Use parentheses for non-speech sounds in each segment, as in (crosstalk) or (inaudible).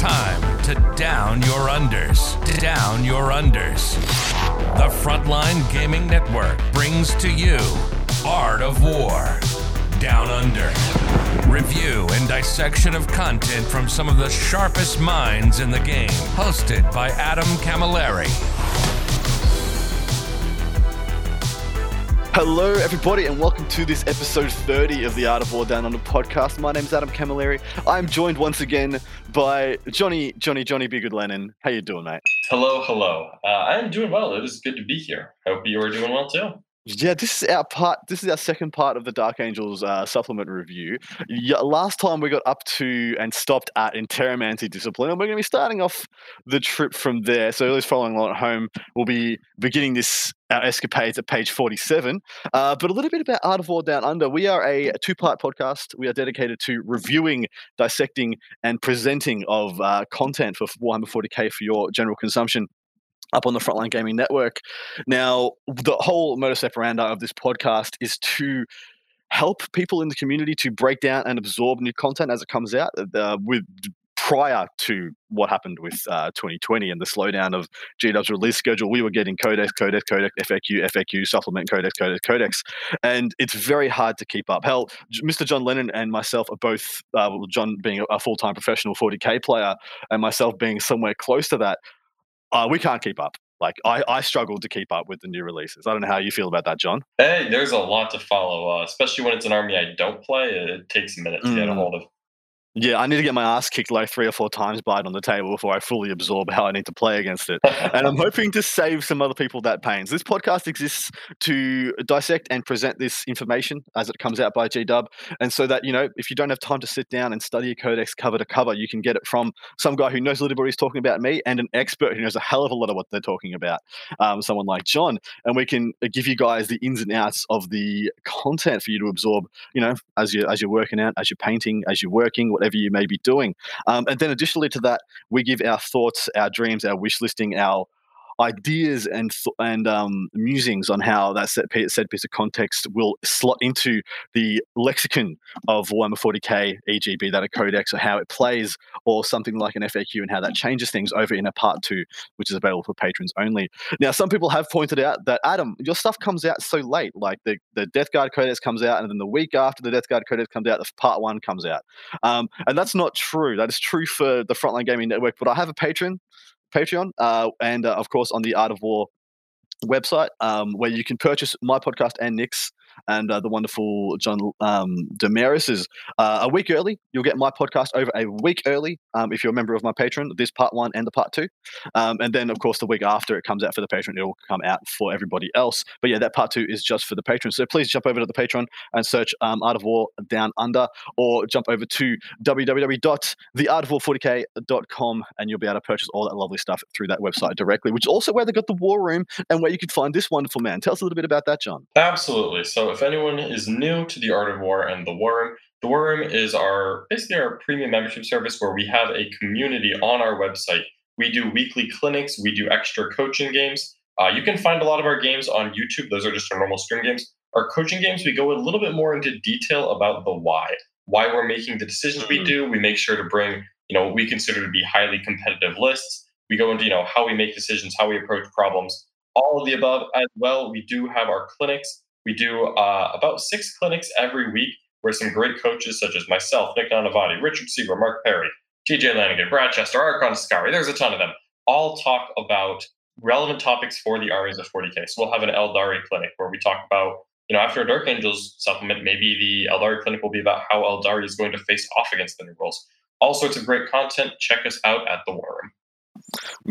time to down your unders. Down your unders. The Frontline Gaming Network brings to you Art of War. Down Under. Review and dissection of content from some of the sharpest minds in the game. Hosted by Adam Camilleri. Hello, everybody, and welcome to this episode 30 of the Art of War Down Under podcast. My name is Adam Camilleri. I'm joined once again by Johnny, Johnny, Johnny Be Good Lennon. How you doing, mate? Hello, hello. Uh, I am doing well. It is good to be here. I hope you are doing well too. Yeah, this is our part. This is our second part of the Dark Angels uh, supplement review. Yeah, last time we got up to and stopped at Interromancy discipline, and we're going to be starting off the trip from there. So, those following along at home, we'll be beginning this our escapades at page 47. Uh, but a little bit about Art of War Down Under. We are a two part podcast. We are dedicated to reviewing, dissecting, and presenting of uh, content for Warhammer 40k for your general consumption up on the Frontline Gaming Network. Now, the whole modus operandi of this podcast is to help people in the community to break down and absorb new content as it comes out uh, with prior to what happened with uh, 2020 and the slowdown of GW's release schedule, we were getting Codex, Codex, Codex, FAQ, FAQ, supplement, Codex, Codex, Codex. And it's very hard to keep up. Hell, Mr. John Lennon and myself are both, uh, John being a full time professional 40K player and myself being somewhere close to that, uh, we can't keep up. Like I, I struggled to keep up with the new releases. I don't know how you feel about that, John. Hey, there's a lot to follow, uh, especially when it's an army I don't play. It takes a minute to mm. get a mm. hold of. Yeah, I need to get my ass kicked like three or four times by it on the table before I fully absorb how I need to play against it. (laughs) and I'm hoping to save some other people that pain. This podcast exists to dissect and present this information as it comes out by GW. And so that, you know, if you don't have time to sit down and study a codex cover to cover, you can get it from some guy who knows a little bit what he's talking about, me, and an expert who knows a hell of a lot of what they're talking about, um, someone like John. And we can uh, give you guys the ins and outs of the content for you to absorb, you know, as, you, as you're working out, as you're painting, as you're working, whatever you may be doing. Um, and then additionally to that, we give our thoughts, our dreams, our wish listing, our ideas and and um, musings on how that said piece of context will slot into the lexicon of Warhammer 40k, EGB, that a codex, or how it plays, or something like an FAQ, and how that changes things over in a part two, which is available for patrons only. Now, some people have pointed out that Adam, your stuff comes out so late. Like the the Death Guard codex comes out, and then the week after the Death Guard codex comes out, the part one comes out, um, and that's not true. That is true for the Frontline Gaming Network. But I have a patron Patreon, uh, and uh, of course on the Art of War website, um, where you can purchase my podcast and Nick's and uh, the wonderful John um, Damaris is uh, a week early. You'll get my podcast over a week early um, if you're a member of my patron. This part one and the part two, um, and then of course the week after it comes out for the patron, it will come out for everybody else. But yeah, that part two is just for the patron. So please jump over to the patron and search um, Art of War Down Under, or jump over to www.theartofwar40k.com and you'll be able to purchase all that lovely stuff through that website directly. Which is also where they got the War Room and where you can find this wonderful man. Tell us a little bit about that, John. Absolutely. So if anyone is new to the Art of War and the War Room, the War Room is our basically our premium membership service where we have a community on our website. We do weekly clinics, we do extra coaching games. Uh, you can find a lot of our games on YouTube. Those are just our normal string games. Our coaching games, we go a little bit more into detail about the why, why we're making the decisions we mm-hmm. do. We make sure to bring, you know, what we consider to be highly competitive lists. We go into, you know, how we make decisions, how we approach problems, all of the above as well. We do have our clinics we do uh, about six clinics every week where some great coaches such as myself, Nick Nanavati, Richard Siegler, Mark Perry, TJ Lanigan, Brad Chester, Archon Scary, there's a ton of them, all talk about relevant topics for the armies of 40K. So we'll have an Aeldari clinic where we talk about, you know, after a Dark Angels supplement, maybe the Aeldari clinic will be about how Aeldari is going to face off against the new rules. All sorts of great content. Check us out at the War Room.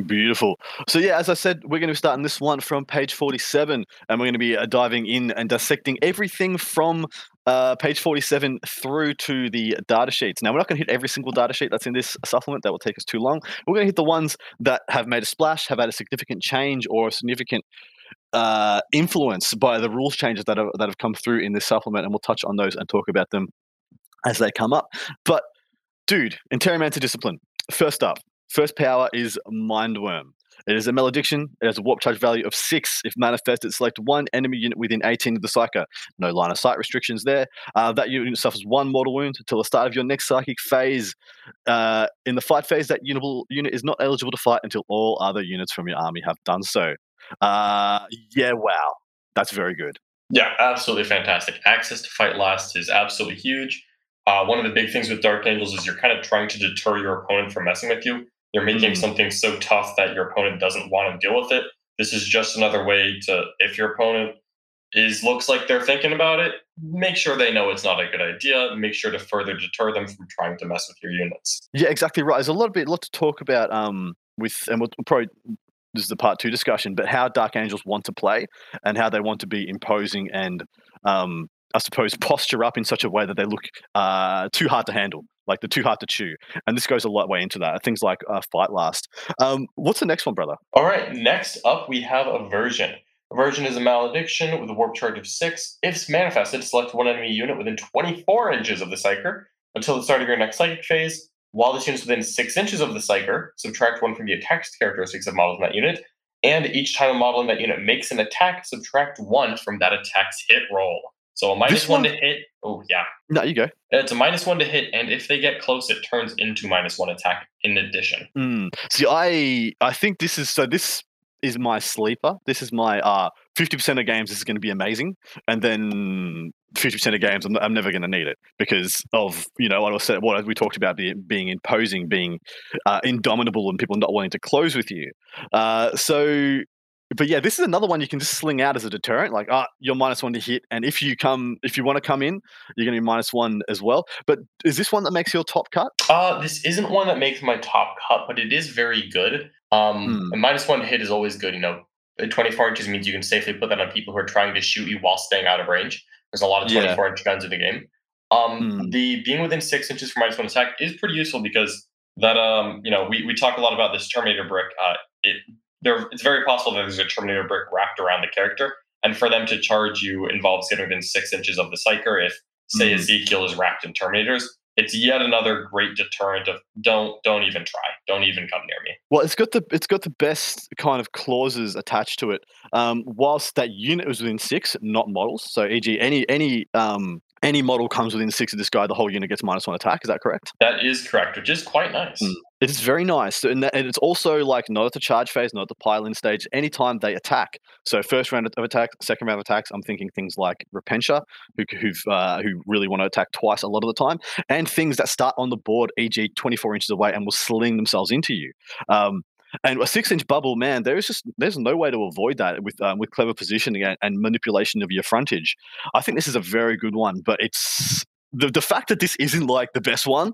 Beautiful. So yeah, as I said, we're going to be starting this one from page 47, and we're going to be uh, diving in and dissecting everything from uh, page 47 through to the data sheets. Now, we're not going to hit every single data sheet that's in this supplement. That will take us too long. We're going to hit the ones that have made a splash, have had a significant change, or a significant uh, influence by the rules changes that have, that have come through in this supplement, and we'll touch on those and talk about them as they come up. But, dude, Interromancer Discipline. First up, First power is Mindworm. It is a malediction. It has a warp charge value of six. If manifested, it select one enemy unit within 18 of the psyker. No line of sight restrictions there. Uh, that unit suffers one mortal wound until the start of your next psychic phase. Uh, in the fight phase, that unit, unit is not eligible to fight until all other units from your army have done so. Uh, yeah, wow. That's very good. Yeah, absolutely fantastic. Access to fight last is absolutely huge. Uh, one of the big things with Dark Angels is you're kind of trying to deter your opponent from messing with you. You're making mm. something so tough that your opponent doesn't want to deal with it. This is just another way to, if your opponent is looks like they're thinking about it, make sure they know it's not a good idea. Make sure to further deter them from trying to mess with your units. Yeah, exactly right. There's a lot of bit, lot to talk about um, with, and we'll probably this is the part two discussion, but how Dark Angels want to play and how they want to be imposing and um, I suppose (laughs) posture up in such a way that they look uh, too hard to handle, like they're too hard to chew. And this goes a lot way into that. Things like uh, fight last. Um, what's the next one, brother? All right, next up we have Aversion. Aversion is a malediction with a warp charge of six. If manifested, select one enemy unit within 24 inches of the psyker until the start of your next psychic phase. While this unit is within six inches of the psyker, subtract one from the attack characteristics of models in that unit. And each time a model in that unit makes an attack, subtract one from that attack's hit roll. So a minus one, one, to hit. Oh yeah. No, you go. It's a minus one to hit, and if they get close, it turns into minus one attack in addition. Mm. See, I I think this is so. This is my sleeper. This is my uh, 50% of games, this is going to be amazing. And then 50% of games, I'm, I'm never going to need it because of, you know, what I said, what we talked about the, being imposing, being uh, indomitable and people not wanting to close with you. Uh, so, but yeah, this is another one you can just sling out as a deterrent. Like, ah, oh, you're minus one to hit, and if you come, if you want to come in, you're going to be minus one as well. But is this one that makes your top cut? Uh, this isn't one that makes my top cut, but it is very good. Um, hmm. minus one hit is always good. You know, 24 inches means you can safely put that on people who are trying to shoot you while staying out of range. There's a lot of 24 yeah. inch guns in the game. Um, hmm. The being within six inches for minus one attack is pretty useful because that um, you know we, we talk a lot about this Terminator brick. Uh, it there it's very possible that there's a Terminator brick wrapped around the character, and for them to charge you involves getting within six inches of the psyker. If say hmm. Ezekiel is wrapped in Terminators, it's yet another great deterrent of don't don't even try don't even come near me well it's got the it's got the best kind of clauses attached to it um, whilst that unit was within six not models so eg any any um, any model comes within six of this guy, the whole unit gets minus one attack. Is that correct? That is correct, which is quite nice. Mm. It's very nice. And, and, it's also like not at the charge phase, not at the pile-in stage, anytime they attack. So first round of attack, second round of attacks, I'm thinking things like Repentia, who, who've, uh, who really want to attack twice a lot of the time, and things that start on the board, e.g. 24 inches away and will sling themselves into you. Um, and a six-inch bubble, man, there is just there's no way to avoid that with um, with clever positioning and, and, manipulation of your frontage. I think this is a very good one, but it's the the fact that this isn't like the best one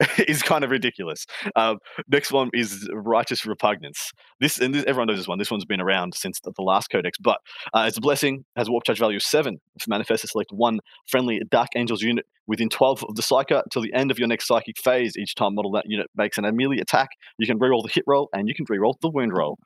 (laughs) is kind of ridiculous. Um, next one is righteous repugnance. This and this, everyone knows this one. This one's been around since the, the last codex, but uh, it's a blessing. Has warp charge value seven. If manifested, select one friendly Dark Angels unit within 12 of the psyker until the end of your next psychic phase. Each time model that unit makes an immediate attack, you can reroll the hit roll and you can reroll the wound roll.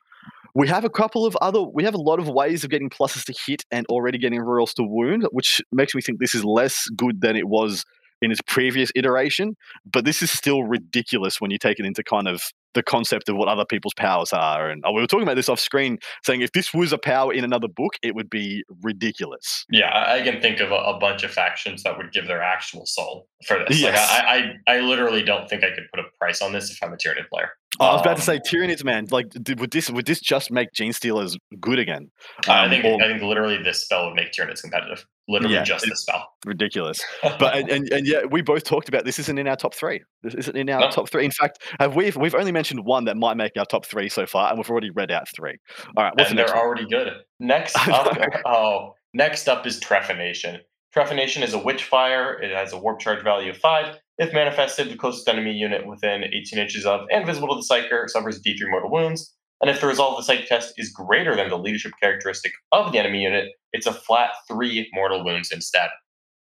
We have a couple of other, we have a lot of ways of getting pluses to hit and already getting rerolls to wound, which makes me think this is less good than it was in its previous iteration, but this is still ridiculous when you take it into kind of the concept of what other people's powers are. And oh, we were talking about this off screen, saying if this was a power in another book, it would be ridiculous. Yeah, I can think of a, a bunch of factions that would give their actual soul for this. Yes. Like I, I, I literally don't think I could put a price on this if I'm a Tyranid player. Oh, I was about to say um, Tyranids, man. Like, would this would this just make Genestealers good again? Um, I think or, I think literally this spell would make Tyranids competitive. Literally yeah, just the spell. Ridiculous. (laughs) but and, and, and yeah, we both talked about this isn't in our top three. This isn't in our no. top three. In fact, have we we've only mentioned one that might make our top three so far, and we've already read out three. All right, what's and the next they're one? already good. Next (laughs) up, oh, next up is Trephination. Trephination is a Witchfire. It has a warp charge value of five. If manifested, the closest enemy unit within 18 inches of and visible to the Psyker suffers D3 mortal wounds. And if the result of the psych test is greater than the leadership characteristic of the enemy unit, it's a flat three mortal wounds instead.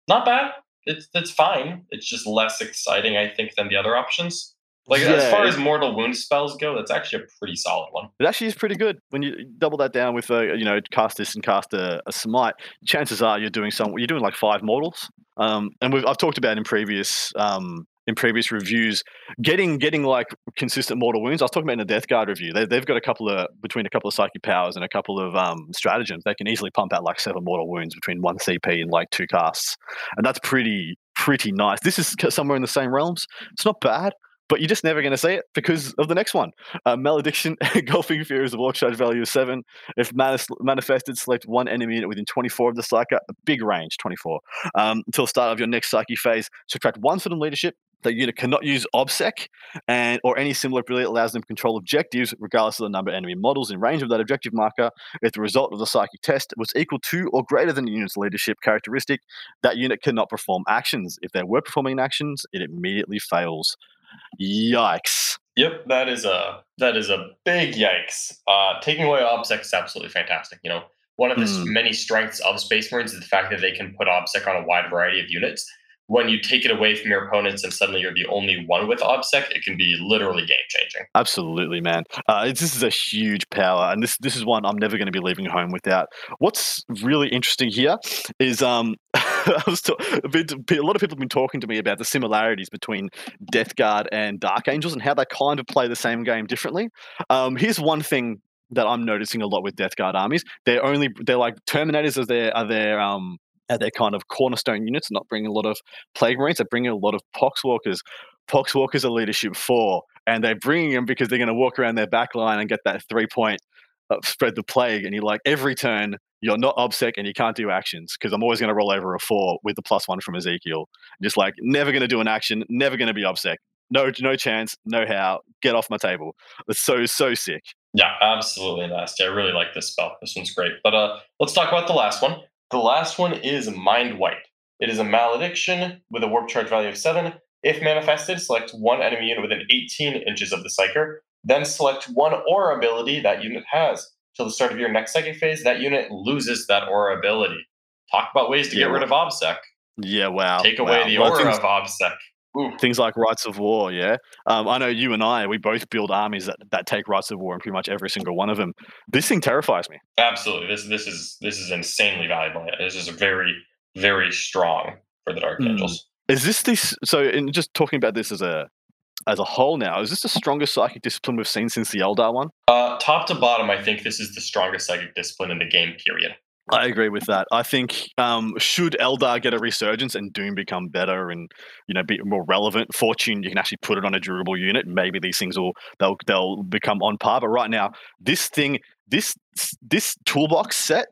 Not bad. It's that's fine. It's just less exciting, I think, than the other options. Like yeah, as far as mortal wound spells go, that's actually a pretty solid one. It actually is pretty good when you double that down with a you know cast this and cast a, a smite. Chances are you're doing some you're doing like five mortals. Um, and we've, I've talked about in previous um, in previous reviews, getting getting like consistent mortal wounds. I was talking about in the Death Guard review. They, they've got a couple of between a couple of psychic powers and a couple of um, stratagems. They can easily pump out like seven mortal wounds between one CP and like two casts, and that's pretty pretty nice. This is somewhere in the same realms. It's not bad but you're just never going to see it because of the next one. Uh, Malediction, (laughs) Engulfing Fear is a war charge value of 7. If manifested, select one enemy unit within 24 of the Psyker, a big range, 24. Um, until start of your next Psyche phase, subtract one from leadership. That unit cannot use OBSEC and or any similar ability that allows them to control objectives, regardless of the number of enemy models in range of that objective marker. If the result of the psychic test was equal to or greater than the unit's leadership characteristic, that unit cannot perform actions. If they were performing actions, it immediately fails. Yikes. Yep, that is a that is a big yikes. Uh, taking away OBSEC is absolutely fantastic. You know, one of the mm. many strengths of Space Marines is the fact that they can put OBSEC on a wide variety of units. When you take it away from your opponents and suddenly you're the only one with OBSEC, it can be literally game changing. Absolutely, man. Uh, this is a huge power, and this this is one I'm never going to be leaving home without. What's really interesting here is um, (laughs) I was bit, a lot of people have been talking to me about the similarities between Death Guard and Dark Angels and how they kind of play the same game differently. Um, here's one thing that I'm noticing a lot with Death Guard armies. They're only they're like Terminators are their are their um are their kind of cornerstone units, not bringing a lot of Plague Marines. They're bringing a lot of Poxwalkers. Poxwalkers are leadership four, and they're bringing them because they're going to walk around their back line and get that three point uh, spread the plague. And you're like every turn you're not obsec and you can't do actions because I'm always going to roll over a four with the plus one from Ezekiel. Just like never going to do an action, never going to be obsec. No, no chance, no how. Get off my table. It's so so sick. Yeah, absolutely nasty. I really like this spell. This one's great. But uh, let's talk about the last one. The last one is Mind Wipe. It is a malediction with a warp charge value of seven. If manifested, select one enemy unit within 18 inches of the psyker. Then select one aura ability that unit has till the start of your next psychic phase, that unit loses that aura ability. Talk about ways to yeah. get rid of OBSEC. Yeah, wow. Take away wow. the aura of OBSEC. Ooh. Things like rights of war, yeah. Um, I know you and I, we both build armies that, that take rights of war in pretty much every single one of them. This thing terrifies me. Absolutely, this this is this is insanely valuable. This is very very strong for the Dark hmm. Angels. Mm. Is this this? So, in just talking about this as a as a whole now. Is this the strongest psychic discipline we've seen since the Eldar one? Uh, top to bottom, I think this is the strongest psychic discipline in the game, period. I agree with that. I think um, should Eldar get a resurgence and Doom become better and you know be more relevant, Fortune you can actually put it on a durable unit. Maybe these things will they'll they'll become on par. But right now, this thing, this this toolbox set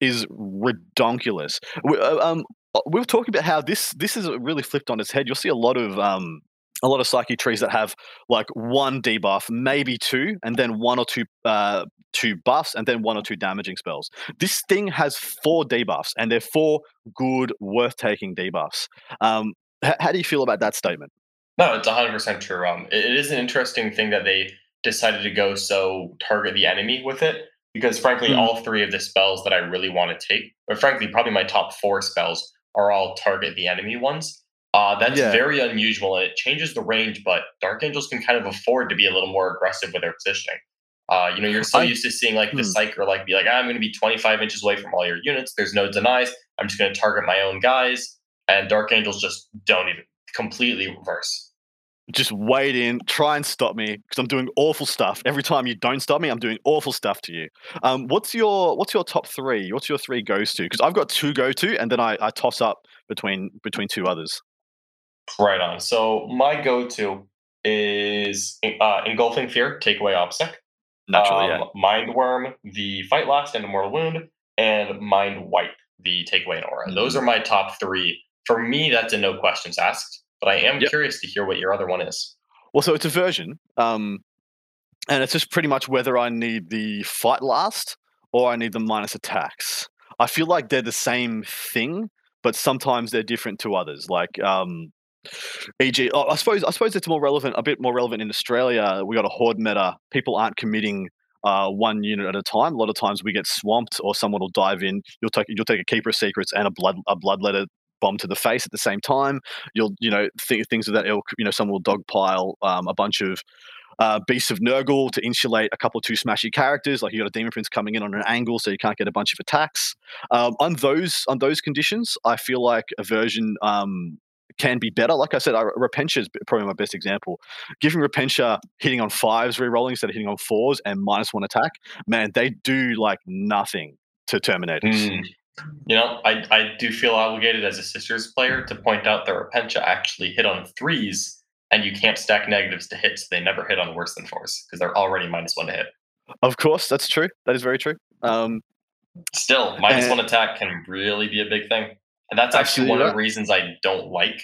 is redonkulous. We, uh, um, uh, we were talking about how this this is really flipped on its head. You'll see a lot of um, a lot of psyche trees that have like one debuff, maybe two, and then one or two uh, two buffs, and then one or two damaging spells. This thing has four debuffs, and they're four good, worth taking debuffs. Um, h- how do you feel about that statement? No, it's 100% true. Um, it, it is an interesting thing that they decided to go so target the enemy with it, because frankly, mm. all three of the spells that I really want to take, or frankly, probably my top four spells, are all target the enemy ones. Uh, that's yeah. very unusual and it changes the range, but Dark Angels can kind of afford to be a little more aggressive with their positioning. Uh, you know, you're so I, used to seeing like the hmm. Psyker like be like, I'm going to be 25 inches away from all your units. There's no denies. I'm just going to target my own guys. And Dark Angels just don't even completely reverse. Just wait in, try and stop me because I'm doing awful stuff. Every time you don't stop me, I'm doing awful stuff to you. Um, what's your what's your top three? What's your three goes to? Because I've got two go to, and then I, I toss up between between two others. Right on. So my go-to is uh, engulfing fear, take away OBSEC. Naturally, um, yeah. Mind worm, the fight last and mortal wound, and mind wipe, the take away an aura. Mm-hmm. Those are my top three. For me, that's a no questions asked. But I am yep. curious to hear what your other one is. Well, so it's Aversion, um, and it's just pretty much whether I need the fight last or I need the minus attacks. I feel like they're the same thing, but sometimes they're different to others. Like um, E.g., oh, I suppose I suppose it's more relevant, a bit more relevant in Australia. We got a horde meta. People aren't committing uh, one unit at a time. A lot of times we get swamped, or someone will dive in. You'll take you'll take a keeper of secrets and a blood a bloodletter bomb to the face at the same time. You'll you know th- things of that ilk. You know, someone will dogpile um, a bunch of uh, Beasts of Nurgle to insulate a couple two smashy characters. Like you got a Demon Prince coming in on an angle, so you can't get a bunch of attacks. Um, on those on those conditions, I feel like Aversion um, can be better. Like I said, I, Repentia is probably my best example. Giving Repentia hitting on fives, re-rolling instead of hitting on fours and minus one attack, man, they do like nothing to Terminators. Mm. You know, I, I do feel obligated as a Sisters player to point out that Repentia actually hit on threes, and you can't stack negatives to hit, so they never hit on worse than fours because they're already minus one to hit. Of course, that's true. That is very true. Um, Still, minus one attack can really be a big thing, and that's actually one of the reasons I don't like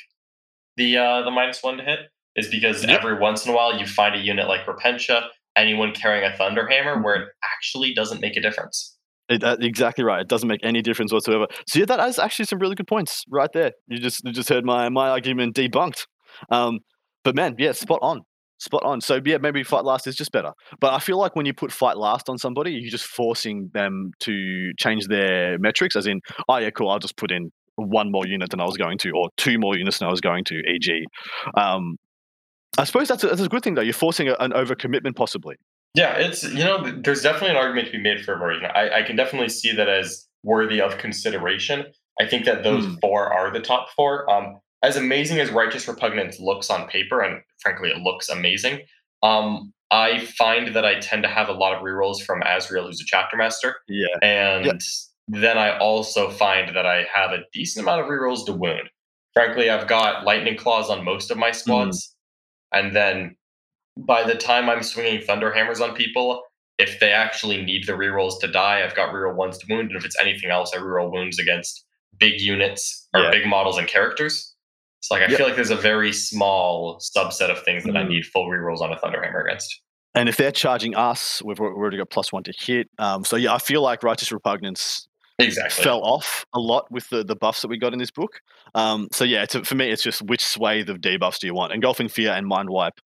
the uh, the minus one to hit is because yep. every once in a while you find a unit like Repentia, anyone carrying a Thunderhammer, where it actually doesn't make a difference. It, uh, exactly right. It doesn't make any difference whatsoever. So yeah, that is actually some really good points right there. You just you just heard my my argument debunked. Um, but man, yeah, spot on, spot on. So yeah, maybe fight last is just better. But I feel like when you put fight last on somebody, you're just forcing them to change their metrics. As in, oh yeah, cool. I'll just put in one more unit than I was going to, or two more units than I was going to. E.g., um, I suppose that's a, that's a good thing though. You're forcing a, an overcommitment possibly. Yeah, it's you know, there's definitely an argument to be made for version. I, I can definitely see that as worthy of consideration. I think that those mm. four are the top four. Um, as amazing as Righteous Repugnance looks on paper, and frankly, it looks amazing. Um, I find that I tend to have a lot of rerolls from Azrael, who's a chapter master. Yeah. And yep. Then I also find that I have a decent amount of rerolls to wound. Frankly, I've got lightning claws on most of my hmm. squads. Mm. And then by the time I'm swinging thunder hammers on people, if they actually need the rerolls to die, I've got reroll ones to wound, and if it's anything else, I reroll wounds against big units or yeah. big models and characters. So like I yep. feel like there's a very small subset of things that mm. I need full rerolls on a Thunderhammer against. And if they're charging us, we've already got plus one to hit. Um, so yeah, I feel like Righteous Repugnance exactly fell off a lot with the, the buffs that we got in this book. Um, so yeah, for me, it's just which swathe of debuffs do you want? Engulfing Fear and Mind Wipe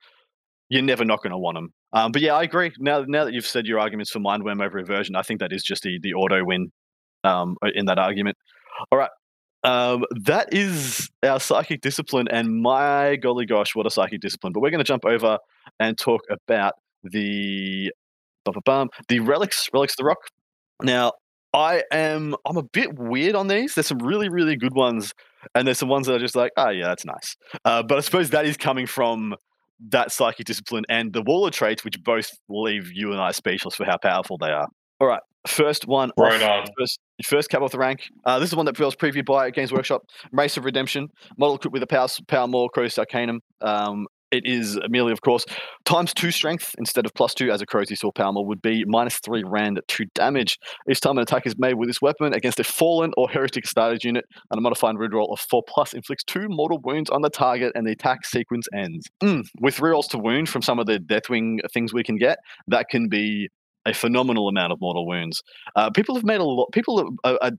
you're never not going to want them. Um, but yeah, I agree. Now, now that you've said your arguments for Mind Worm over Aversion, I think that is just the the auto win um, in that argument. All right, um, that is our psychic discipline, and my golly gosh, what a psychic discipline! But we're going to jump over and talk about the the relics, relics of the rock. Now, I am I'm a bit weird on these. There's some really really good ones, and there's some ones that are just like, oh yeah, that's nice. Uh, but I suppose that is coming from that psychic discipline and the Warlord traits, which both leave you and I speechless for how powerful they are. All right, first one. Right off, on. First, first cap off the rank. Uh, this is one that feels previewed by Games Workshop. Mace of Redemption, model equipped with a Power, power Maul Crozius Arcanum. Um, it is a melee, of course, times two strength instead of plus two as a Crozius Saw Maul would be minus three rand to damage. Each time an attack is made with this weapon against a fallen or Heretic Astartes unit, and a modified reroll of four plus inflicts two mortal wounds on the target, and the attack sequence ends. Mm. With rerolls to wound from some of the Deathwing things we can get, that can be a phenomenal amount of mortal wounds. Uh, people have made a lot. People are, are,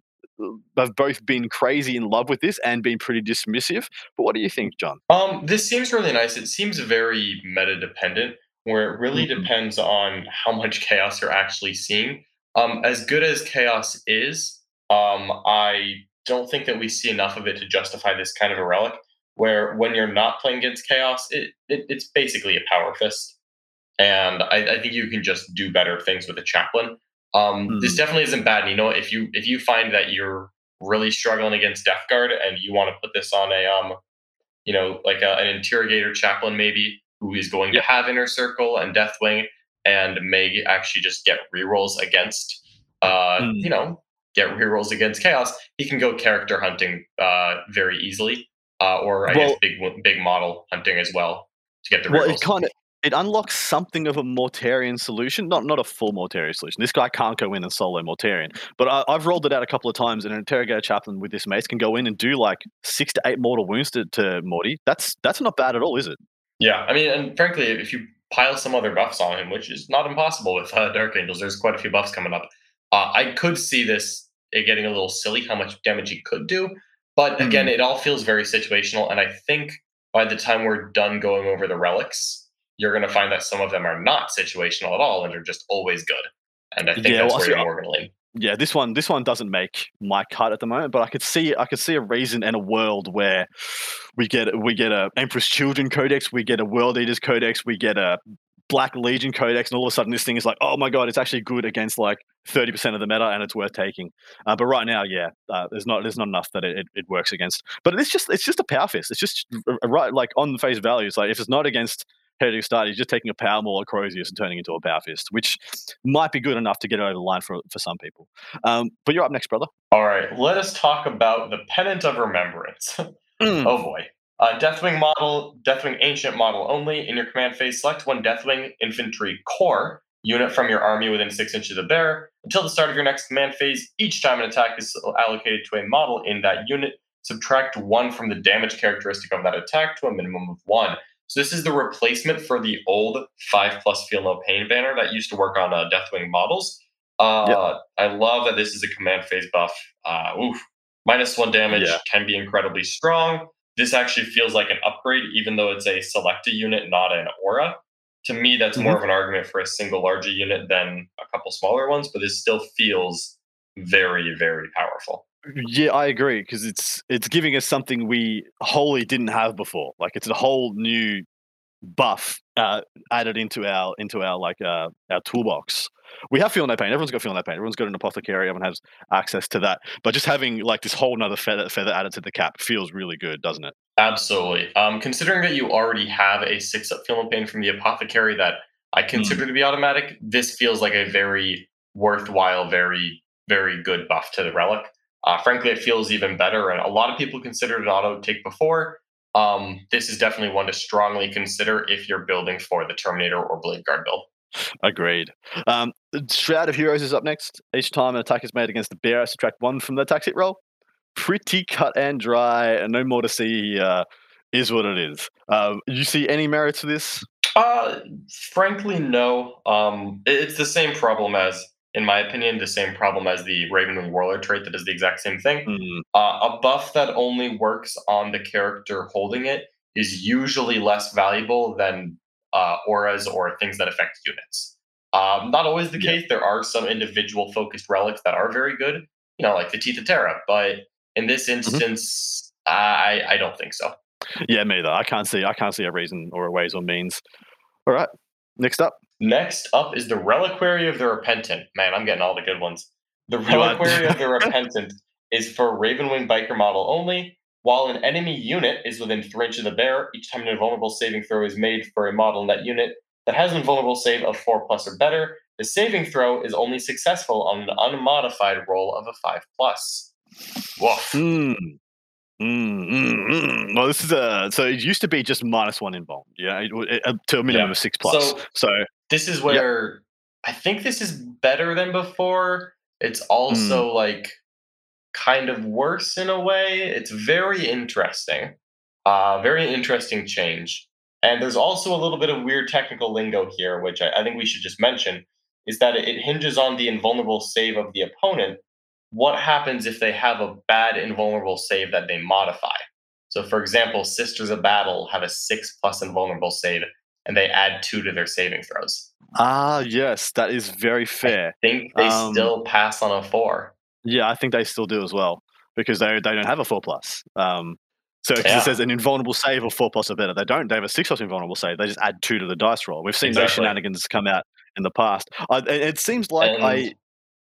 have both been crazy in love with this and been pretty dismissive. But what do you think, John? Um, this seems really nice. It seems very meta dependent, where it really mm-hmm. depends on how much chaos you're actually seeing. Um, as good as chaos is, um, I don't think that we see enough of it to justify this kind of a relic. Where when you're not playing against chaos, it, it it's basically a power fist, and I, I think you can just do better things with a chaplain. Um, mm. This definitely isn't bad. And you know, if you if you find that you're really struggling against Death Guard and you want to put this on a um, you know, like a, an interrogator chaplain maybe who is going to have Inner Circle and Deathwing and may actually just get rerolls against, uh, mm. you know, get rerolls against Chaos. He can go character hunting uh, very easily, uh, or I well, guess big big model hunting as well to get the rerolls. Well, it kind of it unlocks something of a Mortarion solution, not not a full Mortarion solution. This guy can't go in and solo Mortarion, but I, have rolled it out a couple of times, and an Interrogator Chaplain with this mace can go in and do like six to eight mortal wounds to, to Morty. That's that's not bad at all, is it? Yeah, I mean, and frankly, if you pile some other buffs on him, which is not impossible with uh, Dark Angels, there's quite a few buffs coming up. Uh, I could see this getting a little silly how much damage he could do, but again, mm-hmm. it all feels very situational, and I think by the time we're done going over the relics you're going to find that some of them are not situational at all and are just always good. And I think yeah, that's well, where you're more going to lean. Yeah, this one this one doesn't make my cut at the moment, but I could see I could see a reason and a world where we get we get a Emperor's Children Codex, we get a World Eaters Codex, we get a Black Legion Codex, and all of a sudden this thing is like, oh my god, it's actually good against like 30% of the meta and it's worth taking. Uh, but right now, yeah, uh, there's not there's not enough that it, it, works against. But it's just it's just a power fist. It's just right like on the face value. It's like if it's not against Heretic Astartes, he's just taking a power maul Crozius and turning into a power fist, which might be good enough to get it over the line for for some people. Um, but you're up next, brother. All right, let us talk about the Pennant of Remembrance. mm. Oh boy. Uh, Deathwing model, Deathwing Ancient model only. In your command phase, select one Deathwing Infantry Core unit from your army within six inches of the bearer. Until the start of your next command phase, each time an attack is allocated to a model in that unit, subtract one from the damage characteristic of that attack to a minimum of one. So this is the replacement for the old five plus feel no pain banner that used to work on uh, Deathwing models. Uh, yep. I love that this is a command phase buff. Uh, oof, minus one damage yeah. can be incredibly strong. This actually feels like an upgrade, even though it's a select a unit, not an aura to me, that's mm-hmm. more of an argument for a single larger unit than a couple smaller ones, but this still feels very, very powerful. Yeah, I agree because it's it's giving us something we wholly didn't have before. Like it's a whole new buff uh, added into our into our like uh, our toolbox. We have feel no pain. Everyone's got feel no pain. Everyone's got an apothecary. Everyone has access to that. But just having like this whole another feather feather added to the cap feels really good, doesn't it? Absolutely. Um, considering that you already have a six up feel no pain from the apothecary that I hmm. consider mm. to be automatic, this feels like a very worthwhile, very very good buff to the relic. Uh, frankly, it feels even better, and a lot of people considered it auto take before um, this is definitely one to strongly consider if you're building for the Terminator or Blade Guard build. Agreed. Um, Shroud of Heroes is up next. Each time an attack is made against the bearer, subtract one from the attack hit roll. Pretty cut and dry, and no more to see. Uh, is what it is. Um, you see any merit to this? Uh, frankly, no. Um, it's the same problem as in my opinion, the same problem as the Ravenwing Warlord trait that does the exact same thing. Mm-hmm. Uh, a buff that only works on the character holding it is usually less valuable than uh, auras or things that affect units. Um, not always the yeah. case. There are some individual focused relics that are very good, you know, like the Teeth of Terra. But in this mm-hmm. instance, mm-hmm. I I don't think so. Yeah, me either. I can't see I can't see a reason or a ways or means. All right, next up. Next up is the Reliquary of the Repentant. Man, I'm getting all the good ones. The Reliquary of the (laughs) Repentant is for Ravenwing Biker model only. While an enemy unit is within three inches of the bear, each time an invulnerable saving throw is made for a model in that unit that has an invulnerable save of four plus or better, the saving throw is only successful on an unmodified roll of a five plus. Woof. Mm. Mm, mm, mm. Well, this is a so it used to be just minus one invuln, yeah, it, it, to a minimum yeah. of six plus. So, so this is where. I think this is better than before. It's also mm. like kind of worse in a way. It's very interesting. Uh, very interesting change. And there's also a little bit of weird technical lingo here, which I, I think we should just mention, is that it hinges on the invulnerable save of the opponent. What happens if they have a bad invulnerable save that they modify? So, for example, Sisters of Battle have a six plus invulnerable save and they add two to their saving throws. Ah, yes, that is very fair. I think they um, still pass on a four. Yeah, I think they still do as well because they they don't have a four plus. Um, so yeah. it says an invulnerable save or four plus or better. They don't. They have a six plus invulnerable save. They just add two to the dice roll. We've seen exactly. those shenanigans come out in the past. I, it seems like and, I,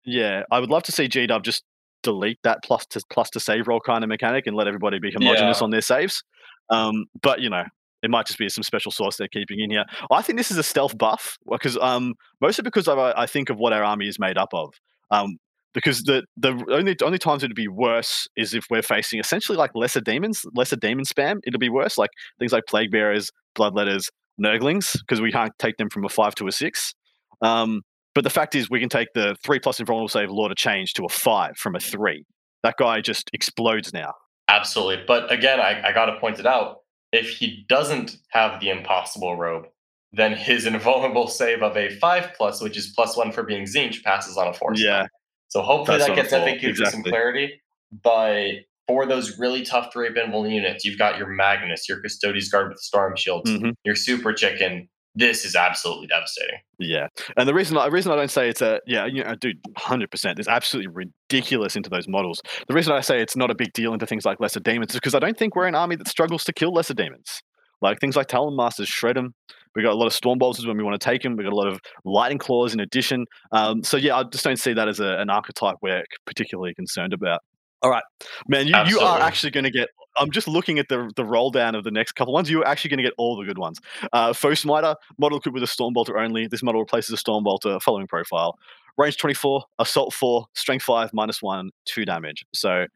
yeah, I would love to see G Dub just delete that plus to plus to save roll kind of mechanic and let everybody be homogenous yeah. on their saves. Um, but you know, it might just be some special source they're keeping in here. I think this is a stealth buff because um, mostly because I, I think of what our army is made up of. Um, because the the only only times it'd be worse is if we're facing essentially like lesser demons, lesser demon spam. It'll be worse, like things like plague bearers, bloodletters, nurglings, because we can't take them from a five to a six. Um, but the fact is, we can take the three plus invulnerable save Lord of Change to a five from a three. That guy just explodes now. Absolutely, but again, I, I got to point it out if he doesn't have the impossible robe, then his (laughs) invulnerable save of a five plus, which is plus one for being Tzeentch, passes on a four. Yeah. So hopefully That's that gets FAQ exactly. some clarity. But for those really tough to invulnerable units, you've got your Magnus, your Custodes Guard with Storm Shields, mm-hmm. your Super Chicken, this is absolutely devastating. Yeah, and the reason the reason I don't say it's a yeah, you know, dude, hundred percent. It's absolutely ridiculous into those models. The reason I say it's not a big deal into things like lesser demons is because I don't think we're an army that struggles to kill lesser demons. Like things like Talon Masters shred them. We got a lot of storm bolters when we want to take them. We got a lot of lightning claws in addition. Um, so yeah, I just don't see that as a, an archetype we're particularly concerned about. All right, man, you, you are actually going to get. I'm just looking at the the roll down of the next couple ones. You're actually going to get all the good ones. Uh, Foe Smiter, model equipped with a Storm Bolter only. This model replaces a Storm Bolter following profile. Range 24, Assault 4, Strength 5, minus 1, 2 damage. So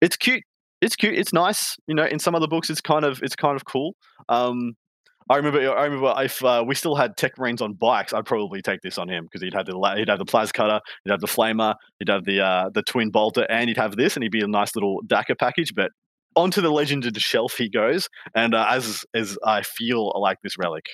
it's cute. It's cute. It's nice. You know, in some other books, it's kind of it's kind of cool. Um, I remember. I remember if uh, we still had Tech Marines on bikes, I'd probably take this on him because he'd have the he'd have the plas cutter, he'd have the flamer, he'd have the uh, the twin bolter, and he'd have this, and he'd be a nice little dakka package. But onto the legend of the shelf he goes, and uh, as as I feel like this relic.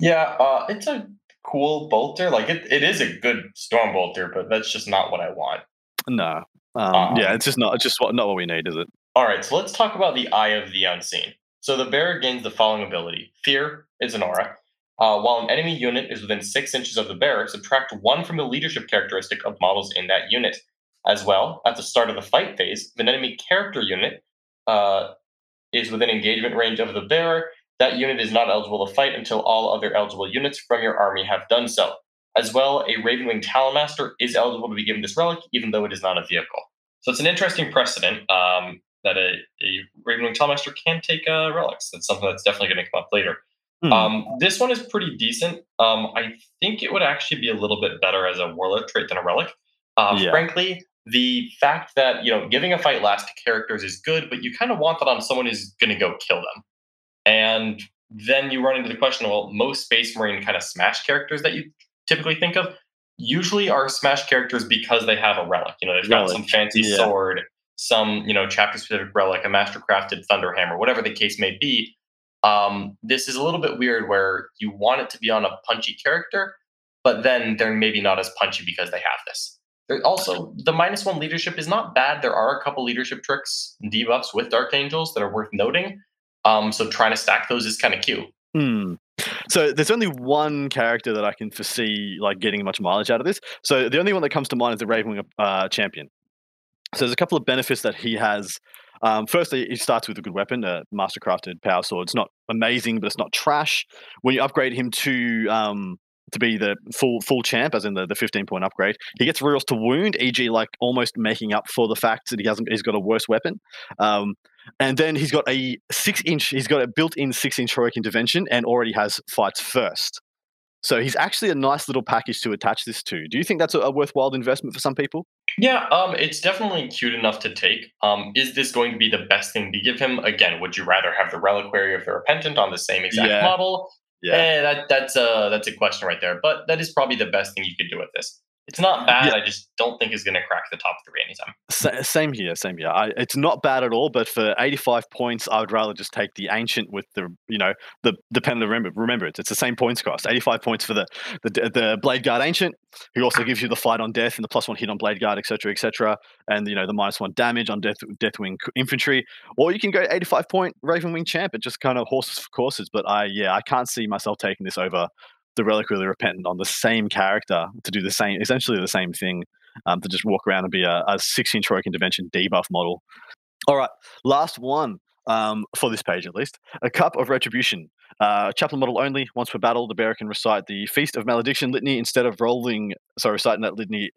Yeah, uh, it's a cool bolter. Like it, it is a good storm bolter, but that's just not what I want. No. Um, um, yeah, it's just not it's just what, not what we need, is it? All right, so let's talk about the Eye of the Unseen. So the bearer gains the following ability Fear is an aura. Uh, while an enemy unit is within six inches of the bearer, subtract one from the leadership characteristic of models in that unit. As well, at the start of the fight phase, if an enemy character unit uh, is within engagement range of the bearer, that unit is not eligible to fight until all other eligible units from your army have done so. As well, a Ravenwing Talonmaster is eligible to be given this relic, even though it is not a vehicle. So it's an interesting precedent. Um, that a, a Ravenwing Talonmaster can take uh, relics. That's something that's definitely going to come up later. Hmm. Um, this one is pretty decent. Um, I think it would actually be a little bit better as a warlord trait than a relic. Uh, yeah. Frankly, the fact that you know giving a fight last to characters is good, but you kind of want that on someone who's going to go kill them. And then you run into the question: well, most Space Marine kind of smash characters that you typically think of usually are smash characters because they have a relic. You know, they've got some fancy yeah. sword some you know chapter specific relic, a master crafted thunderhammer, whatever the case may be. Um, this is a little bit weird where you want it to be on a punchy character, but then they're maybe not as punchy because they have this. Also, the minus one leadership is not bad. There are a couple leadership tricks and debuffs with Dark Angels that are worth noting. Um, so trying to stack those is kind of cute. Hmm. So there's only one character that I can foresee like getting much mileage out of this. So the only one that comes to mind is the Ravenwing uh, champion. So there's a couple of benefits that he has. Um, firstly, he starts with a good weapon, a mastercrafted power sword. It's not amazing, but it's not trash. When you upgrade him to um, to be the full full champ, as in the, the 15 point upgrade, he gets rerolls to wound, e.g., like almost making up for the fact that he hasn't he's got a worse weapon. Um, and then he's got a six inch, he's got a built in six inch heroic intervention, and already has fights first. So he's actually a nice little package to attach this to. Do you think that's a, a worthwhile investment for some people? Yeah, um, it's definitely cute enough to take. Um, is this going to be the best thing to give him? Again, would you rather have the Reliquary of the Repentant on the same exact yeah. model? Yeah, eh, that, that's a that's a question right there. But that is probably the best thing you could do with this. It's not bad. Yeah. I just don't think it's going to crack the top three anytime. S- same here, same here. I, it's not bad at all, but for 85 points, I would rather just take the ancient with the you know the the pendulum. Remember, remember it's, it's the same points cost. 85 points for the the, the blade guard ancient, who also gives you the fight on death and the plus one hit on blade guard, etc., etc., and you know the minus one damage on death deathwing infantry. Or you can go 85 point Ravenwing champ. It just kind of horses for courses. But I yeah, I can't see myself taking this over the Reliquary Repentant on the same character to do the same, essentially the same thing, um, to just walk around and be a, a six inch heroic intervention debuff model. All right, last one um, for this page at least. A Cup of Retribution. Uh, chaplain model only. Once per battle, the bearer can recite the Feast of Malediction litany instead of rolling, sorry, reciting that litany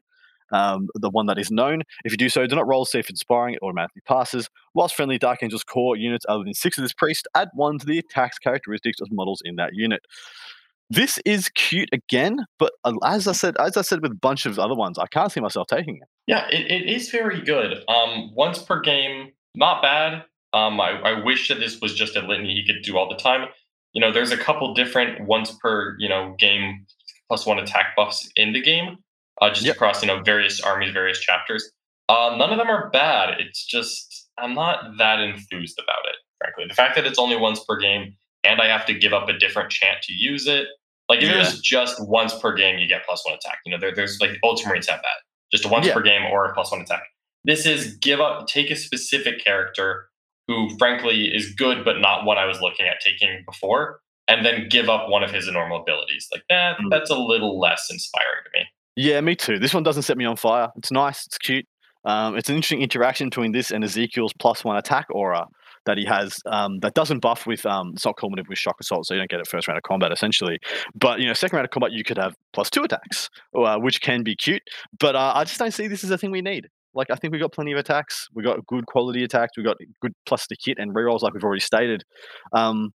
um, the one that is known. If you do so, do not roll safe inspiring, it automatically passes. Whilst friendly Dark Angels core units other than six of this priest, add one to the attacks characteristics of models in that unit. This is cute again, but as I said, as I said with a bunch of other ones, I can't see myself taking it. Yeah, it, it is very good. Um, once per game, not bad. Um, I, I wish that this was just a litany he could do all the time. You know, there's a couple different once per you know game plus one attack buffs in the game, uh, just yep. across you know various armies, various chapters. Uh, none of them are bad. It's just I'm not that enthused about it, frankly. The fact that it's only once per game and I have to give up a different chant to use it like if yeah. it was just once per game, you get plus one attack. You know, there, there's like Ultramarines have that, just a once yeah. per game or a plus one attack. This is give up, take a specific character who, frankly, is good but not what I was looking at taking before, and then give up one of his normal abilities. Like that, mm. that's a little less inspiring to me. Yeah, me too. This one doesn't set me on fire. It's nice. It's cute. Um, it's an interesting interaction between this and Ezekiel's plus one attack aura. That he has um, that doesn't buff with um, it's not with shock assault, so you don't get it first round of combat essentially. But you know, second round of combat you could have plus two attacks, uh, which can be cute. But uh, I just don't see this as a thing we need. Like I think we've got plenty of attacks. We've got good quality attacks. We've got good plus the kit and rerolls, like we've already stated. Um,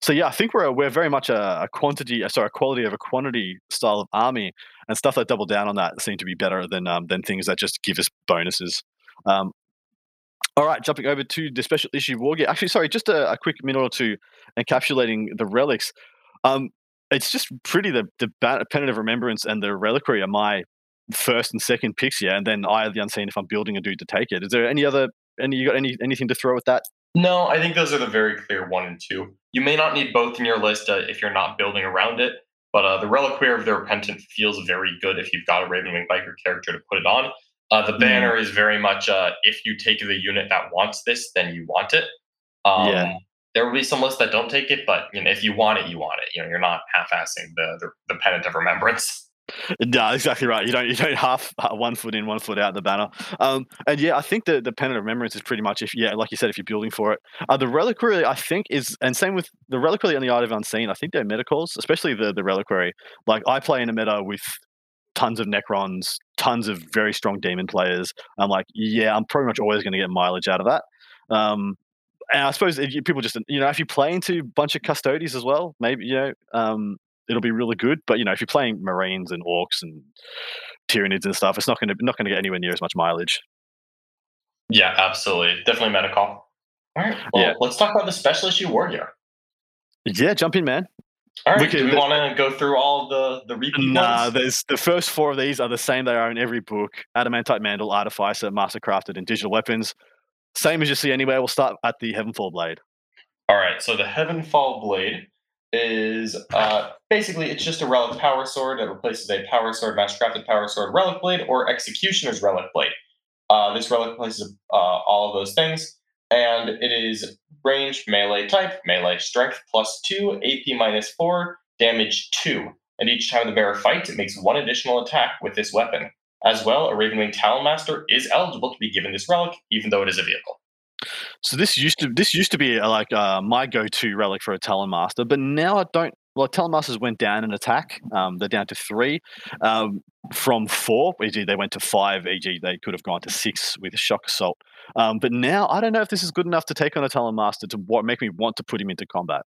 so yeah, I think we're we're very much a, a quantity, uh, sorry, a quality of a quantity style of army, and stuff that double down on that seem to be better than um, than things that just give us bonuses. Um, all right, jumping over to the special issue war gear. Actually, sorry, just a, a quick minute or two encapsulating the relics. Um, it's just pretty the the pennant of remembrance and the reliquary are my first and second picks, yeah, and then Eye of the Unseen if I'm building a dude to take it. Is there any other any you got any anything to throw at that? No, I think those are the very clear one and two. You may not need both in your list uh, if you're not building around it, but uh, the Reliquary of the Repentant feels very good if you've got a Ravenwing Biker character to put it on. Uh, the mm. banner is very much uh, if you take the unit that wants this, then you want it. Um, yeah. There will be some lists that don't take it, but you know if you want it, you want it. You know you're not half-assing the the, the pennant of remembrance. (laughs) No, exactly right. You don't you don't half uh, one foot in, one foot out the banner. Um, and yeah, I think the the pennant of remembrance is pretty much if yeah, like you said, if you're building for it. Uh, the reliquary, I think, is and same with the reliquary and the art of unseen. I think they're meta calls, especially the the reliquary. Like I play in a meta with tons of Necrons, tons of very strong demon players. I'm like, yeah, I'm pretty much always going to get mileage out of that. Um, and I suppose people just, you know, if you play into a bunch of Custodes as well, maybe, you know, um, it'll be really good. But you know, if you're playing Marines and Orcs and Tyranids and stuff, it's not going to not going to get anywhere near as much mileage. Yeah, absolutely, definitely medical. All right, well, yeah. let's talk about the special issue war gear. Yeah, jump in, man. All right, we do we want to go through all the the repeat Nah, ones? there's the first four of these are the same. They are in every book: Adamantite Mantle, Artificer, Mastercrafted, and Digital Weapons. Same as you see anywhere. We'll start at the Heavenfall Blade. All right, so the Heavenfall Blade is uh, basically it's just a relic power sword that replaces a power sword, mastercrafted power sword, relic blade, or executioner's relic blade. Uh, this relic replaces uh, all of those things, and it is range melee type, melee strength plus two, AP minus four, damage two. And each time the bearer fights, it makes one additional attack with this weapon. As well, a Ravenwing Talonmaster is eligible to be given this relic, even though it is a vehicle. So this used to this used to be uh, like uh, my go-to relic for a Talon Master, but now I don't. Well, Talon Masters went down in attack. Um, they're down to three um, from four. E.g., they went to five. E.g., they could have gone to six with a Shock Assault. Um, but now I don't know if this is good enough to take on a Talon Master to what make me want to put him into combat.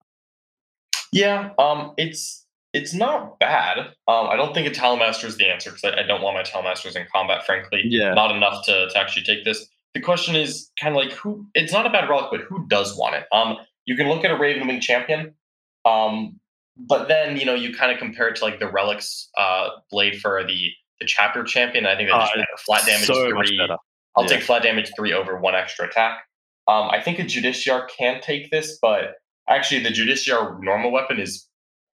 Yeah, um, it's it's not bad. Um, I don't think a Talon Master is the answer because I, I, don't want my Talon Masters in combat. Frankly, yeah, not enough to, to actually take this the question is kind of like who it's not a bad relic, but who does want it? Um, you can look at a Ravenwing champion, um, but then you know you kind of compare it to like the relics uh, blade for the the chapter champion. I think that's uh, flat damage so three. I'll yeah. take flat damage three over one extra attack. Um, I think a Judiciar can take this, but actually the Judiciar normal weapon is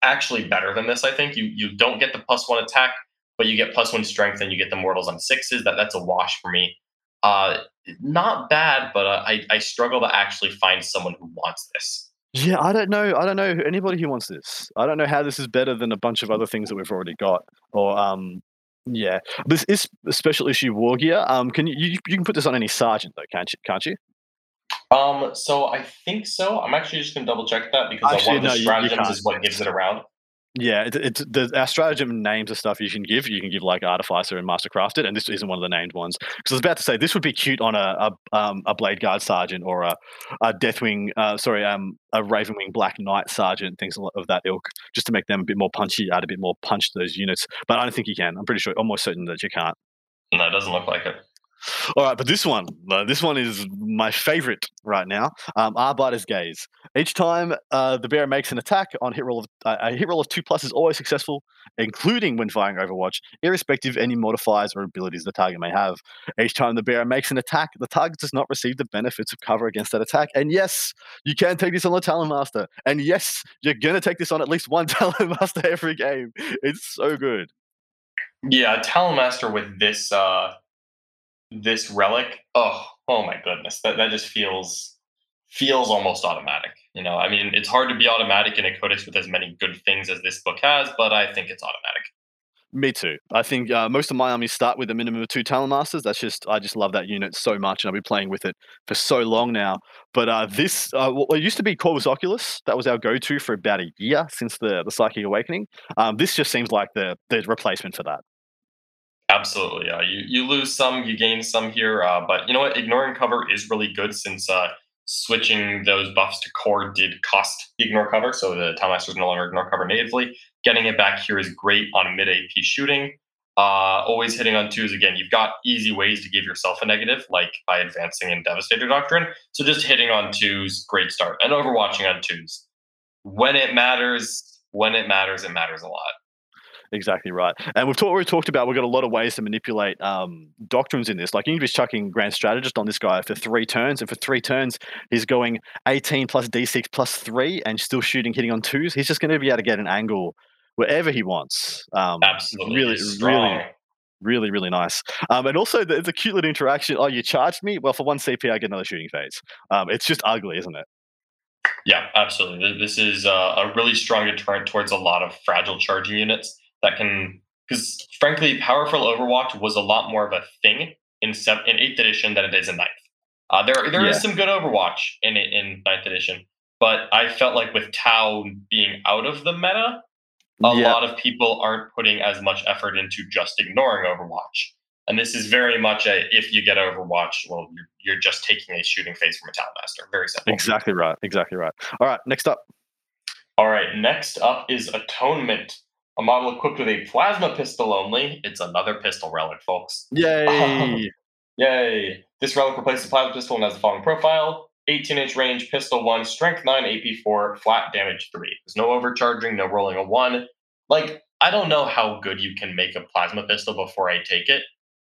actually better than this. I think you you don't get the plus one attack, but you get plus one strength and you get the mortals on sixes. That that's a wash for me. Uh, not bad, but uh, I I struggle to actually find someone who wants this. Yeah, I don't know. I don't know anybody who wants this. I don't know how this is better than a bunch of other things that we've already got. Or um, yeah, this is a special issue war gear. Um, can you, you you can put this on any sergeant though, can't you? Can't you? Um, so I think so. I'm actually just gonna double check that because actually, one of the no, stratagems is what gives it around. Yeah, it, the our stratagem names of stuff you can give. You can give like Artificer and Mastercrafted, and this isn't one of the named ones. Because I was about to say this would be cute on a a, um, a Bladeguard Sergeant or a, a Deathwing, uh, sorry, um, a Ravenwing Black Knight Sergeant, things of that ilk, just to make them a bit more punchy, add a bit more punch to those units. But I don't think you can. I'm pretty sure, almost certain that you can't. No, it doesn't look like it. All right, but this one, uh, this one is my favorite right now. Um, Arbiter's Gaze. Each time uh, the bear makes an attack on hit roll of uh, a hit roll of two plus is always successful, including when firing Overwatch, irrespective of any modifiers or abilities the target may have. Each time the bear makes an attack, the target does not receive the benefits of cover against that attack. And yes, you can take this on the Talon Master. And yes, you're gonna take this on at least one (laughs) Talon Master every game. It's so good. Yeah, Talon Master with this uh this relic, oh, oh my goodness, that, that just feels feels almost automatic. You know, I mean, it's hard to be automatic in a codex with as many good things as this book has, but I think it's automatic. Me too. I think uh, most of my armies start with a minimum of two Talon Masters. That's just I just love that unit so much, and I've been playing with it for so long now. But uh, this, uh, it used to be Corvus Oculus. That was our go-to for about a year since the the Psychic Awakening. Um, this just seems like the the replacement for that. Absolutely. Uh, you you lose some, you gain some here, uh, but you know what? Ignoring cover is really good since uh, switching those buffs to core did cost ignore cover, so the Talon Masters no longer ignore cover natively. Getting it back here is great on mid AP shooting. Uh, always hitting on twos again. You've got easy ways to give yourself a negative, like by advancing in Devastator Doctrine. So just hitting on twos, great start, and overwatching on twos. When it matters, when it matters, it matters a lot. Exactly right. And we've talked, we talked about we've got a lot of ways to manipulate um, doctrines in this. Like you can be chucking Grand Strategist on this guy for three turns, and for three turns, he's going 18 plus D6 plus three and still shooting, hitting on twos. He's just going to be able to get an angle wherever he wants. Um, Absolutely. Really, really, really, really nice. Um, and also, the, the cute little interaction. Oh, you charged me? Well, for one CP, I get another shooting phase. Um, it's just ugly, isn't it? Yeah, absolutely. This is uh, a really strong deterrent towards a lot of fragile charging units that can because frankly, powerful Overwatch was a lot more of a thing in seven, in eighth edition than it is in ninth. Uh, there there yeah. is some good Overwatch in it in ninth edition, but I felt like with Tau being out of the meta, a yeah. lot of people aren't putting as much effort into just ignoring Overwatch. And this is very much a if you get Overwatch, well, you're, you're just taking a shooting phase from a Talon Master. Very simple. Exactly right. Exactly right. All right, next up. All right, next up is Atonement. A model equipped with a plasma pistol only. It's another pistol relic, folks. Yay! (laughs) yay! This relic replaces the plasma pistol and has the following profile 18 inch range, pistol 1, strength 9, AP 4, flat damage 3. There's no overcharging, no rolling a 1. Like, I don't know how good you can make a plasma pistol before I take it,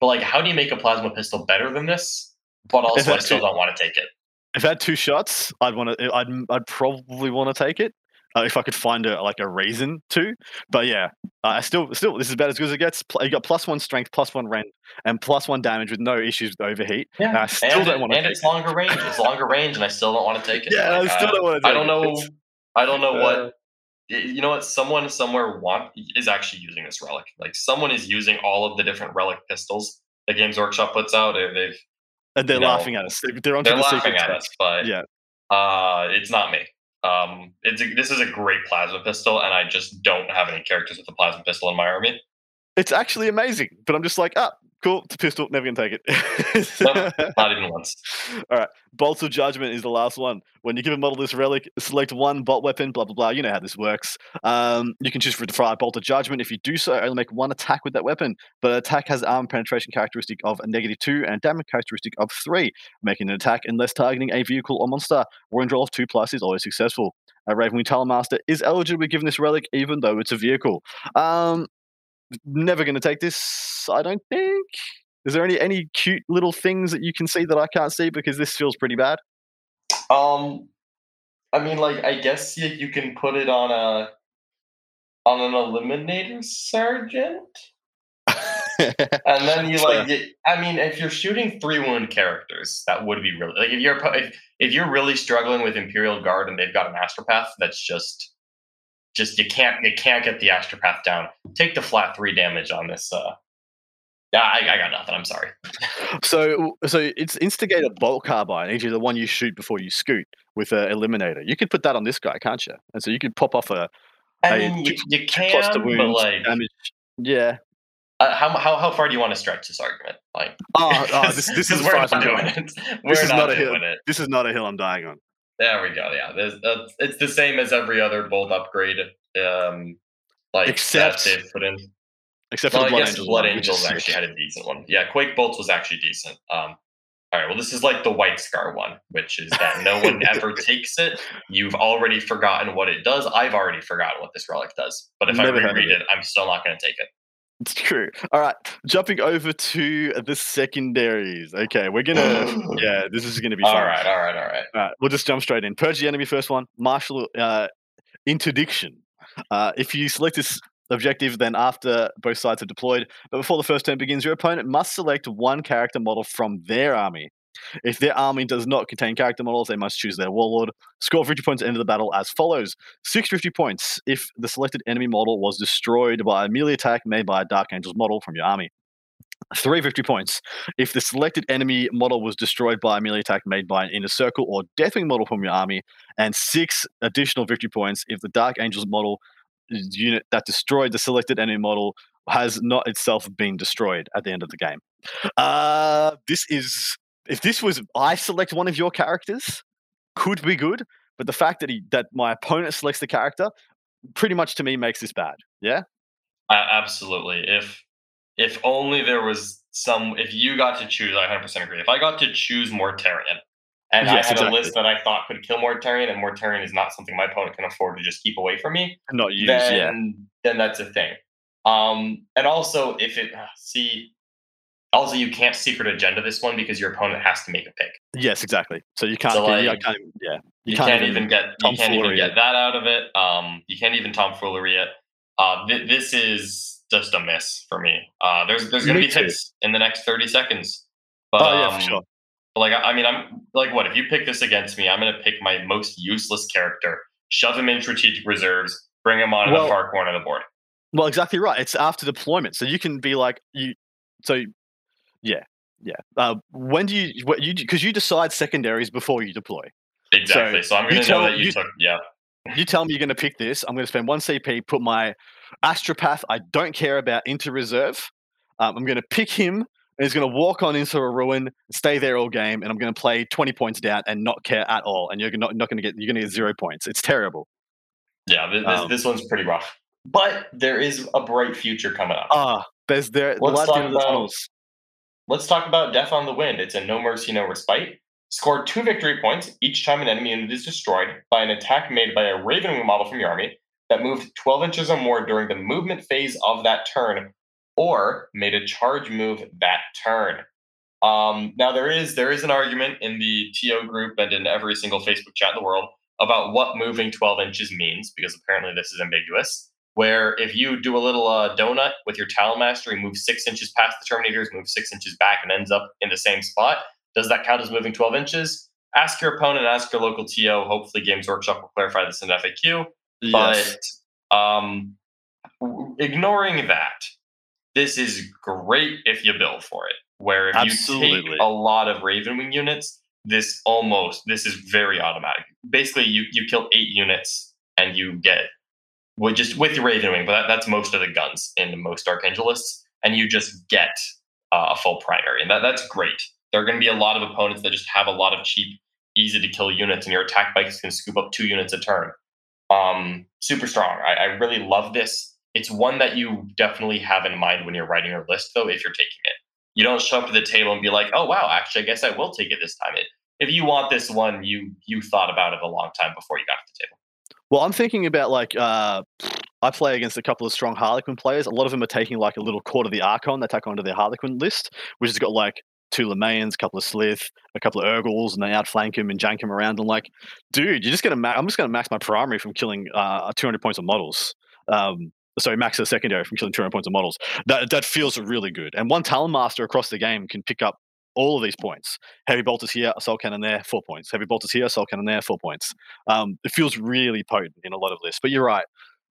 but like, how do you make a plasma pistol better than this? But also, I still do don't want to take it. If I had two shots, I'd want to. I'd I'd probably want to take it uh, if I could find a like a reason to. But yeah, uh, I still still this is about as good as it gets. You got plus one strength, plus one rend, and plus one damage with no issues with overheat. Yeah, and I still and don't want to. And it's it. longer range. It's longer range, and I still don't want to take it. (laughs) Yeah, like, I still don't want to. I don't know. It. I don't know what. Uh, you know what? Someone somewhere want is actually using this relic. Like someone is using all of the different relic pistols that Games Workshop puts out. They've and they're laughing know, at us. They're, on they're the laughing at us, but yeah, uh, it's not me. Um, it's a, this is a great plasma pistol, and I just don't have any characters with a plasma pistol in my army. It's actually amazing, but I'm just like, ah, cool, it's a pistol, never gonna take it. (laughs) nope, not even once. All right, Bolts of Judgment is the last one. When you give a model this relic, select one bolt weapon, blah blah blah. You know how this works. Um, you can choose for fire Bolt of Judgment. If you do so, only make one attack with that weapon. But attack has arm penetration characteristic of a negative two and damage characteristic of three, making an attack unless targeting a vehicle or monster. War and roll of two plus is always successful. A Ravenwing Talon Master is eligible given this relic, even though it's a vehicle. Um, never going to take this, I don't think. Is there any any cute little things that you can see that I can't see because this feels pretty bad? Um, I mean, like I guess you, you can put it on a on an eliminator sergeant, and then you (laughs) like. You, I mean, if you're shooting three wound characters, that would be really like if you're if, if you're really struggling with Imperial Guard and they've got an Astropath, that's just just you can't you can't get the Astropath down. Take the flat three damage on this uh, I, I, got nothing. I'm sorry. (laughs) so, so it's instigator bolt carbine, e.g., the one you shoot before you scoot with an eliminator. You could put that on this guy, can't you? And so you could pop off a. I a mean, you, you can, wounds, but like damage. Yeah. Uh, how, how how far do you want to stretch this argument? Like, oh, oh (laughs) this, this is we're not doing it. (laughs) We're this is not, not a hill. It. This is not a hill I'm dying on. There we go. Yeah, it's the same as every other bolt upgrade. Um, like except they've put in. Except for well, the Blood I guess Angels. Blood Angels actually had a decent one. Yeah, Quake Bolts was actually decent. Um, all right, well, this is like the White Scar one, which is that no one (laughs) ever takes it. You've already forgotten what it does. I've already forgotten what this relic does. But if Never I reread it, it, I'm still not going to take it. It's true. All right, jumping over to the secondaries. Okay, we're gonna. (gasps) yeah, this is gonna be. Fun. All right, all right, all right. All right, we'll just jump straight in. Purge the enemy first one. Martial uh, interdiction. Uh, if you select this objective then after both sides are deployed. But before the first turn begins, your opponent must select one character model from their army If their army does not contain character models, they must choose their warlord. Score 50 points at the end of the battle as follows 650 points if the selected enemy model was destroyed by a melee attack made by a Dark Angels model from your army. 350 points if the selected enemy model was destroyed by a melee attack made by an inner circle or deathwing model from your army, and six additional 50 points if the Dark Angels model unit that destroyed the selected enemy model has not itself been destroyed at the end of the game. Uh, this is if this was I select one of your characters, could be good, but the fact that he that my opponent selects the character pretty much to me makes this bad. Yeah. Uh, absolutely. If if only there was some. If you got to choose, I 100% agree. If I got to choose Mortarion, and yes, I had exactly. a list that I thought could kill Mortarion, and Mortarion is not something my opponent can afford to just keep away from me. Not use, then, yeah. Then that's a thing. Um, and also, if it uh, see, also you can't secret agenda this one because your opponent has to make a pick. Yes, exactly. So you can't. So like, you can't yeah. You, you can't, can't, even get. You can't even get that out of it. Um, you can't even tomfoolery it. Uh, th- this is just a miss for me. Uh, there's there's going to be hits in the next 30 seconds. But, oh yeah, um, for sure. Like I mean, I'm like, what if you pick this against me? I'm going to pick my most useless character, shove him in strategic reserves, bring him on well, in the far corner of the board. Well, exactly right. It's after deployment, so you can be like you. So, yeah, yeah. Uh, when do you? What you? Because you decide secondaries before you deploy. Exactly. So, so I'm going to know that you, you took. Yeah. You tell me you're going to pick this. I'm going to spend one CP, put my Astropath I don't care about into reserve. Um, I'm going to pick him, and he's going to walk on into a ruin, stay there all game, and I'm going to play 20 points down and not care at all. And you're not, not going to get you're going to get zero points. It's terrible. Yeah, this, um, this one's pretty rough. But there is a bright future coming up. Ah, there's there. Let's talk about. Let's talk about Death on the Wind. It's a no mercy, no respite. Score two victory points each time an enemy unit is destroyed by an attack made by a Ravenwing model from your army that moved 12 inches or more during the movement phase of that turn, or made a charge move that turn. Um, now there is there is an argument in the TO group and in every single Facebook chat in the world about what moving 12 inches means, because apparently this is ambiguous. Where if you do a little uh, donut with your Talon Master, you move six inches past the Terminators, move six inches back, and ends up in the same spot. Does that count as moving 12 inches? Ask your opponent, ask your local TO. Hopefully, Games Workshop will clarify this in FAQ. Yes. But um, ignoring that, this is great if you build for it. Where if Absolutely. you take a lot of Ravenwing units, this almost this is very automatic. Basically, you you kill eight units and you get with just with your Ravenwing, but that, that's most of the guns in most Archangelists, and you just get uh, a full primary, and that that's great. There are going to be a lot of opponents that just have a lot of cheap, easy to kill units, and your attack bikes can scoop up two units a turn. Um, super strong. I, I really love this. It's one that you definitely have in mind when you're writing your list, though, if you're taking it. You don't show up to the table and be like, "Oh wow, actually, I guess I will take it this time." It, if you want this one, you you thought about it a long time before you got to the table. Well, I'm thinking about like uh, I play against a couple of strong Harlequin players. A lot of them are taking like a little Court of the Archon. They tack onto their Harlequin list, which has got like two Lhamaeans, a couple of Sslyth, a couple of Ur-Ghuls, and they outflank him and jank him around. And like, dude, you're just gonna ma- I'm just gonna max my primary from killing uh, 200 points of models. Um, sorry, max the secondary from killing 200 points of models. That that feels really good. And one Talon Master across the game can pick up all of these points. Heavy bolters here, assault cannon there, four points. Heavy bolters here, assault cannon there, four points. Um, it feels really potent in a lot of lists. But you're right.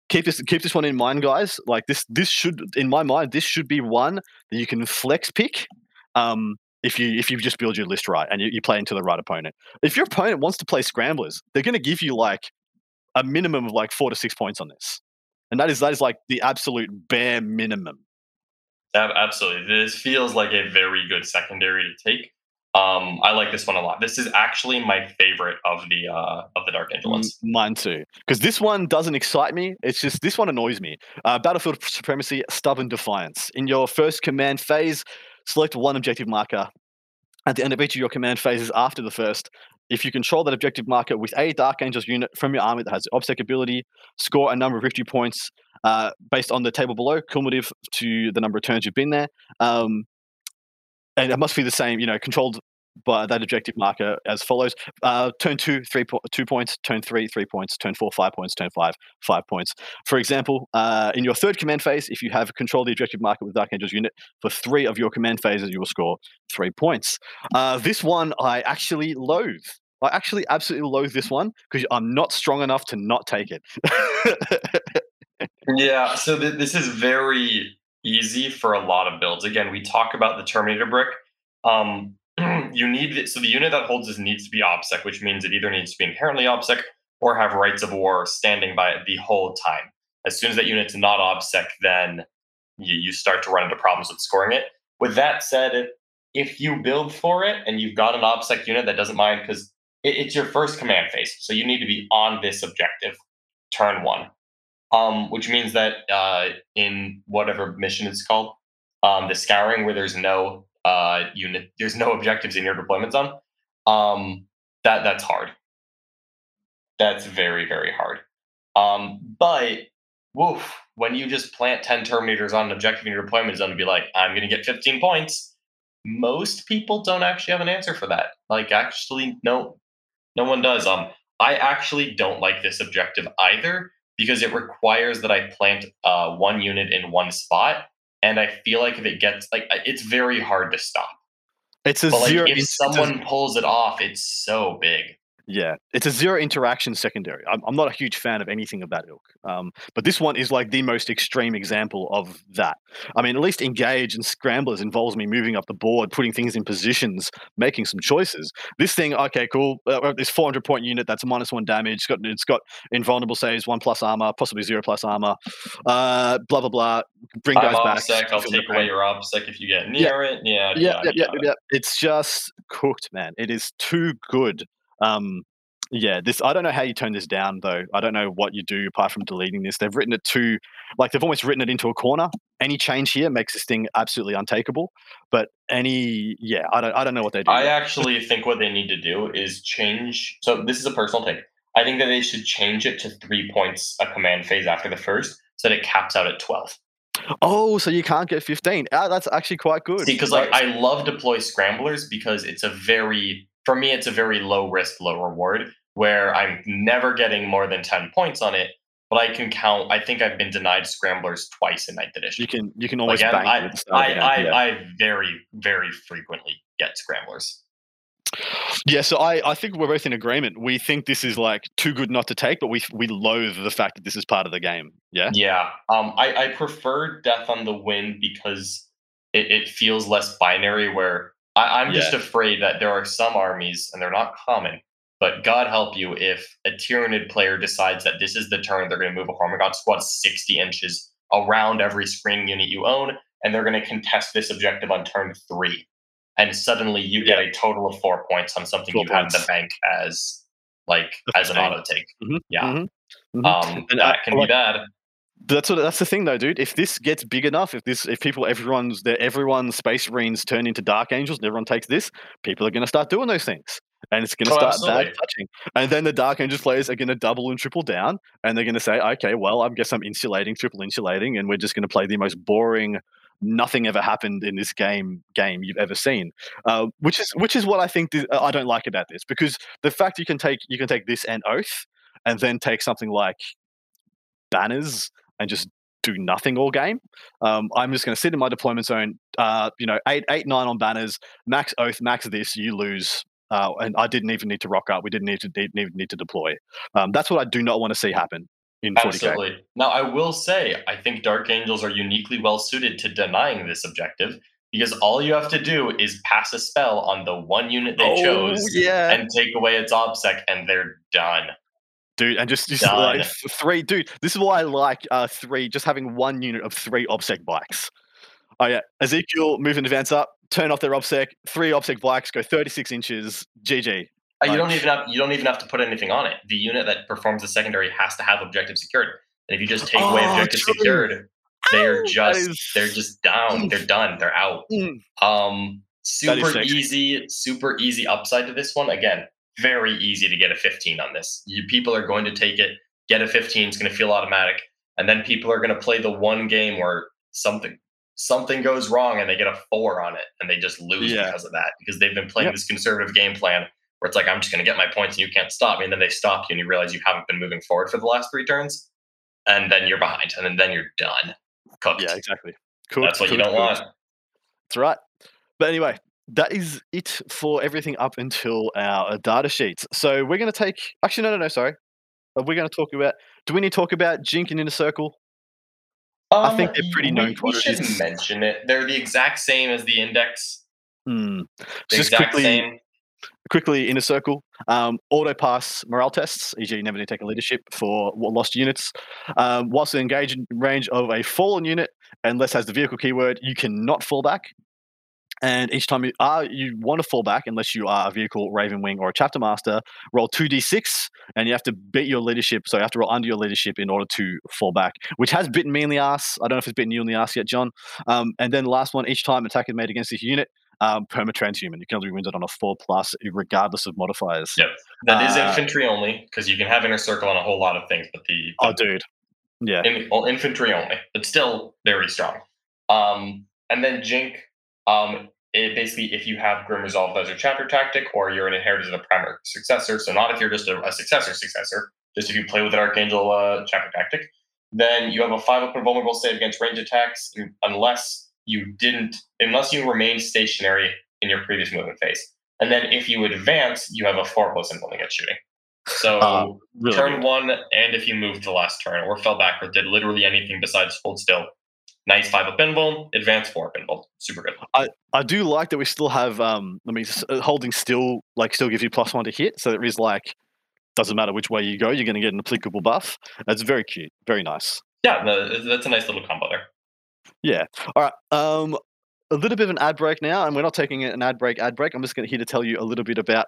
Keep this keep this one in mind, guys. Like this this should in my mind this should be one that you can flex pick. Um, if you if you just build your list right and you, you play into the right opponent. If your opponent wants to play scramblers, they're going to give you like a minimum of like four to six points on this, and that is that is like the absolute bare minimum. Absolutely. This feels like a very good secondary to take. Um, I like this one a lot. This is actually my favorite of the uh, of the Dark Angel ones. Mine too, because this one doesn't excite me. It's just this one annoys me. Uh, Battlefield Supremacy, Stubborn Defiance. In your first command phase, select one objective marker. At the end of each of your command phases after the first, if you control that objective marker with a Dark Angels unit from your army that has the OBSEC ability, score a number of victory points uh, based on the table below, cumulative to the number of turns you've been there. Um, and it must be the same, you know, controlled by that objective marker as follows: uh, turn two, three, po- two points; turn three, three points; turn four, five points; turn five, five points. For example, uh, in your third command phase, if you have control the objective marker with Dark Angel's unit for three of your command phases, you will score three points. Uh, this one I actually loathe. I actually absolutely loathe this one because I'm not strong enough to not take it. (laughs) yeah, so th- this is very easy for a lot of builds. Again, we talk about the Terminator brick. Um, you need so the unit that holds this needs to be OBSEC, which means it either needs to be inherently OBSEC or have Rites of War standing by it the whole time. As soon as that unit's not OBSEC, then you, you start to run into problems with scoring it. With that said, if you build for it and you've got an OBSEC unit that doesn't mind, because it, it's your first command phase, so you need to be on this objective turn one um, which means that uh, in whatever mission it's called, um, the scouring where there's no uh, unit, there's no objectives in your deployment zone. Um, that that's hard. That's very very hard. Um, but woof, when you just plant ten terminators on an objective in your deployment zone and be like, I'm going to get 15 points. Most people don't actually have an answer for that. Like, actually, no, no one does. Um, I actually don't like this objective either because it requires that I plant uh, one unit in one spot. And I feel like if it gets like it's very hard to stop. It's a but like zero. if someone pulls it off, it's so big. Yeah, it's a zero interaction secondary. I'm, I'm not a huge fan of anything of that ilk, um, but this one is like the most extreme example of that. I mean, at least engage and scramblers involves me moving up the board, putting things in positions, making some choices. This thing, okay, cool. Uh, this 400 point unit that's a minus one damage. It's got it's got invulnerable saves, one plus armor, possibly zero plus armor. Uh, blah blah blah. Bring guys back. Sec, I'll take away your obsec if you get near yeah. it. Yeah, yeah, yeah, yeah, yeah. It's just cooked, man. It is too good um, yeah, this I don't know how you turn this down though. I don't know what you do apart from deleting this. They've written it to like they've almost written it into a corner. Any change here makes this thing absolutely untakeable. But any yeah, I don't I don't know what they do. I actually think what they need to do is change so this is a personal take. I think that they should change it to three points a command phase after the first so that it caps out at twelve. Oh, so you can't get 15. Ah, that's actually quite good. See, because like I love deploy scramblers because it's a very for me, it's a very low risk, low reward where I'm never getting more than 10 points on it. But I can count. I think I've been denied scramblers twice in Ninth Edition. You can you can always Again, bank I, it I, I, yeah. I very very frequently get scramblers. Yeah, so I, I think we're both in agreement. We think this is like too good not to take, but we we loathe the fact that this is part of the game. Yeah. Yeah. Um. I, I prefer Death on the Wind because it, it feels less binary. Where I, am just afraid that there are some armies, and they're not common, but God help you if a Tyranid player decides that this is the turn they're going to move a Hormigaunt squad 60 inches around every screen unit you own, and they're going to contest this objective on turn three. And suddenly you get a total of four points on something you points. have the bank as like as an auto take. Mm-hmm. Yeah. Mm-hmm. mm-hmm. Um, and that can like, be bad. That's what, that's the thing though, dude. If this gets big enough, if this if people everyone's there everyone's space marines turn into dark angels and everyone takes this, people are gonna start doing those things. And it's gonna oh, start touching. And then the Dark Angels players are gonna double and triple down and they're gonna say, Okay, well, I guess I'm insulating, triple insulating, and we're just gonna play the most boring nothing ever happened in this game game you've ever seen uh, which is which is what i think th- i don't like about this because the fact you can take you can take this and oath and then take something like banners and just do nothing all game. Um, I'm just going to sit in my deployment zone. Uh, you know, eight, eight, nine on banners, max oath, max this. You lose, uh, and I didn't even need to rock up. We didn't need to need, need to deploy. Um, that's what I do not want to see happen in 40k. Absolutely. Now, I will say, I think Dark Angels are uniquely well suited to denying this objective because all you have to do is pass a spell on the one unit they oh, chose yeah. and take away its obsec, and they're done dude, and just, just like three, dude. This is why I like uh, three, just having one unit of three obsec bikes. Oh yeah, Ezekiel move and advance up, turn off their obsec, three obsec bikes, go 36 inches, GG. Uh, you don't even have you don't even have to put anything on it. The unit that performs the secondary has to have objective secured. And if you just take oh, away objective true. secured, they're just is... they're just down. They're done. They're out. Mm. Um, super easy, super easy upside to this one. Again, very easy to get a 15 on this. You, people are going to take it, get a 15, it's going to feel automatic. And then people are going to play the one game where something something goes wrong and they get a four on it and they just lose Yeah. because of that because they've been playing Yep. this conservative game plan where it's like I'm just going to get my points and you can't stop me and then they stop you and you realize you haven't been moving forward for the last three turns and then you're behind and then, then you're done cooked. Yeah, exactly. Cool. That's what you don't want. That's right. But anyway, that is it for everything up until our uh, data sheets. So we're going to take. Actually, no, no, no. Sorry. Uh, We're going to talk about. Do we need to talk about Jink and Inner Circle? I think they're pretty Um, known we, we should quantities. mention it. They're the exact same as the index. Hmm. The Just exact quickly, same. quickly Inner Circle. Um, auto pass morale tests. E.g., you never need to take a leadership for lost units. Um, whilst in range of a fallen unit, unless has the vehicle keyword, you cannot fall back. And each time you are you want to fall back, unless you are a vehicle, Ravenwing, or a chapter master, roll two d6, and you have to beat your leadership. So you have to roll under your leadership in order to fall back, which has bitten me in the ass. I don't know if it's bitten you in the ass yet, John. Um, and then the last one, each time attack is made against this unit, um, perma transhuman. You can only be wounded on a four plus, regardless of modifiers. Yep. That is Uh, infantry only because you can have inner circle on a whole lot of things, but the, Oh, dude. Yeah. in, well, infantry only, but still very strong. Um, and then Jink, um, it basically if you have Grim Resolve as your chapter tactic, or you're an inheritor of the primary successor. So not if you're just a, a successor successor, just if you play with an Archangel uh, chapter tactic, then you have a five up and vulnerable save against range attacks unless you didn't, unless you remain stationary in your previous movement phase. And then if you advance, you have a four plus invuln against shooting. So Uh, Really turn good. one, and if you moved the last turn or fell back or did literally anything besides hold still, nice five up pinball, advance four up invuln, super good. I I do like that we still have. Um, I mean, uh, holding still like still gives you plus one to hit, so there is like doesn't matter which way you go, you're going to get an applicable buff. That's very cute, very nice. Yeah, no, that's a nice little combo there. Yeah. All right. Um, a little bit of an ad break now, and we're not taking an ad break. Ad break. I'm just going to here to tell you a little bit about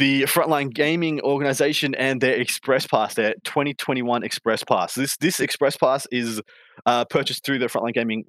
the Frontline Gaming organization and their Express Pass, their 2021 Express Pass. This this Express Pass is uh, purchased through the Frontline Gaming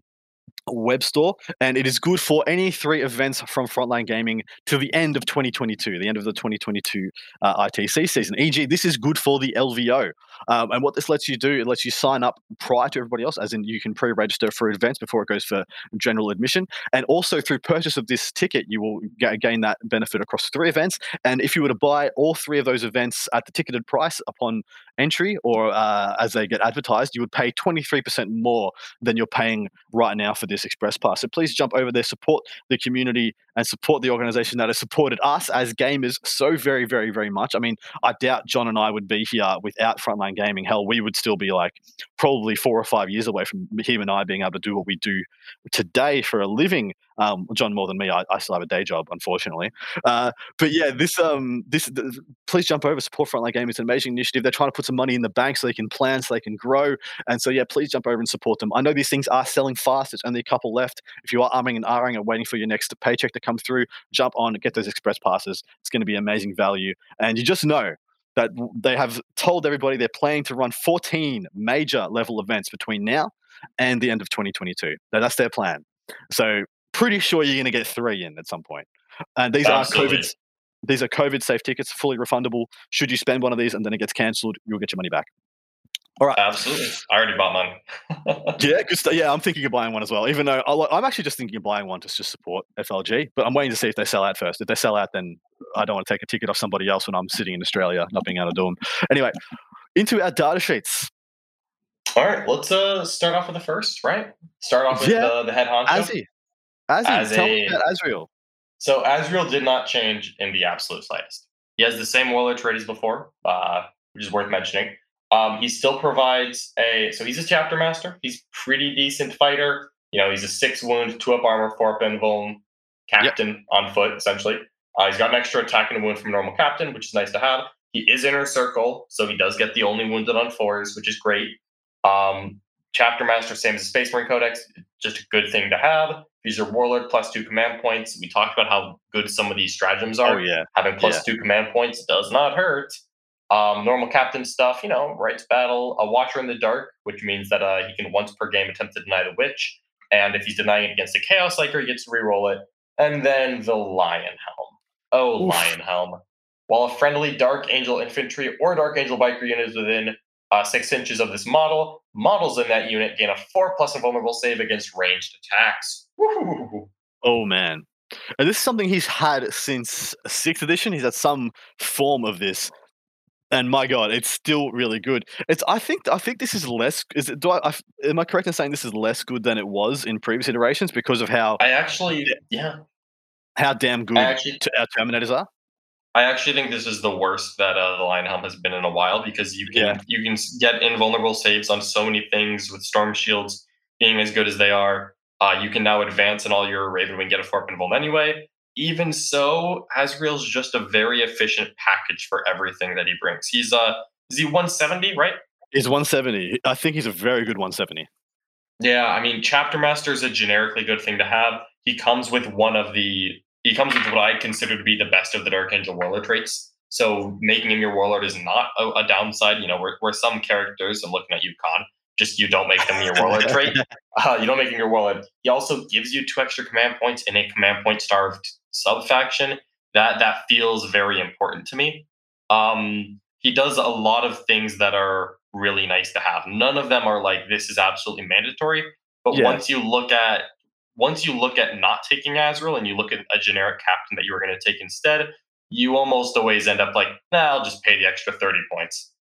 web store, and it is good for any three events from Frontline Gaming to the end of 2022, the end of the 2022 uh, ITC season. E.g., this is good for the LVO. Um, and what this lets you do, it lets you sign up prior to everybody else, as in you can pre-register for events before it goes for general admission. And also through purchase of this ticket, you will ga- gain that benefit across three events. And if you were to buy all three of those events at the ticketed price upon entry or uh, as they get advertised, you would pay 23% more than you're paying right now for this Express Pass. So please jump over there, support the community, and support the organization that has supported us as gamers so very, very, very much. I mean, I doubt John and I would be here without Frontline Gaming. Hell, we would still be like probably four or five years away from him and I being able to do what we do today for a living. Um, John more than me. I, I still have a day job, unfortunately. Uh, but yeah, this um this th- please jump over support Frontline Gaming. It's an amazing initiative. They're trying to put some money in the bank so they can plan, so they can grow. And so yeah, please jump over and support them. I know these things are selling fast. It's only a couple left. If you are arming and ahhing and waiting for your next paycheck to come through, jump on, get those express passes. It's going to be amazing value. And you just know that they have told everybody they're planning to run 14 major level events between now and the end of 2022. Now, that's their plan. So pretty sure you're going to get three in at some point. And these Absolutely. are COVID. These are COVID safe tickets, fully refundable. Should you spend one of these and then it gets cancelled, you'll get your money back. Absolutely. I already bought mine. (laughs) Yeah, good. Yeah, I'm thinking of buying one as well. Even though I, I'm actually just thinking of buying one to just support FLG, but I'm waiting to see if they sell out first. If they sell out, then I don't want to take a ticket off somebody else when I'm sitting in Australia, not being able to do them. Anyway, into our data sheets. All right, let's uh start off with the first, right? Start off with Yeah. uh, the head honcho. Azzy, Azzy, As tell me about Azrael. So Azrael did not change in the absolute slightest. He has the same warlord trait as before, uh, which is worth mentioning. Um, he still provides a so he's a chapter master. He's pretty decent fighter. You know, he's a six wound, two up armor, four up invuln captain on foot, essentially. Uh, he's got an extra attack and a wound from normal captain, which is nice to have. He is inner circle, so he does get the only wounded on fours, which is great. Um, chapter master, same as the Space Marine Codex, just a good thing to have. These are warlord plus two command points. We talked about how good some of these stratagems are. Oh yeah, Having plus two command points does not hurt. Um, normal captain stuff, you know, rights battle, a watcher in the dark, which means that uh, he can once per game attempt to deny the witch. And if he's denying it against a chaos psyker, he gets to reroll it. And then the lion helm. Oh, Oof. lion helm. While a friendly dark angel infantry or dark angel biker unit is within uh, six inches of this model. Models in that unit gain a four plus invulnerable save against ranged attacks. Woo-hoo-hoo-hoo. Oh man. And this is something he's had since sixth edition. He's had some form of this. And my God, it's still really good. It's I think I think this is less. Is it? Do I, I am I correct in saying this is less good than it was in previous iterations because of how I actually, yeah, how damn good actually, our Terminators are? I actually think this is the worst that uh, the Lion Helm has been in a while because you can Yeah. you can get invulnerable saves on so many things with Storm Shields being as good as they are. Uh, you can now advance in all your Ravenwing get a four invuln anyway. Even so, Azrael's just a very efficient package for everything that he brings. He's uh is he 170, right? He's 170. I think he's a very good 170. Yeah, I mean, Chapter Master is a generically good thing to have. He comes with one of the he comes with what I consider to be the best of the Dark Angel Warlord traits. So making him your Warlord is not a, a downside. You know, where, where some characters, I'm looking at you, Khan, just you don't make them your Warlord trait. (laughs) Uh, you don't make him your Warlord. He also gives you two extra command points in a command point starved sub faction. That that feels very important to me. Um, he does a lot of things that are really nice to have. None of them are like this is absolutely mandatory. But Yeah. once you look at once you look at not taking Azrael and you look at a generic captain that you were going to take instead, you almost always end up like, nah, I'll just pay the extra 30 points.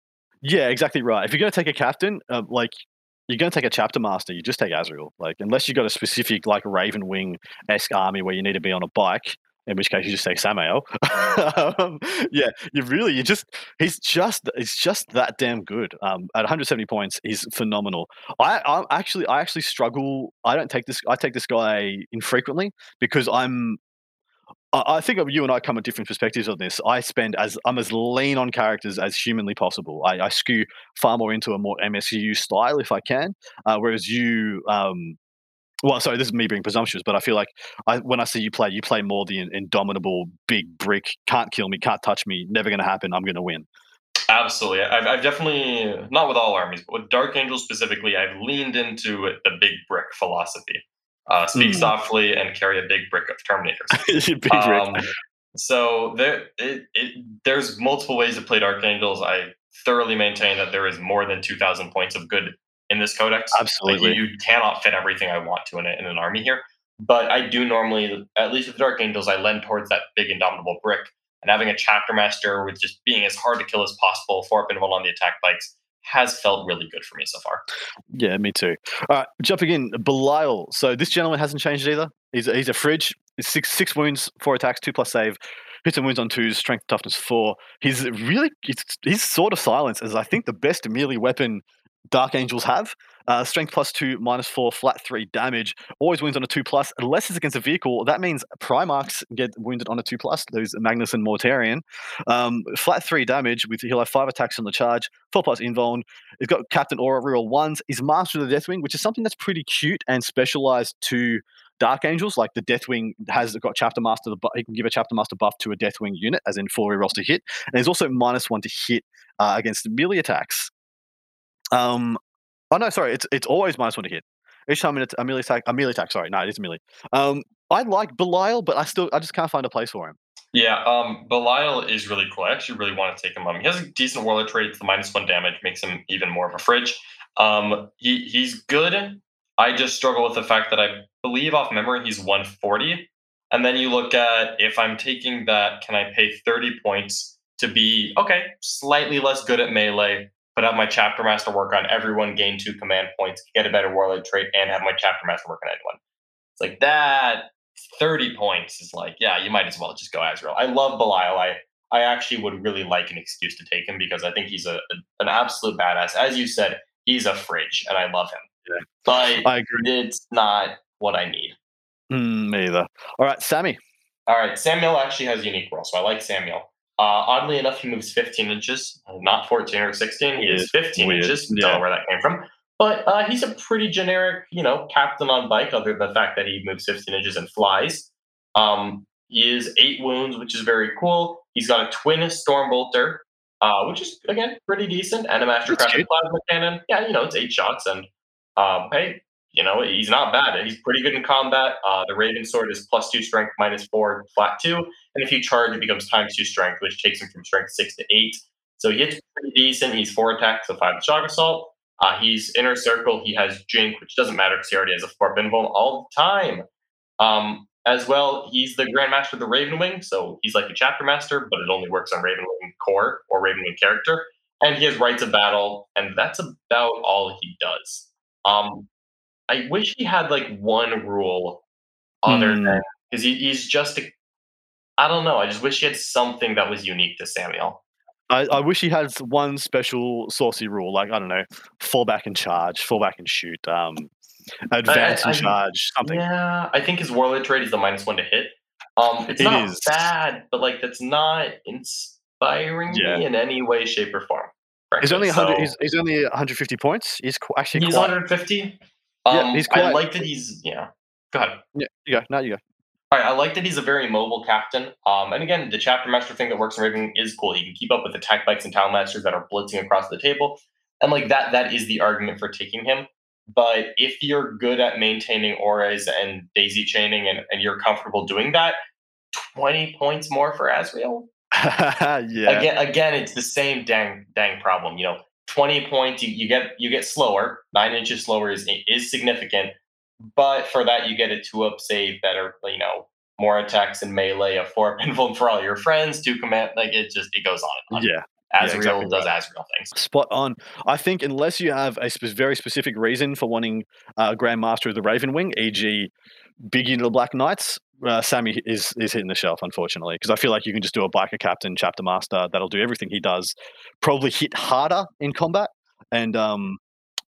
Yeah, exactly right. If you're going to take a captain, uh, like you're going to take a chapter master, you just take Azrael. Like unless you've got a specific like Raven Wing esque army where you need to be on a bike, in which case you just take Samael. (laughs) um, yeah, you really you just he's just he's just that damn good. Um, at 170 points, he's phenomenal. I I actually I actually struggle. I don't take this. I take this guy infrequently because I'm I think you and I come at different perspectives on this. I spend as I'm as lean on characters as humanly possible. I, I skew far more into a more MSU style if I can, uh, whereas you, um, well, sorry, this is me being presumptuous, but I feel like I, when I see you play, you play more the indomitable big brick, can't kill me, can't touch me, never going to happen. I'm going to win. Absolutely. I've, I've definitely, not with all armies, but with Dark Angel specifically, I've leaned into the big brick philosophy. Uh, speak Mm. softly and carry a big brick of Terminators. (laughs) Big brick. Um, so there, it, it, there's multiple ways to play Dark Angels. I thoroughly maintain that there is more than 2,000 points of good in this codex. Absolutely. you, you cannot fit everything I want to in, a, in an army here. But I do normally, at least with Dark Angels, I lend towards that big indomitable brick. And having a chapter master with just being as hard to kill as possible, four up invul on the attack bikes, has felt really good for me so far. Yeah, me too. All right, jumping in, Belial. So this gentleman hasn't changed either. He's a, he's a fridge. Six six wounds, four attacks, two plus save, hits and wounds on twos, strength toughness four. He's really he's, he's Sword of Silence as I think the best melee weapon Dark Angels have. Uh, strength plus two, minus four, flat three damage. Always wins on a two plus, unless it's against a vehicle. That means Primarchs get wounded on a two plus. Those Magnus and Mortarion. Um, flat three damage with he'll have five attacks on the charge, four plus invuln. He's got Captain Aura reroll ones. He's Master of the Deathwing, which is something that's pretty cute and specialized to Dark Angels. Like the Deathwing has got Chapter Master. The he can give a Chapter Master buff to a Deathwing unit, as in four rerolls to hit, and he's also minus one to hit uh, against melee attacks. Um, oh no, sorry, it's it's always minus one to hit. Each time it's a melee attack, a melee attack. Sorry, no, it is melee. Um, I like Belial, but I still I just can't find a place for him. Yeah, um, Belial is really cool. I actually really want to take him on. He has a decent warlord trait. The minus one damage, makes him even more of a fridge. Um, he he's good. I just struggle with the fact that I believe off memory he's 140. And then you look at if I'm taking that, can I pay 30 points to be okay, slightly less good at melee, have my chapter master work on everyone, gain two command points, get a better warlord trait, and have my chapter master work on anyone. It's like that 30 points is like, yeah, you might as well just go Azrael. I love Belial. I I actually would really like an excuse to take him because I think he's a, a- an absolute badass. As you said, he's a fridge, and I love him. Yeah. But I agree. it's not what I need. Mm, me either. All right, Sammy. All right, Samael actually has unique role, so I like Samael. Uh, oddly enough, he moves 15 inches, not 14 or 16. He is 15 Weird. inches. Don't know where that came from. But uh, he's a pretty generic, you know, captain on bike, other than the fact that he moves 15 inches and flies. Um, he is eight wounds, which is very cool. He's got a twin Stormbolter, uh, which is, again, pretty decent, and a Master Crafted. Plasma Cannon. Yeah, you know, it's eight shots, and um, hey, you know, he's not bad. He's pretty good in combat. Uh, the Raven Sword is plus two strength, minus four, flat two. And if you charge, it becomes times two strength, which takes him from strength six to eight. So he hits pretty decent. He's four attacks, so five shock assault. Uh, he's inner circle. He has Jink, which doesn't matter because he already has a four pinball all the time. Um, as well, he's the Grandmaster of the Ravenwing, so he's like a chapter master, but it only works on Ravenwing core or Ravenwing character. And he has Rites of Battle, and that's about all he does. Um, I wish he had like one rule other Hmm. than because he, he's just a. I don't know. I just wish he had something that was unique to Samael. I, I wish he had one special saucy rule, like I don't know, fall back and charge, fall back and shoot, um, advance I- and I- charge, something. Yeah, I think his warlord trade is the minus one to hit. Um, it's It not is. bad, but like that's not inspiring Yeah. me in any way, shape, or form. He's only 100, So- he's, he's only 150 points. He's qu- actually he's quite. 150. Yeah, Um, he's I like that he's yeah. Go ahead. Yeah, you go. No, you go. All right, I like that he's a very mobile captain. Um, and again, the chapter master thing that works in Raven is cool. He can keep up with attack bikes and talon masters that are blitzing across the table, and like that, that is the argument for taking him. But if you're good at maintaining auras and daisy chaining, and, and you're comfortable doing that, twenty points more for Azrael. (laughs) yeah. Again, again, it's the same dang dang problem. You know, twenty points, you, you get you get slower. Nine inches slower is is significant, but for that you get a two up save that are you know more attacks in melee, a four pinfall (laughs) for all your friends, two command. Like it just it goes on. And on. Yeah. yeah, Azrael exactly does right. Azrael things. Spot on. I think unless you have a spe- very specific reason for wanting uh, Grandmaster of the Ravenwing, e.g., Big Unit of Black Knights, uh, Sammy is is hitting the shelf, unfortunately, because I feel like you can just do a biker captain, chapter master that'll do everything he does, probably hit harder in combat, and um,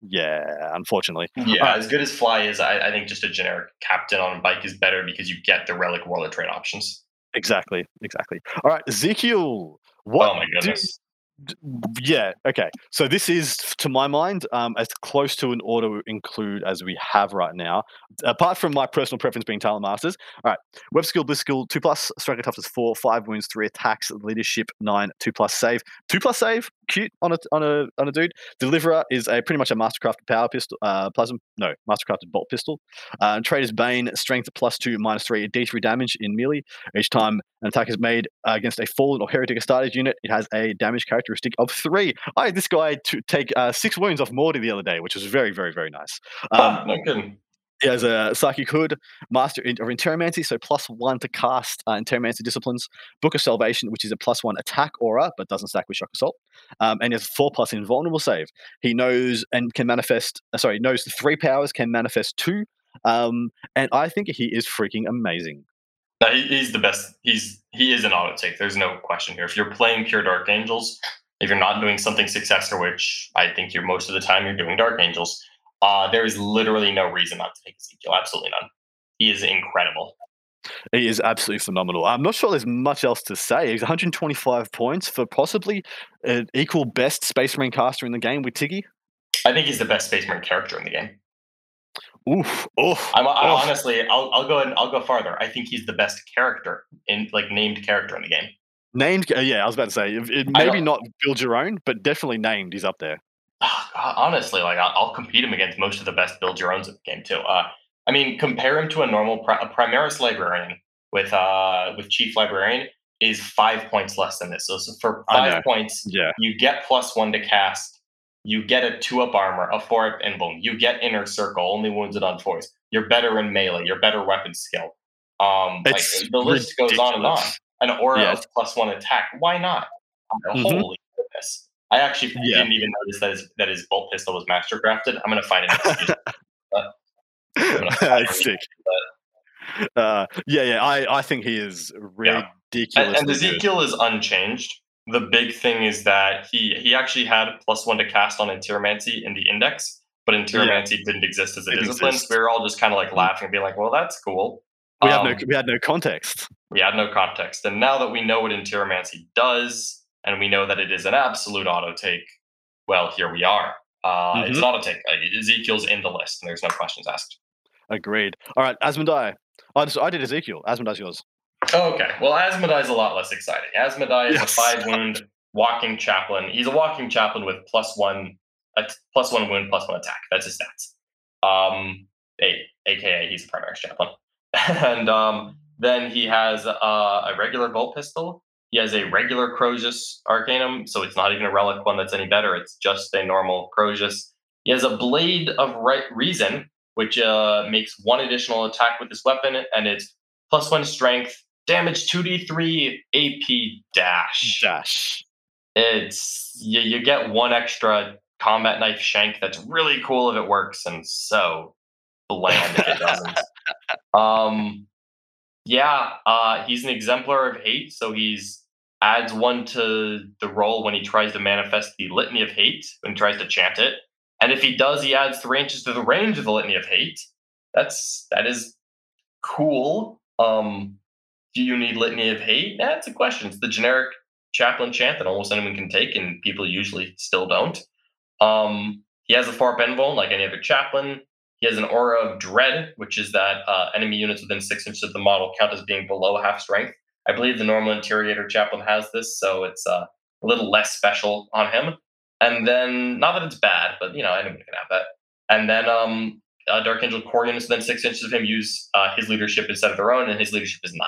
yeah, unfortunately, Yeah, as good as Fly is, I, I think just a generic captain on a bike is better because you get the relic warlord trait options. exactly, exactly. All right, Ezekiel, what? oh my goodness. Yeah okay. So this is to my mind um, as close to an auto include as we have right now apart from my personal preference being Talon Masters. All right web skill bliss skill 2 plus striker toughness 4 5 wounds 3 attacks leadership 9 2 plus save. 2 plus save cute on a on a on a dude deliverer is a pretty much a mastercrafted power pistol uh plasma no mastercrafted bolt pistol uh, and Traitor's Bane strength plus 2 minus 3 d3 damage in melee each time an attack is made uh, against a fallen or heretic Astartes unit, it has a damage characteristic of three. I had this guy to take uh, six wounds off Morty the other day, which was very, very, very nice. Um, Huh, no kidding. He has a Psychic Hood, Master of Interromancy, so plus one to cast uh, Interromancy disciplines. Book of Salvation, which is a plus one attack aura, but doesn't stack with Shock Assault. Um, and has four plus Invulnerable save. He knows and can manifest, uh, sorry, knows three powers, can manifest two. Um, and I think he is freaking amazing. No, he, he's the best. He's he is an auto take. There's no question here. If you're playing pure Dark Angels, if you're not doing something successor, which I think you're most of the time you're doing Dark Angels, uh, there is literally no reason not to take Ezekiel. Absolutely none. He is incredible. He is absolutely phenomenal. I'm not sure there's much else to say. He's 125 points for possibly an equal best Space Marine caster in the game with Tiggy. I think he's the best Space Marine character in the game. Oof, oof. I'm, I, Oh. honestly, I'll, I'll go and I'll go farther. I think he's the best character in like named character in the game. Named, uh, yeah, I was about to say, it, maybe not build your own, but definitely named. He's up there. Honestly, like I'll, I'll compete him against most of the best build your owns in the game too. Uh, I mean, compare him to a normal pri- a Primaris librarian with uh with Chief Librarian is five points less than this. So, so for five points, Yeah, you get plus one to cast. You get a two up armor, a four up emblem. You get inner circle, only wounded on fours. You're better in melee. You're better weapon skill. Um, like the list goes on and on. ridiculous. An aura Yeah. of plus one attack. Why not? Mhm. Holy goodness! I actually Yeah. didn't even notice that his that his bolt pistol was master crafted. I'm gonna find it. That's sick. Uh, yeah, yeah, I, I think he is Yeah. ridiculous. and, and Ezekiel is unchanged. The big thing is that he he actually had plus one to cast on Interromancy in the index, but Interromancy didn't exist as a Didn't discipline. So we were all just kind of like laughing and being like, "Well, that's cool." we had no Um, we had no context. we had no context, and now that we know what Interromancy does, and we know that it is an absolute auto take, well, here we are. Uh, It's Mhm. an auto take. Ezekiel's in the list, and there's no questions asked. Agreed. All right, Asmodai. I just I did Ezekiel. Asmodai's yours. Okay. Well, Asmodai is a lot less exciting. Asmodai is Yes. a five wound walking chaplain. He's a walking chaplain with plus one, a t- plus one wound, plus one attack. That's his stats. Um, a, aka he's a primary chaplain. (laughs) and um, then he has uh, a regular bolt pistol. He has a regular Crozius Arcanum, so it's not even a relic one that's any better. It's just a normal Crozius. He has a Blade of right Reason, which uh, makes one additional attack with this weapon, and it's plus one strength, damage 2d3, AP dash. Dash. It's you, you get one extra combat knife shank that's really cool if it works, and so bland if it doesn't. (laughs) um, yeah, uh, he's an exemplar of hate, so he's adds one to the roll when he tries to manifest the litany of hate when he tries to chant it. And if he does, he adds three inches to the range of the litany of hate. That's that is cool. Um, do you need litany of hate? That's a question. It's the generic chaplain chant that almost anyone can take, and people usually still don't. Um, he has a far Benvol like any other chaplain. He has an aura of dread, which is that uh, enemy units within six inches of the model count as being below half strength. I believe the normal Interrogator chaplain has this, so it's uh, a little less special on him. And then, not that it's bad, but you know, anyone can have that. And then, um, uh, Dark Angel Corgan is within six inches of him. Use uh, his leadership instead of their own, and his leadership is nine.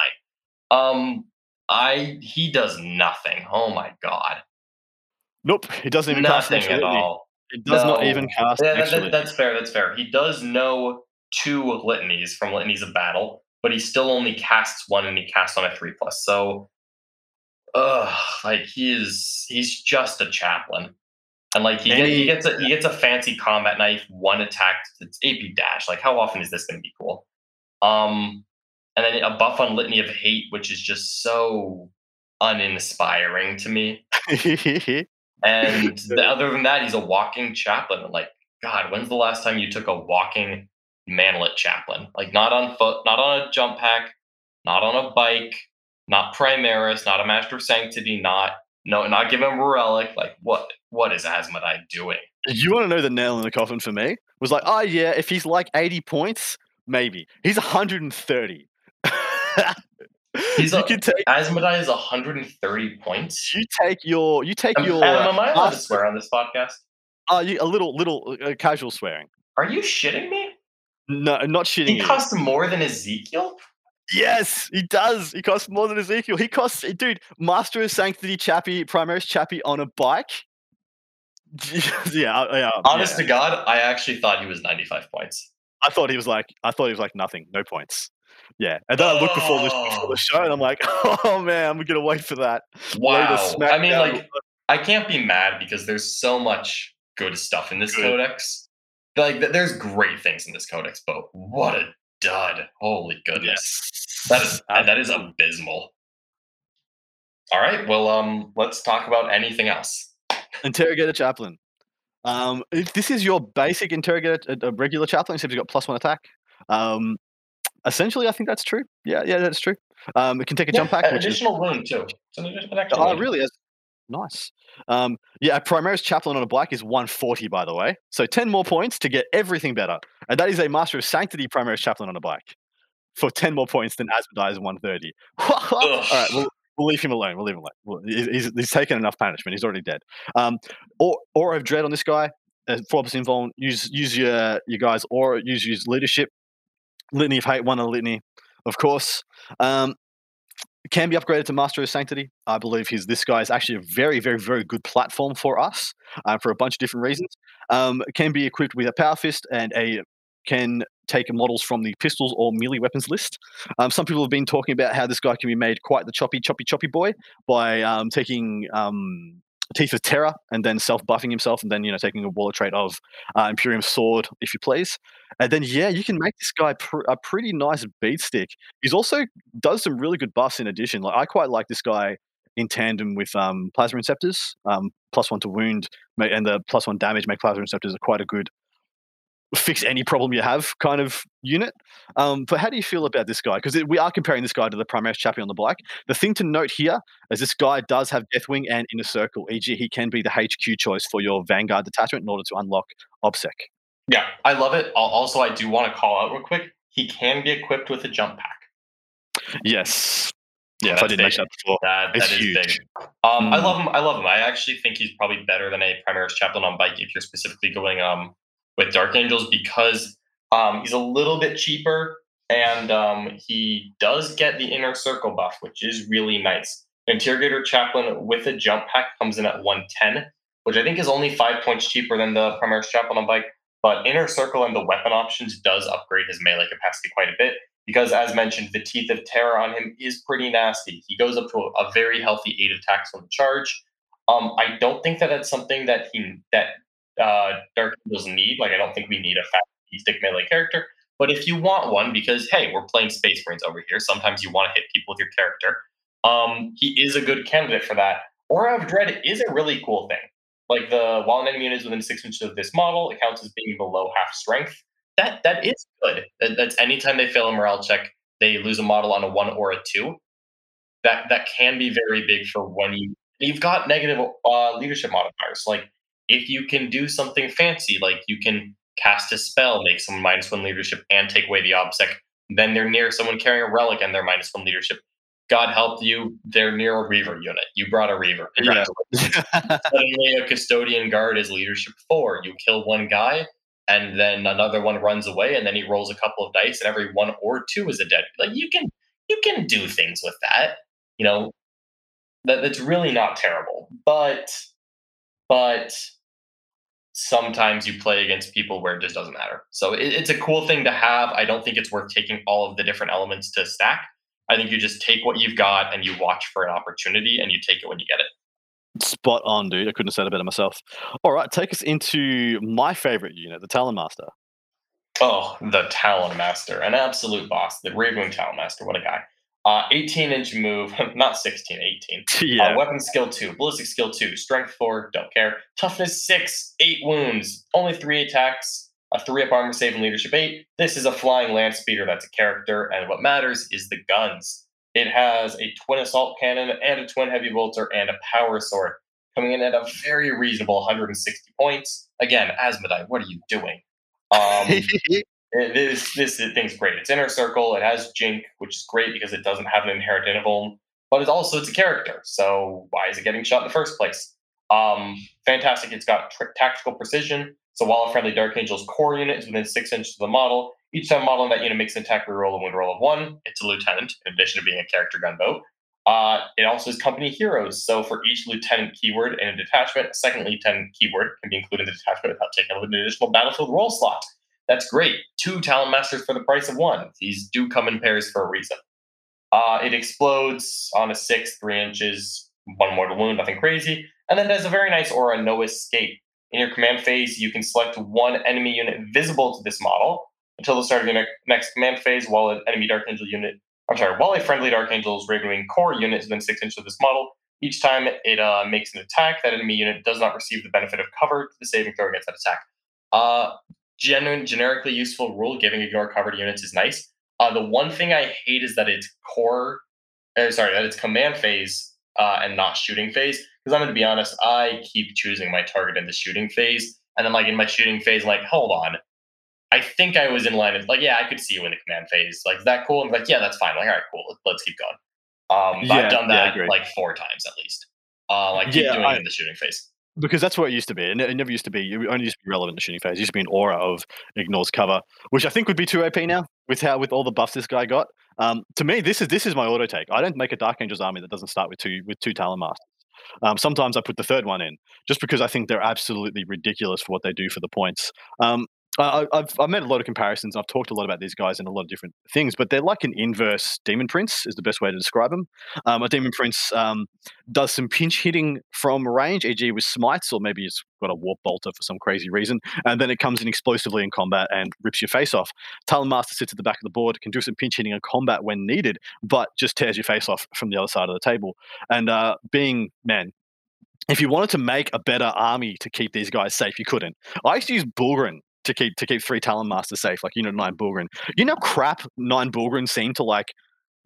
Um, I he does nothing. Oh my god. Nope, he doesn't even nothing cast at all. It does No. not even cast. Yeah, that, that, that's fair. That's fair. He does know two litanies from litanies of battle, but he still only casts one, and he casts on a three plus. So, ugh, like he is, he's just a chaplain, and like he, get, he Any- gets a he gets a fancy combat knife, one attack. It's AP dash. Like how often is this going to be cool? Um, and then a buff on litany of hate, which is just so uninspiring to me. And (laughs) the, other than that, he's a walking chaplain. Like, God, when's the last time you took a walking manlet chaplain? Like, not on foot, not on a jump pack, not on a bike, not Primaris, not a Master of Sanctity, not no, not giving him a relic. Like, what? What is Asmodai doing? you want to know the nail in the coffin for me? Was like, oh yeah, if he's like 80 points, maybe. He's 130. He's you a- can take Asmodai is 130 points. you take your you take Am, your Adam, am I allowed to swear on this podcast? uh, you, a little little uh, casual swearing. Are you shitting me? No, not shitting He you. costs more than Ezekiel? Yes, he does. He costs more than Ezekiel. He costs, dude, Master of Sanctity Chappie, Primaris Chappie on a bike. (laughs) yeah, uh, yeah. Honest yeah. to God, I actually thought he was 95 points. I thought he was like, I thought he was like nothing, no points. Yeah, and then I looked before this before Oh. the show, and I'm like, (laughs) oh man, I'm gonna wait for that. Wow. I mean, down- like, I can't be mad because there's so much good stuff in this Good. codex. Like, there's great things in this codex, but what a dud! Holy goodness, yes, that is that is abysmal. All right, well, um, let's talk about anything else. interrogator chaplain. Um, if this is your basic interrogator, a, a regular chaplain, except you've got plus one attack. Um, essentially, I think that's true. Yeah, yeah, that's true. Um, it can take a jump pack, an which is additional wound too. It's an, addi- an extra Oh, wound. really? Nice. Um, yeah, a Primaris Chaplain on a bike is 140, by the way. So 10 more points to get everything better. And that is a Master of Sanctity Primaris Chaplain on a bike for 10 more points than Asmodai is 130. (laughs) All right, we'll, we'll leave him alone. We'll leave him alone. We'll- he's, he's, taken enough punishment. He's already dead. Um, or, Aura of Dread on this guy. Uh, 4% invuln. Use, use your, your guys' or Use, use leadership. Litany of Hate, one on the litany, of course. Um, can be upgraded to Master of Sanctity. I believe he's this guy is actually a very, very, very good platform for us uh, for a bunch of different reasons. Um, can be equipped with a Power Fist and a can take models from the pistols or melee weapons list. Um, some people have been talking about how this guy can be made quite the choppy, choppy, choppy boy by um, taking um, Teeth of Terror and then self buffing himself and then you know taking a warlord trait of uh, Imperium Sword, if you please. And then yeah, you can make this guy pr- a pretty nice beat stick. He's also does some really good buffs in addition. Like I quite like this guy in tandem with um, Plasma Inceptors, um, plus one to wound, and the plus one damage make Plasma Inceptors are quite a good fix any problem you have kind of unit. Um, but how do you feel about this guy? Because we are comparing this guy to the Primaris Chappie on the bike. The thing to note here is this guy does have Deathwing and Inner Circle, e.g., he can be the HQ choice for your Vanguard detachment in order to unlock OBSEC. Yeah, I love it. Also, I do want to call out real quick. He can be equipped with a jump pack. Yes. Yes, I did big. mention that before. That, It's that is huge. big. Um, I Mm. love him. I love him. I actually think he's probably better than a Primaris Chaplain on bike if you're specifically going um with Dark Angels because um he's a little bit cheaper and um he does get the inner circle buff, which is really nice. Interrogator Chaplain with a jump pack comes in at 110, which I think is only five points cheaper than the Primaris Chaplain on bike. But Inner Circle and the weapon options does upgrade his melee capacity quite a bit because, as mentioned, the Teeth of Terror on him is pretty nasty. He goes up to a, a very healthy eight attacks on the charge. Um, I don't think that that's something that he that uh, Dark Angels need. Like, I don't think we need a fast stick melee character. But if you want one, because hey, we're playing Space Marines over here, sometimes you want to hit people with your character. Um, he is a good candidate for that. Aura of Dread is a really cool thing. Like the while an enemy unit is within six inches of this model, it counts as being below half strength. That that is good. That, that's anytime they fail a morale check, they lose a model on a one or a two. That that can be very big for when you you've got negative uh, leadership modifiers. Like if you can do something fancy, like you can cast a spell, make someone minus one leadership, and take away the obsec, then they're near someone carrying a relic and they're minus one leadership. God help you, they're near a Reaver unit. You brought a Reaver. Yeah. (laughs) Suddenly, a Custodian Guard is leadership four. You kill one guy, and then another one runs away, and then he rolls a couple of dice, and every one or two is a dead. Like you can, you can do things with that. You know, that that's really not terrible. But, but sometimes you play against people where it just doesn't matter. So it, it's a cool thing to have. I don't think it's worth taking all of the different elements to stack. I think you just take what you've got and you watch for an opportunity and you take it when you get it. Spot on, dude. I couldn't have said it better myself. All right, take us into my favorite unit, the Talon Master. Oh, the Talon Master, an absolute boss. The Raven Talon Master, what a guy. Uh, 18 inch move, (laughs) not 16, 18. (laughs) yeah. Uh, weapon skill 2, ballistic skill 2, strength 4, don't care. Toughness 6, 8 wounds, only 3 attacks, a 3 up armor save, and leadership 8. This is a flying land speeder that's a character, and what matters is the guns. It has a twin assault cannon and a twin heavy bolter and a power sword, coming in at a very reasonable 160 points. Again, Asmodai, what are you doing? (laughs) Um, this this thing's great. It's inner circle. It has Jink, which is great because it doesn't have an inherent interval, but it's also it's a character. So why is it getting shot in the first place? Um, fantastic. It's got tactical precision. So while a friendly Dark Angel's core unit is within six inches of the model, each time a model in that unit makes an attack reroll a wound roll of one, it's a lieutenant, in addition to being a character gunboat. Uh, it also has company heroes. So for each lieutenant keyword in a detachment, a second lieutenant keyword can be included in the detachment without taking an additional battlefield role slot. That's great. Two Talon Masters for the price of one. These do come in pairs for a reason. Uh, it explodes on a six, three inches, one mortal wound, nothing crazy. And then has a very nice aura, no escape. In your command phase, you can select one enemy unit visible to this model until the start of your ne- next command phase, while an enemy Dark Angel unit, I'm sorry, while a friendly Dark Angel's Ravenwing core unit is within six inches of this model, each time it uh, makes an attack, that enemy unit does not receive the benefit of cover to the saving throw against that attack. Uh, genuine, generically useful rule, giving ignore covered units is nice. Uh, the one thing I hate is that it's core, uh, sorry, that it's command phase uh, and not shooting phase. Because I'm going to be honest, I keep choosing my target in the shooting phase, and then like in my shooting phase, I'm like, hold on, I think I was in line. Of, like, yeah, I could see you in the command phase. Like, is that cool? I'm like, yeah, that's fine. Like, all right, cool. Let's keep going. Um, Yeah, I've done yeah, that like four times at least. Uh, like keep Yeah, doing I- it in the shooting phase. Because that's what it used to be. Ne- it never used to be. It only used to be relevant in the shooting phase. It used to be an aura of ignores cover, which I think would be too OP now with how with all the buffs this guy got. Um, to me, this is this is my auto take. I don't make a Dark Angels army that doesn't start with two with two Talon Masters. Um, sometimes I put the third one in just because I think they're absolutely ridiculous for what they do for the points. Um, I, I've, I've made a lot of comparisons. I've talked a lot about these guys in a lot of different things, but they're like an inverse Demon Prince, is the best way to describe them. Um, a Demon Prince um, does some pinch hitting from range, e.g., with smites, or maybe it's got a warp bolter for some crazy reason, and then it comes in explosively in combat and rips your face off. Talon Master sits at the back of the board, can do some pinch hitting in combat when needed, but just tears your face off from the other side of the table. And uh, being, man, if you wanted to make a better army to keep these guys safe, you couldn't. I used to use Bullgryn to keep to keep three Talon Masters safe, like Unit 9 Bullgryn. You know, crap nine Bullgryn seem to like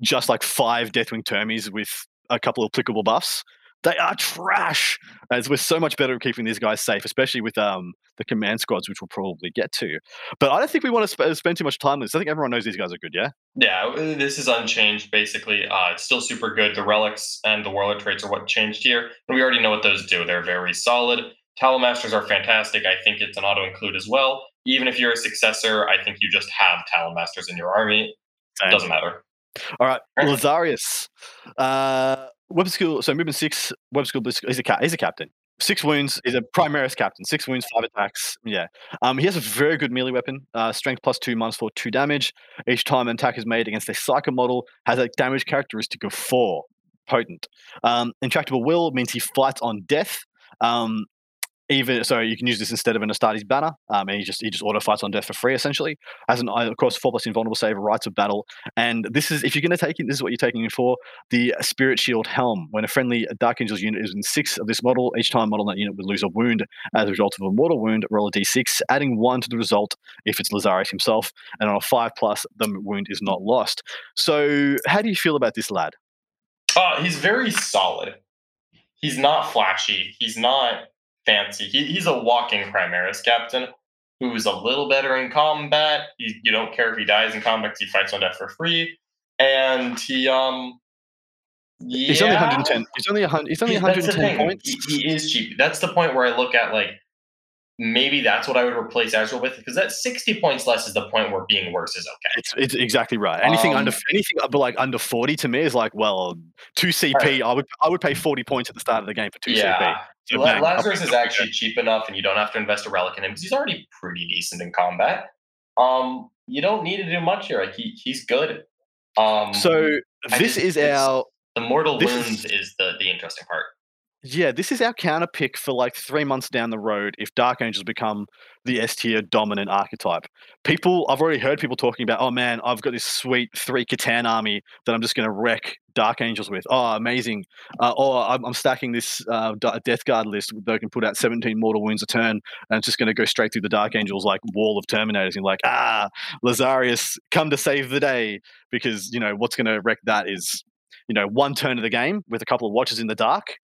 just like five Deathwing Termies with a couple of applicable buffs. They are trash. As we're so much better at keeping these guys safe, especially with um the command squads, which we'll probably get to. But I don't think we want to sp- spend too much time on this. I think everyone knows these guys are good, yeah. Yeah, uh, this is unchanged basically. Uh, it's still super good. The relics and the warlord traits are what changed here, and we already know what those do. They're very solid. Talon Masters are fantastic. I think it's an auto include as well. Even if you're a successor, I think you just have Talon Masters in your army. Same. Doesn't matter. All right, Lazarius. Uh, web skill. So movement six. Web skill. He's a cat. He's a captain. Six wounds. He's a Primaris captain. Six wounds, five attacks. Yeah. Um, he has a very good melee weapon. Uh, strength plus two, minus four, two damage. Each time an attack is made against a Psyker model, has a damage characteristic of four. Potent. Um, intractable will means he fights on death. Um, even so you can use this instead of an Astartes banner, um, and he just he just auto fights on death for free essentially. As an of course four plus invulnerable save, rites of battle, and this is if you're going to take it, this is what you're taking it for the Spirit Shield Helm. When a friendly Dark Angels unit is in six of this model, each time model in that unit would lose a wound as a result of a mortal wound. Roll a d6, adding one to the result if it's Lazarus himself, and on a five plus, the wound is not lost. So how do you feel about this lad? Uh, he's very solid. He's not flashy. He's not fancy. He, he's a walking Primaris captain who's a little better in combat. He, you don't care if he dies in combat because he fights on death for free. And he, um, yeah. He's only 110. He's only 100. He's only 110 points. He, he, is cheap. That's the point where I look at like maybe that's what I would replace Azrael with because that 60 points less is the point where being worse is okay. It's, it's exactly right. Anything um, under anything like under 40 to me is like well, two CP. Right. I would I would pay 40 points at the start of the game for two yeah. CP. So La- Lazarus is actually cheap enough, and you don't have to invest a relic in him because he's already pretty decent in combat. Um, you don't need to do much here. Like he he's good. Um, so this just, is our the mortal wounds is, is the the interesting part. Yeah, this is our counter pick for like three months down the road if Dark Angels become the S tier dominant archetype. People, I've already heard people talking about, oh man, I've got this sweet three C'tan army that I'm just going to wreck Dark Angels with. Oh, amazing. Uh, or I'm, I'm, stacking this uh, Death Guard list that can put out 17 mortal wounds a turn and it's just going to go straight through the Dark Angels like wall of Terminators and like, ah, Lazarius, come to save the day. Because, you know, what's going to wreck that is you know, one turn of the game with a couple of watches in the dark,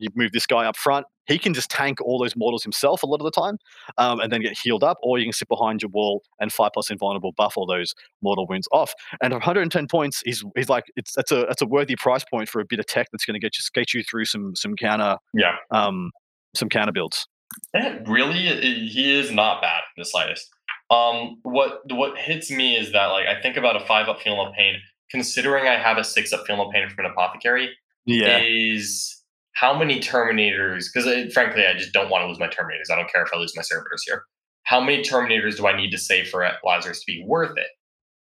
you move this guy up front. He can just tank all those mortals himself a lot of the time, um, and then get healed up, or you can sit behind your wall and five plus invulnerable buff all those mortal wounds off. And 110 points, he's he's like it's that's a that's a worthy price point for a bit of tech that's going to get you get you through some some counter yeah um some counter builds. Really, he is not bad in the slightest. Um, what what hits me is that like I think about a five up Feel No Pain, considering I have a six up Feel No Pain from an apothecary, yeah. is how many Terminators, because frankly, I just don't want to lose my Terminators. I don't care if I lose my servitors here. How many Terminators do I need to save for Lazarus to be worth it?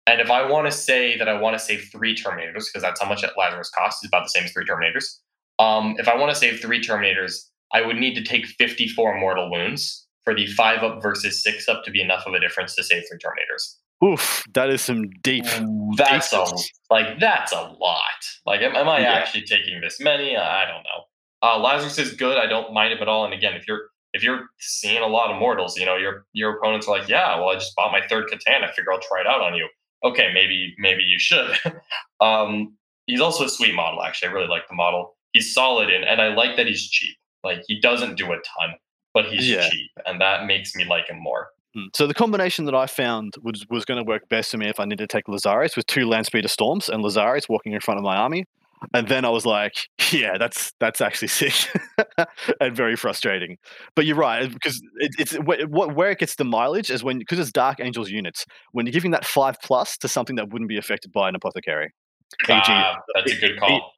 And if I want to say that I want to save three Terminators, because that's how much Lazarus costs, is about the same as three Terminators. Um, if I want to save three Terminators, I would need to take 54 mortal wounds for the five up versus six up to be enough of a difference to save three Terminators. Oof, that is some deep. That's deep. a like that's a lot. Like, am, am I yeah. actually taking this many? I don't know. Uh, Lazarus is good. I don't mind him at all. And again, if you're if you're seeing a lot of mortals, you know your your opponents are like, yeah, well, I just bought my third C'tan. I figure I'll try it out on you. Okay, maybe maybe you should. (laughs) um, he's also a sweet model. Actually, I really like the model. He's solid and and I like that he's cheap. Like he doesn't do a ton, but he's yeah. cheap, and that makes me like him more. Hmm. So the combination that I found was was going to work best for me if I needed to take Lazarius with two Landspeeder Storms and Lazarius walking in front of my army and then I was like, yeah, that's that's actually sick (laughs) and very frustrating. But you're right because it, it's what where it gets the mileage is when because it's Dark Angels units when you're giving that five plus to something that wouldn't be affected by an apothecary. E.g., ah, that's a good call.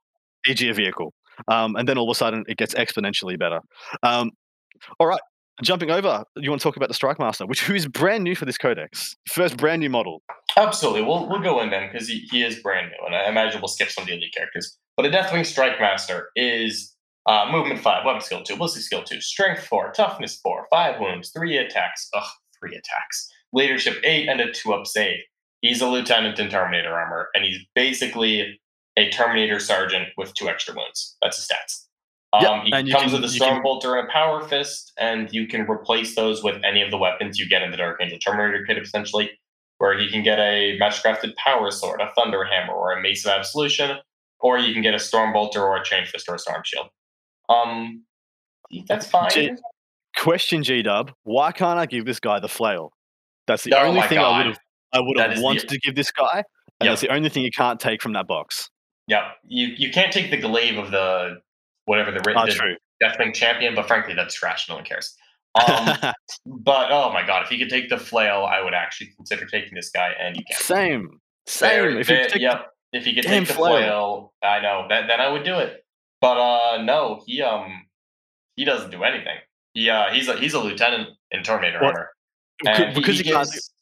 E.g., a vehicle, um, and then all of a sudden it gets exponentially better. Um, all right, jumping over, you want to talk about the Strike Master, which who is brand new for this codex, first brand new model. Absolutely, we'll we'll go in then because he, he is brand new, and I imagine we'll skip some of the elite characters. But a Deathwing Strike Master is uh, movement five, weapon skill two, ballistic skill two, strength four, toughness four, five wounds, three attacks. Ugh, three attacks. Leadership eight and a two up save. He's a lieutenant in Terminator armor, and he's basically a Terminator sergeant with two extra wounds. That's his stats. Um, yep, he comes can, with a storm bolter and a power fist, and you can replace those with any of the weapons you get in the Dark Angel Terminator kit, essentially, where he can get a Mastercrafted Power Sword, a Thunder Hammer, or a Mace of Absolution, or you can get a Storm Bolter or a Chain Fist or a Storm Shield. Um, that's fine. G- question, G Dub, why can't I give this guy the flail? That's the oh only thing God. I would have I would have wanted the... to give this guy, and yep. that's the only thing you can't take from that box. Yeah, you you can't take the glaive of the whatever the, oh, the Deathwing champion, but frankly, that's trash. No one cares. Um, (laughs) but oh my god, if you could take the flail, I would actually consider taking this guy. And you can't. Same, same. If you take, yep. If he could take the flail. flail, I know. Then then I would do it. But uh no, he um he doesn't do anything. He uh he's a he's a lieutenant in Terminator Well, armor. And because he, can't gives-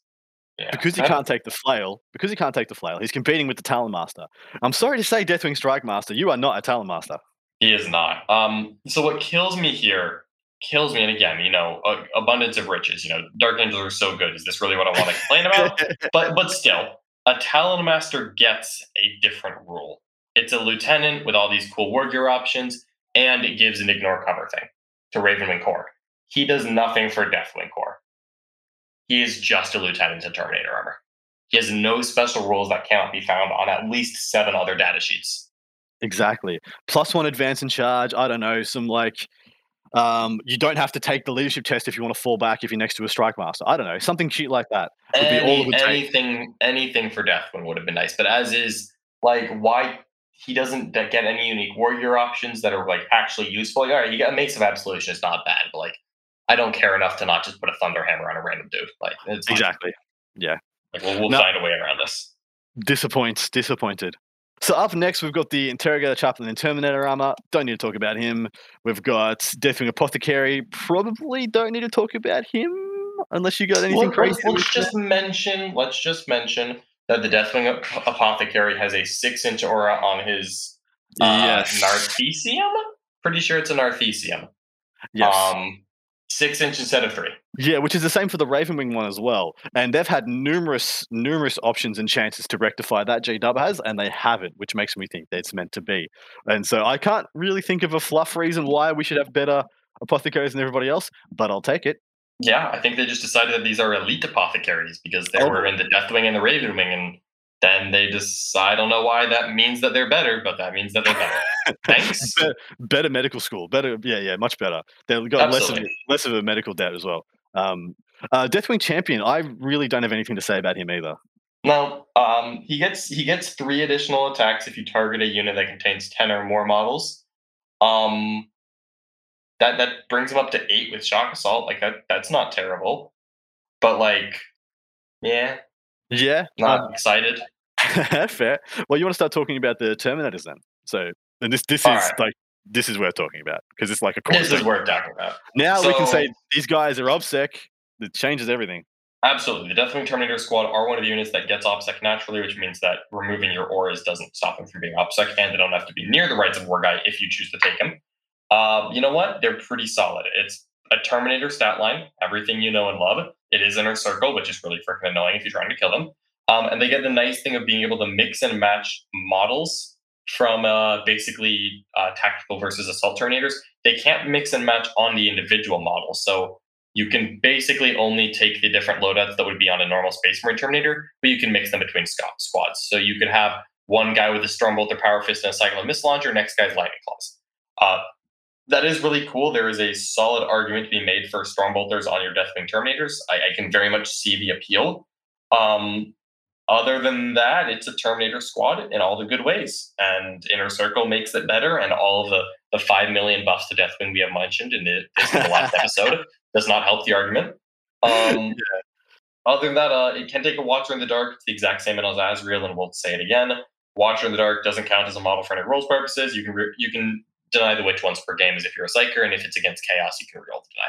yeah. because he can't take the flail. Because he can't take the flail, he's competing with the Talon Master. I'm sorry to say, Deathwing Strike Master, you are not a Talon Master. He is not. Um, so what kills me here, kills me, and again, you know, a, abundance of riches. You know, Dark Angels are so good. Is this really what I want to complain about? (laughs) but but still, a Talon Master gets a different rule. It's a lieutenant with all these cool war gear options, and it gives an ignore cover thing to Ravenwing Core. He does nothing for Deathwing Core. He is just a lieutenant in Terminator armor. He has no special rules that cannot be found on at least seven other data sheets. Exactly. Plus one advance in charge. I don't know. Some like, um, you don't have to take the leadership test if you want to fall back if you're next to a strike master. I don't know. Something cheap like that. would be all it Any, would take. anything, anything for Deathwing would have been nice. But as is, like, why he doesn't get any unique wargear options that are like actually useful? All right, you got a Mace of Absolution It's not bad, but like, I don't care enough to not just put a Thunder Hammer on a random dude. Like, it's. Exactly. Yeah. Like, we'll, we'll No. find a way around this. Disappoints. Disappointed. So up next, we've got the Interrogator Chaplain in Terminator armor. Don't need to talk about him. We've got Deathwing Apothecary. Probably don't need to talk about him unless you got anything Let- crazy. let's, to let's mention. just mention. Let's just mention that the Deathwing Ap- Apothecary has a six-inch aura on his uh, yes. Narthesium. Pretty sure it's a Narthesium. yes. Um, six inch instead of three. Yeah, which is the same for the Ravenwing one as well. And they've had numerous, numerous options and chances to rectify that G Dub has, and they haven't, which makes me think that it's meant to be. And so I can't really think of a fluff reason why we should have better apothecaries than everybody else, but I'll take it. Yeah, I think they just decided that these are elite apothecaries because they Oh. were in the Deathwing and the Ravenwing, and then they just I don't know why that means that they're better, but that means that they're better. (laughs) Thanks. Be- better medical school, better, yeah, yeah, much better. They've got less of, less of a medical debt as well. Um, uh, Deathwing Champion, I really don't have anything to say about him either. Now, um, he gets he gets three additional attacks if you target a unit that contains ten or more models. Um, that that brings him up to eight with shock assault. Like that that's not terrible, but like, yeah, Yeah, I'm excited. (laughs) Fair. Well, you want to start talking about the Terminators then? So, and this this is Alright. like this is worth talking about because it's like a This is worth talking about. Now we can say these guys are obsec. It changes everything. Absolutely. The Deathwing Terminator Squad are one of the units that gets OBSEC naturally, which means that removing your auras doesn't stop them from being OBSEC, and they don't have to be near the Rites of War guy if you choose to take him. Um, you know what? They're pretty solid. It's a Terminator stat line, everything you know and love. It is Inner Circle, which is really freaking annoying if you're trying to kill them. Um, and they get the nice thing of being able to mix and match models from uh, basically uh, tactical versus assault Terminators. They can't mix and match on the individual model. So you can basically only take the different loadouts that would be on a normal Space Marine Terminator, but you can mix them between squ- squads. So you could have one guy with a Stormbolt or Power Fist and a Cyclone Missile Launcher, next guy's Lightning Claws. Uh, that is really cool. There is a solid argument to be made for Stormbolters on your Deathwing Terminators. I, I can very much see the appeal. Um, other than that, it's a Terminator squad in all the good ways, and Inner Circle makes it better, and all of the the five million buffs to Deathwing we have mentioned in the, this is the last (laughs) episode does not help the argument. Um, (laughs) Other than that, uh, it can take a Watcher in the Dark. It's the exact same as Azrael, and we'll say it again. Watcher in the Dark doesn't count as a model for any rules purposes. You can re- you can deny the witch once per game as if you're a Psyker, and if it's against Chaos, you can reroll the deny.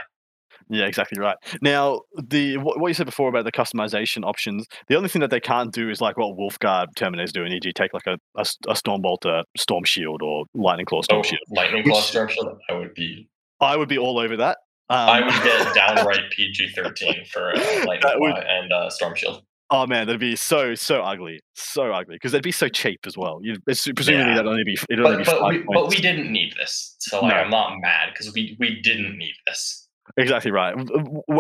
Yeah, exactly right. Now, the what, what you said before about the customization options, the only thing that they can't do is like what Wolfguard Terminators do, and e.g., take like a, a, a Stormbolt, uh, Storm Shield, or Lightning Claw Storm Oh, Shield. Lightning Claw Storm Shield. I would be. I would be all over that. Um, I would get (laughs) downright PG thirteen for uh, Lightning Claw would- and uh, Storm Shield. Oh man, that'd be so so ugly, so ugly because they'd be so cheap as well. You'd, presumably Yeah. that'd only be it'd only But, be but, five we, but we didn't need this, so like, No. I'm not mad because we we didn't need this. Exactly right.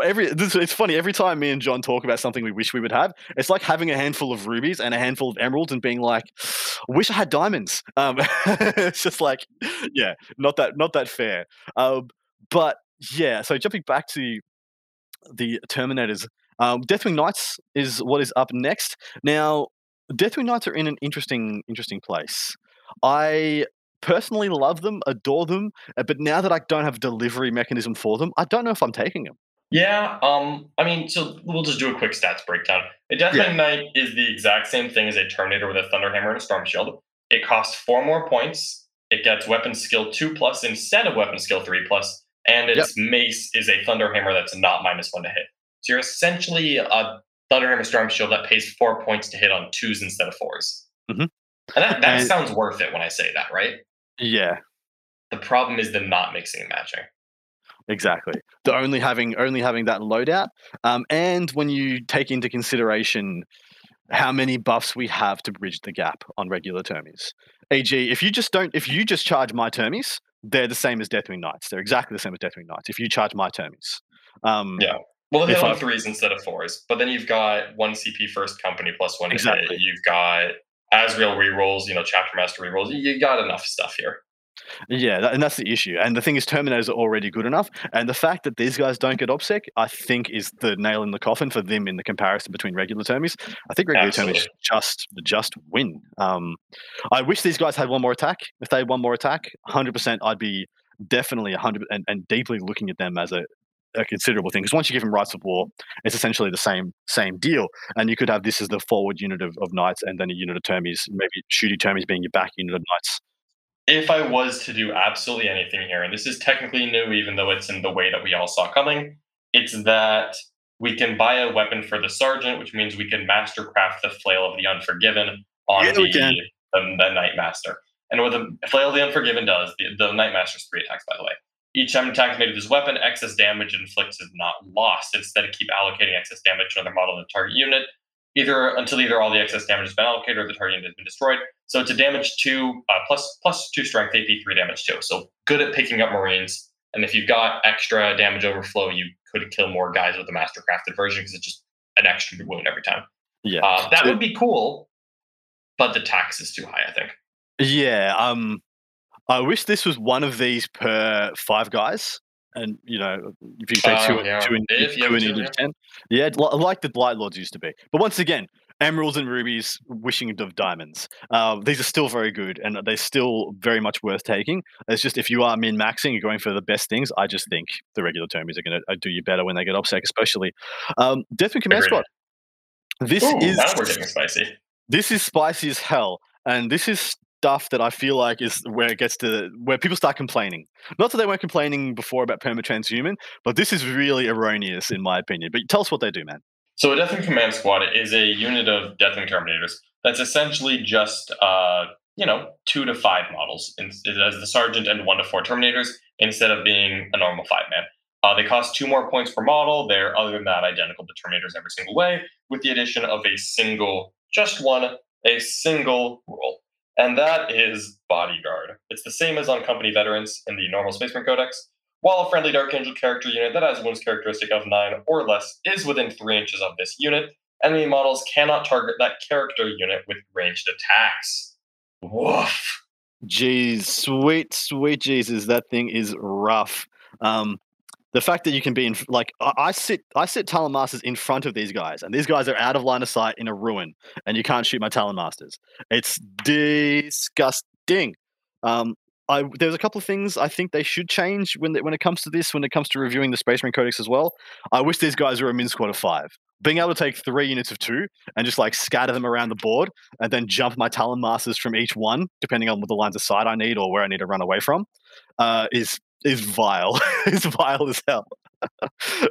Every it's funny every time me and John talk about something we wish we would have. It's like having a handful of rubies and a handful of emeralds and being like, "Wish I had diamonds." Um, (laughs) it's just like, yeah, not that not that fair. Um, but yeah, so jumping back to the Terminators, um, Deathwing Knights is what is up next. Now, Deathwing Knights are in an interesting interesting place. I personally love them, adore them, uh, but now that I don't have a delivery mechanism for them, I don't know if I'm taking them. Yeah, um, I mean, so we'll just do a quick stats breakdown. A Deathwing yeah. Knight is the exact same thing as a Terminator with a Thunderhammer and a Storm Shield. It costs four more points. It gets weapon skill two plus instead of weapon skill three plus, and its yep. mace is a Thunderhammer that's not minus one to hit. So you're essentially a Thunderhammer Storm Shield that pays four points to hit on twos instead of 4s mm-hmm. And that, that and, sounds worth it when I say that, right? Yeah. The problem is the not mixing and matching. Exactly. The only having only having that loadout, um, and when you take into consideration how many buffs we have to bridge the gap on regular termies. AG, if you just don't, if you just charge my termies, they're the same as Deathwing Knights. They're exactly the same as Deathwing Knights. If you charge my termies, um, yeah. Well, they have threes instead of fours, but then you've got one CP first company plus one exactly. hit. You've got Azrael rerolls, you know, Chapter Master rerolls. You got enough stuff here. Yeah, that, and that's the issue. And the thing is, Terminators are already good enough. And the fact that these guys don't get OBSEC, I think, is the nail in the coffin for them in the comparison between regular Termies. I think regular Absolutely. Termies just just win. Um, I wish these guys had one more attack. If they had one more attack, 100%, I'd be definitely 100 and, and deeply looking at them as a, a considerable thing because once you give them rites of war, it's essentially the same same deal. And you could have this as the forward unit of, of knights and then a unit of termies, maybe shooty termies being your back unit of knights if I was to do absolutely anything here, and this is technically new, even though it's in the way that we all saw coming, it's that we can buy a weapon for the sergeant, which means we can mastercraft the flail of the unforgiven on yeah, the, the, the Knight Master. And what the flail of the unforgiven does, the, the Knight Master's three attacks, by the way. Each time attack is made with this weapon, excess damage inflicted is not lost. Instead, keep allocating excess damage to another model in the target unit either until either all the excess damage has been allocated or the target unit has been destroyed. So it's a damage two uh, plus plus two strength, AP three damage two. So good at picking up Marines. And if you've got extra damage overflow, you could kill more guys with the mastercrafted version because it's just an extra wound every time. Yeah, uh, that would be cool, but the tax is too high. I think. Yeah, um, I wish this was one of these per five guys and you know if you take uh, two, yeah. two, in, two in each ten, yeah, like the Blight Lords used to be. But once again, emeralds and rubies, wishing of diamonds. Uh, these are still very good, and they're still very much worth taking. It's just if you are min maxing, you're going for the best things. I just think the regular termies are going to uh, do you better when they get OBSEC, especially um, Deathwing Command Squad. This Ooh, is now we're getting spicy. This is spicy as hell, and this is stuff that I feel like is where it gets to where people start complaining. Not that they weren't complaining before about perma transhuman, but this is really erroneous in my opinion. But tell us what they do, man. So a Deathwing Command Squad is a unit of Deathwing Terminators that's essentially just uh, you know two to five models as the sergeant and one to four Terminators instead of being a normal five man. Uh, they cost two more points per model. They're other than that identical to Terminators every single way, with the addition of a single, just one, a single rule and that is Bodyguard. It's the same as on company veterans in the normal Space Marine Codex. While a friendly Dark Angel character unit that has wounds characteristic of 9 or less is within 3 inches of this unit, enemy models cannot target that character unit with ranged attacks. Woof. Jeez, sweet, sweet Jesus, that thing is rough. Um, the fact that you can be in like I sit I sit Talon Masters in front of these guys, and these guys are out of line of sight in a ruin, and you can't shoot my Talon Masters. It's disgusting. Um, I, there's a couple of things I think they should change when they, when it comes to this, when it comes to reviewing the Space Marine Codex as well. I wish these guys were a min squad of five. Being able to take three units of two and just like scatter them around the board and then jump my Talon Masters from each one, depending on what the lines of sight I need or where I need to run away from, uh, is is vile. (laughs) it's vile as hell. (laughs)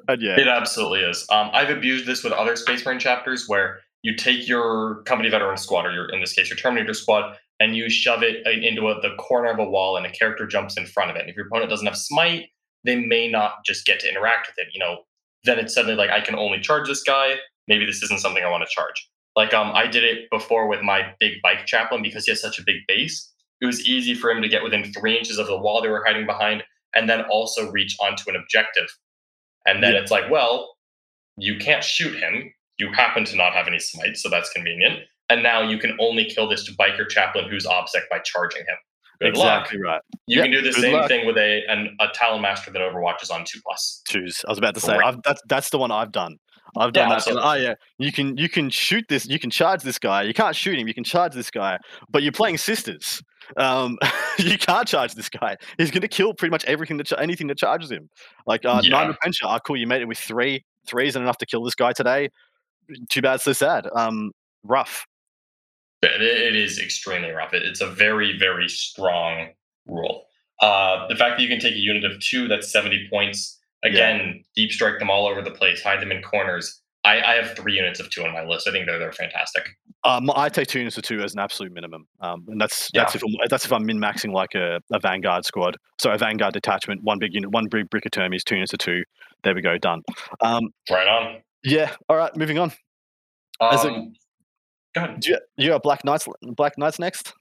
and yeah, it absolutely is. Um, I've abused this with other Space Marine chapters where you take your company veteran squad, or your in this case your Terminator squad, and you shove it into a, the corner of a wall, and a character jumps in front of it. And if your opponent doesn't have smite, they may not just get to interact with it. You know, then it's suddenly like I can only charge this guy. Maybe this isn't something I want to charge. Like um, I did it before with my big bike chaplain because he has such a big base. It was easy for him to get within three inches of the wall they were hiding behind and then also reach onto an objective. And then yeah. it's like, well, you can't shoot him. You happen to not have any smite, so that's convenient. And now you can only kill this biker chaplain who's OBSEC by charging him. Good exactly luck. right. You yep, can do the same luck. thing with a an, a Talon Master that overwatches on two plus. Twos. I was about to say that's that's the one I've done. I've done yeah, that. Oh yeah, you can you can shoot this. You can charge this guy. You can't shoot him. You can charge this guy. But you're playing sisters. Um, (laughs) you can't charge this guy. He's going to kill pretty much everything that anything that charges him. Like uh, Yeah. nine adventure. Ah, cool. You made it with three. Three isn't enough to kill this guy today. Too bad. So sad. Um, rough. It, is extremely rough. It's a very, very strong rule. Uh, the fact that you can take a unit of two, that's 70 points. Again, deep strike them all over the place, hide them in corners. I, I have three units of two on my list. I think they're they're fantastic. Um, I take two units of two as an absolute minimum, um, and that's that's if I'm, that's if I'm min maxing like a, a vanguard squad. So a vanguard detachment, one big unit, one big brick of termies, two units of two. There we go, done. Um, Right on. yeah. All right, moving on. As a- Um, go ahead. Do you, you got Black Knights. Black Knights next.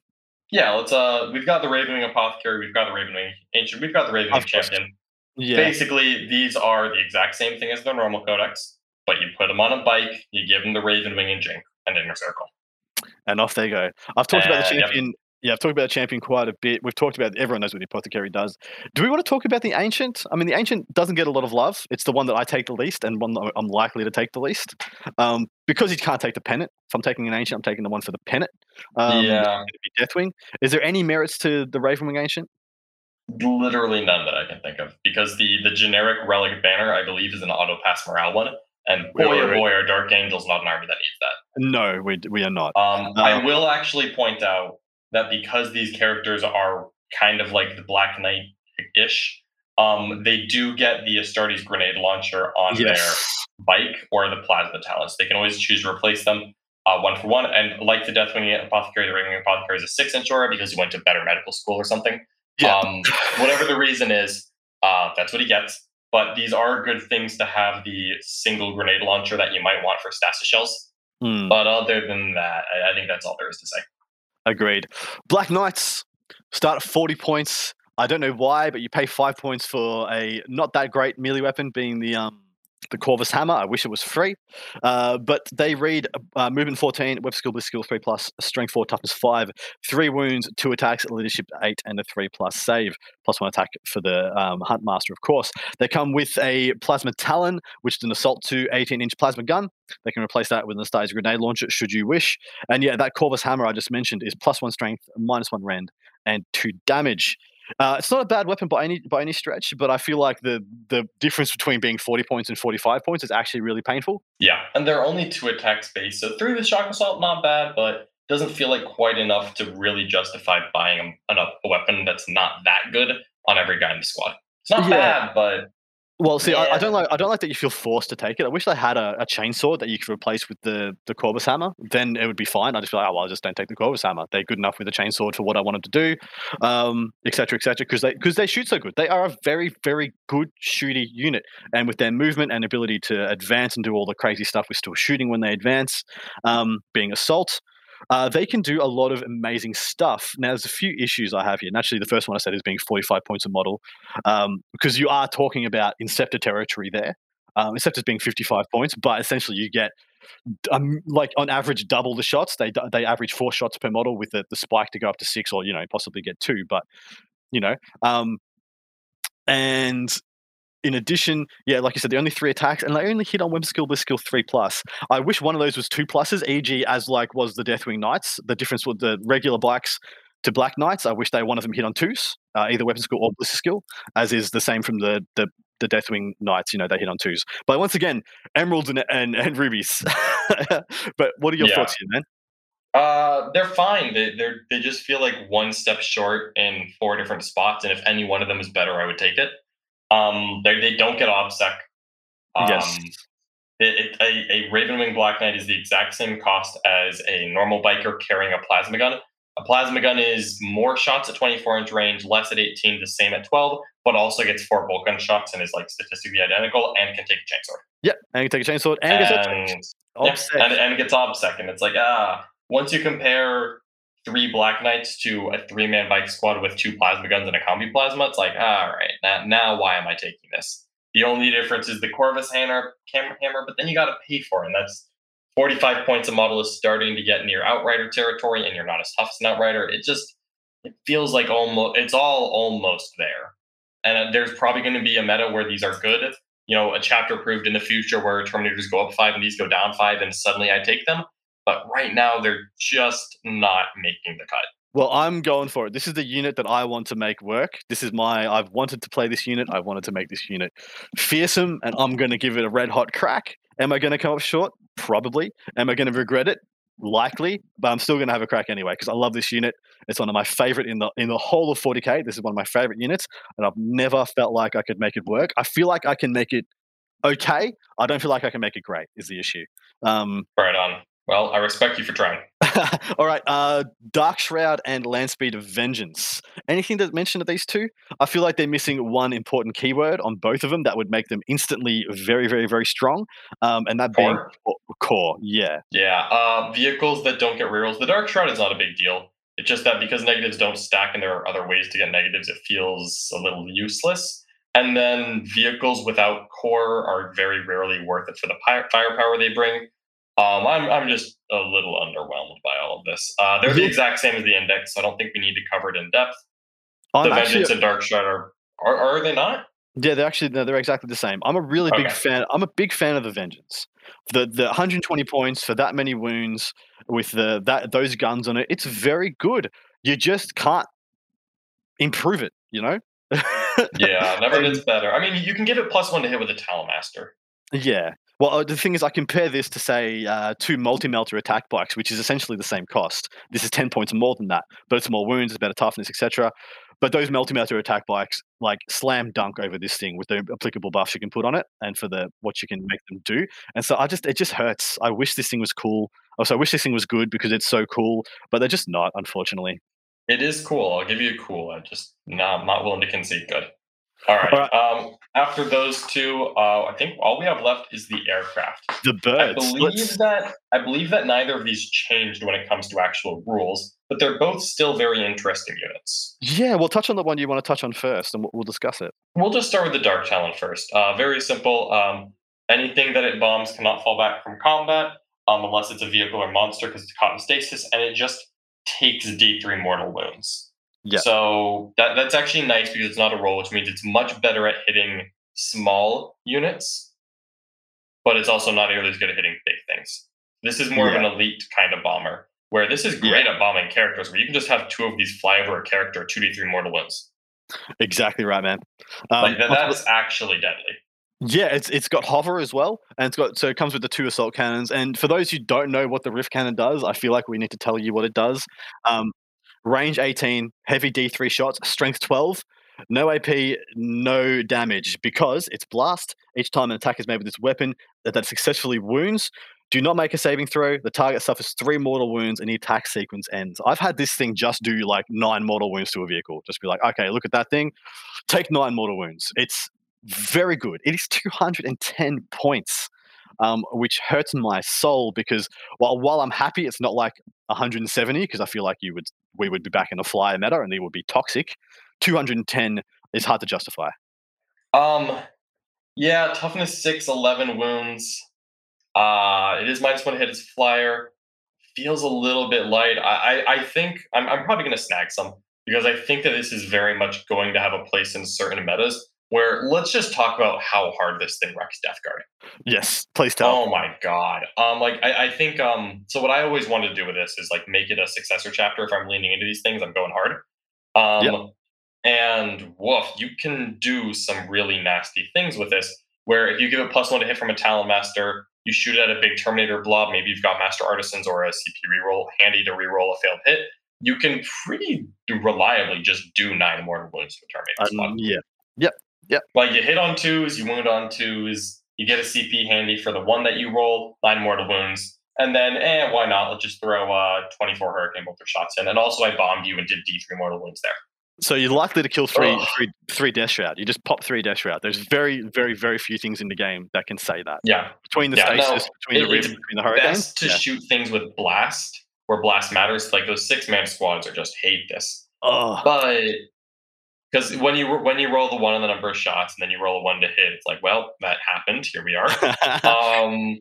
Yeah, let's. Uh, we've got the Ravenwing Apothecary. We've got the Ravenwing Ancient. We've got the Ravenwing Champion. Yeah. Basically, these are the exact same thing as the normal codex, but you put them on a bike, you give them the Ravenwing and Jink and Inner Circle. and off they go. I've talked about the Uh, yep. champion. Yeah, I've talked about the champion quite a bit. We've talked about everyone knows what the apothecary does. Do we want to talk about the ancient? I mean, the ancient doesn't get a lot of love. It's the one that I take the least, and one that I'm likely to take the least. Um, because you can't take the pennant. If I'm taking an ancient, I'm taking the one for the pennant. Um, yeah, it'd be Deathwing. Is there any merits to the Ravenwing ancient? literally none that I can think of because the the generic relic banner I believe is an auto pass morale one, and boy wait, oh boy are Dark Angels not an army that needs that. No, we we are not. Um, I Um, will actually point out that because these characters are kind of like the Black Knight ish, um, they do get the Astartes grenade launcher on their bike or the plasma talons. They can always choose to replace them uh, one for one. And like the Deathwing Apothecary, the Ravenwing Apothecary is a six inch aura because he went to better medical school or something. Yeah. Um, whatever the reason is, uh, that's what he gets. But these are good things to have the single grenade launcher that you might want for stasis shells. Hmm. But other than that, I, I think that's all there is to say. Agreed. Black Knights start at 40 points. I don't know why, but you pay five points for a not that great melee weapon, being the um the Corvus Hammer. I wish it was free. Uh, but they read uh, movement 14, web skill, bliss skill 3 plus, strength 4, toughness 5, 3 wounds, 2 attacks, leadership 8, and a 3 plus save, plus 1 attack for the um, Hunt Master, of course. They come with a Plasma Talon, which is an assault to 18 inch plasma gun. They can replace that with an Astartes grenade launcher, should you wish. And yeah, that Corvus Hammer I just mentioned is plus 1 strength, minus 1 rend, and 2 damage. Uh, it's not a bad weapon by any by any stretch, but I feel like the the difference between being 40 points and 45 points is actually really painful. Yeah, and they're only two attack space, so three with shock assault not bad, but doesn't feel like quite enough to really justify buying a, a weapon that's not that good on every guy in the squad. It's not Yeah. bad, but Well, see, I, I don't like I don't like that you feel forced to take it. I wish they had a, a chainsaw that you could replace with the the Corvus hammer. Then it would be fine. I'd just feel like, oh well, I just don't take the Corvus hammer. They're good enough with a chainsaw for what I wanted to do, um, et cetera, et cetera. Because they because they shoot so good. They are a very very good shooty unit, and with their movement and ability to advance and do all the crazy stuff we're still shooting when they advance, um, being assault. Uh, they can do a lot of amazing stuff. Now, there's a few issues I have here. Naturally, the first one I said is being 45 points a model, um, because you are talking about Inceptor territory there. Um, Inceptor's being 55 points, but essentially you get, um, like on average, double the shots. They they average four shots per model with the, the spike to go up to six, or you know possibly get two. But you know, um, and in addition, yeah, like you said, the only three attacks, and they only hit on web skill, bliss skill three plus. I wish one of those was two pluses, e.g., as like was the Deathwing Knights. The difference with the regular blacks to Black Knights, I wish they one of them hit on twos, uh, either weapon skill or bliss skill, as is the same from the the the Deathwing Knights. You know, they hit on twos. But once again, emeralds and and, and rubies. (laughs) but what are your Yeah. thoughts here, man? uh, they're fine. They they they just feel like one step short in four different spots, and if any one of them is better, I would take it. Um, they they don't get obsec. Um, yes. It, it, a, a Ravenwing Black Knight is the exact same cost as a normal biker carrying a plasma gun. A plasma gun is more shots at 24 inch range, less at 18, the same at 12, but also gets four bolt gun shots and is like statistically identical and can take a chainsaw. Yep, and you take a chainsaw and, And, gets yeah, and, and gets obsec. And it's like, ah, once you compare three Black Knights to a three man bike squad with two plasma guns and a combi plasma, it's like, all right, now, now why am I taking this? The only difference is the Corvus hammer, hammer but then you got to pay for it. And that's 45 points a model is starting to get near Outrider territory, and you're not as tough as an Outrider. It just it feels like almost it's all almost there. And uh, there's probably going to be a meta where these are good. You know, a chapter approved in the future where Terminators go up five and these go down five, and suddenly I take them. But right now, they're just not making the cut. Well, I'm going for it. This is the unit that I want to make work. This is my. I've wanted to play this unit. I wanted to make this unit fearsome, and I'm going to give it a red hot crack. Am I going to come up short? Probably. Am I going to regret it? Likely, but I'm still going to have a crack anyway because I love this unit. It's one of my favorite in the in the whole of 40k. This is one of my favorite units, and I've never felt like I could make it work. I feel like I can make it okay. I don't feel like I can make it great. Is the issue? Um, right on. Well, I respect you for trying. (laughs) All right, uh, Dark Shroud and Land Speeder Vengeance. Anything to mentioned of these two? I feel like they're missing one important keyword on both of them that would make them instantly very, very, very strong. Um, and that core. being core. Yeah. Yeah. Uh, vehicles that don't get rerolls. The Dark Shroud is not a big deal. It's just that because negatives don't stack and there are other ways to get negatives, it feels a little useless. And then vehicles without core are very rarely worth it for the firepower they bring. Um, I'm I'm just a little underwhelmed by all of this. Uh, they're the exact same as the index. So I don't think we need to cover it in depth. I'm the Vengeance and Dark Shroud are, are are they not? Yeah, they're actually no, they're exactly the same. I'm a really big fan. I'm a big fan of the Vengeance. The the 120 points for that many wounds with the that those guns on it. It's very good. You just can't improve it. You know. yeah, never (laughs) gets better. I mean, you can give it plus one to hit with a Talonmaster. Yeah, well, uh, the thing is, I compare this to say uh, two multi-melter attack bikes, which is essentially the same cost. This is ten points more than that, but it's more wounds, it's better toughness, etc. But those multi-melter attack bikes, like slam dunk over this thing with the applicable buffs you can put on it, and for the what you can make them do. And so I just, it just hurts. I wish this thing was cool. Also, I wish this thing was good because it's so cool, but they're just not, unfortunately. It is cool. I'll give you a cool. I just I'm not willing to concede good. All right. All right. Um, after those two, uh, I think all we have left is the aircraft. The birds. I believe Let's... that I believe that neither of these changed when it comes to actual rules, but they're both still very interesting units. Yeah, we'll touch on the one you want to touch on first, and we'll, we'll discuss it. We'll just start with the Dark Talon first. Uh, very simple. Um, anything that it bombs cannot fall back from combat um, unless it's a vehicle or monster because it's caught in stasis, and it just takes D3 mortal wounds. Yeah. So that that's actually nice because it's not a roll, which means it's much better at hitting small units, but it's also not nearly as good at hitting big things. This is more yeah. of an elite kind of bomber, where this is great yeah. at bombing characters, where you can just have two of these fly over a character, two d three mortal wounds. Exactly right, man. Um, like that's actually deadly. Yeah, it's it's got hover as well, and it's got so it comes with the two assault cannons. And for those who don't know what the rift cannon does, I feel like we need to tell you what it does. Um, range 18, heavy D3 shots, strength 12, no AP, no damage because it's blast. Each time an attack is made with this weapon that, that successfully wounds, do not make a saving throw. The target suffers three mortal wounds and the attack sequence ends. I've had this thing just do like nine mortal wounds to a vehicle. Just be like, okay, look at that thing, take nine mortal wounds. It's very good. It is 210 points um, which hurts my soul because while while I'm happy, it's not like 170 because I feel like you would we would be back in the flyer meta and they would be toxic. 210 is hard to justify. Um, yeah, toughness six, 11 wounds. Uh, it is minus one hit as flyer. Feels a little bit light. I, I, I think I'm, I'm probably going to snag some because I think that this is very much going to have a place in certain metas where let's just talk about how hard this thing wrecks Death Guard. Yes, please tell. Oh my god. Um, like I, I think um, so what I always wanted to do with this is like make it a successor chapter. If I'm leaning into these things, I'm going hard. Um, yep. and woof, you can do some really nasty things with this. Where if you give it plus one to hit from a Talonmaster, you shoot it at a big Terminator blob. Maybe you've got Master Artisans or a CP reroll handy to reroll a failed hit. You can pretty reliably just do nine mortal wounds to a Terminator. Um, yeah. Yep. Yep. Like you hit on twos, you wound on twos, you get a CP handy for the one that you roll, nine mortal wounds. And then, eh, why not? Let's just throw uh, 24 Hurricane Bolter shots in. And also, I bombed you and did D3 mortal wounds there. So you're likely to kill three, three, three Death Shroud. You just pop three Death Shroud. There's very, very, very few things in the game that can say that. Yeah. Between the yeah, stasis, no, between it, the Rift, between the Hurricane. best to yeah. shoot things with Blast, where Blast matters. Like those six man squads are just hate this. Oh. But because when you when you roll the one on the number of shots and then you roll a one to hit, it's like, well, that happened. Here we are. (laughs) um,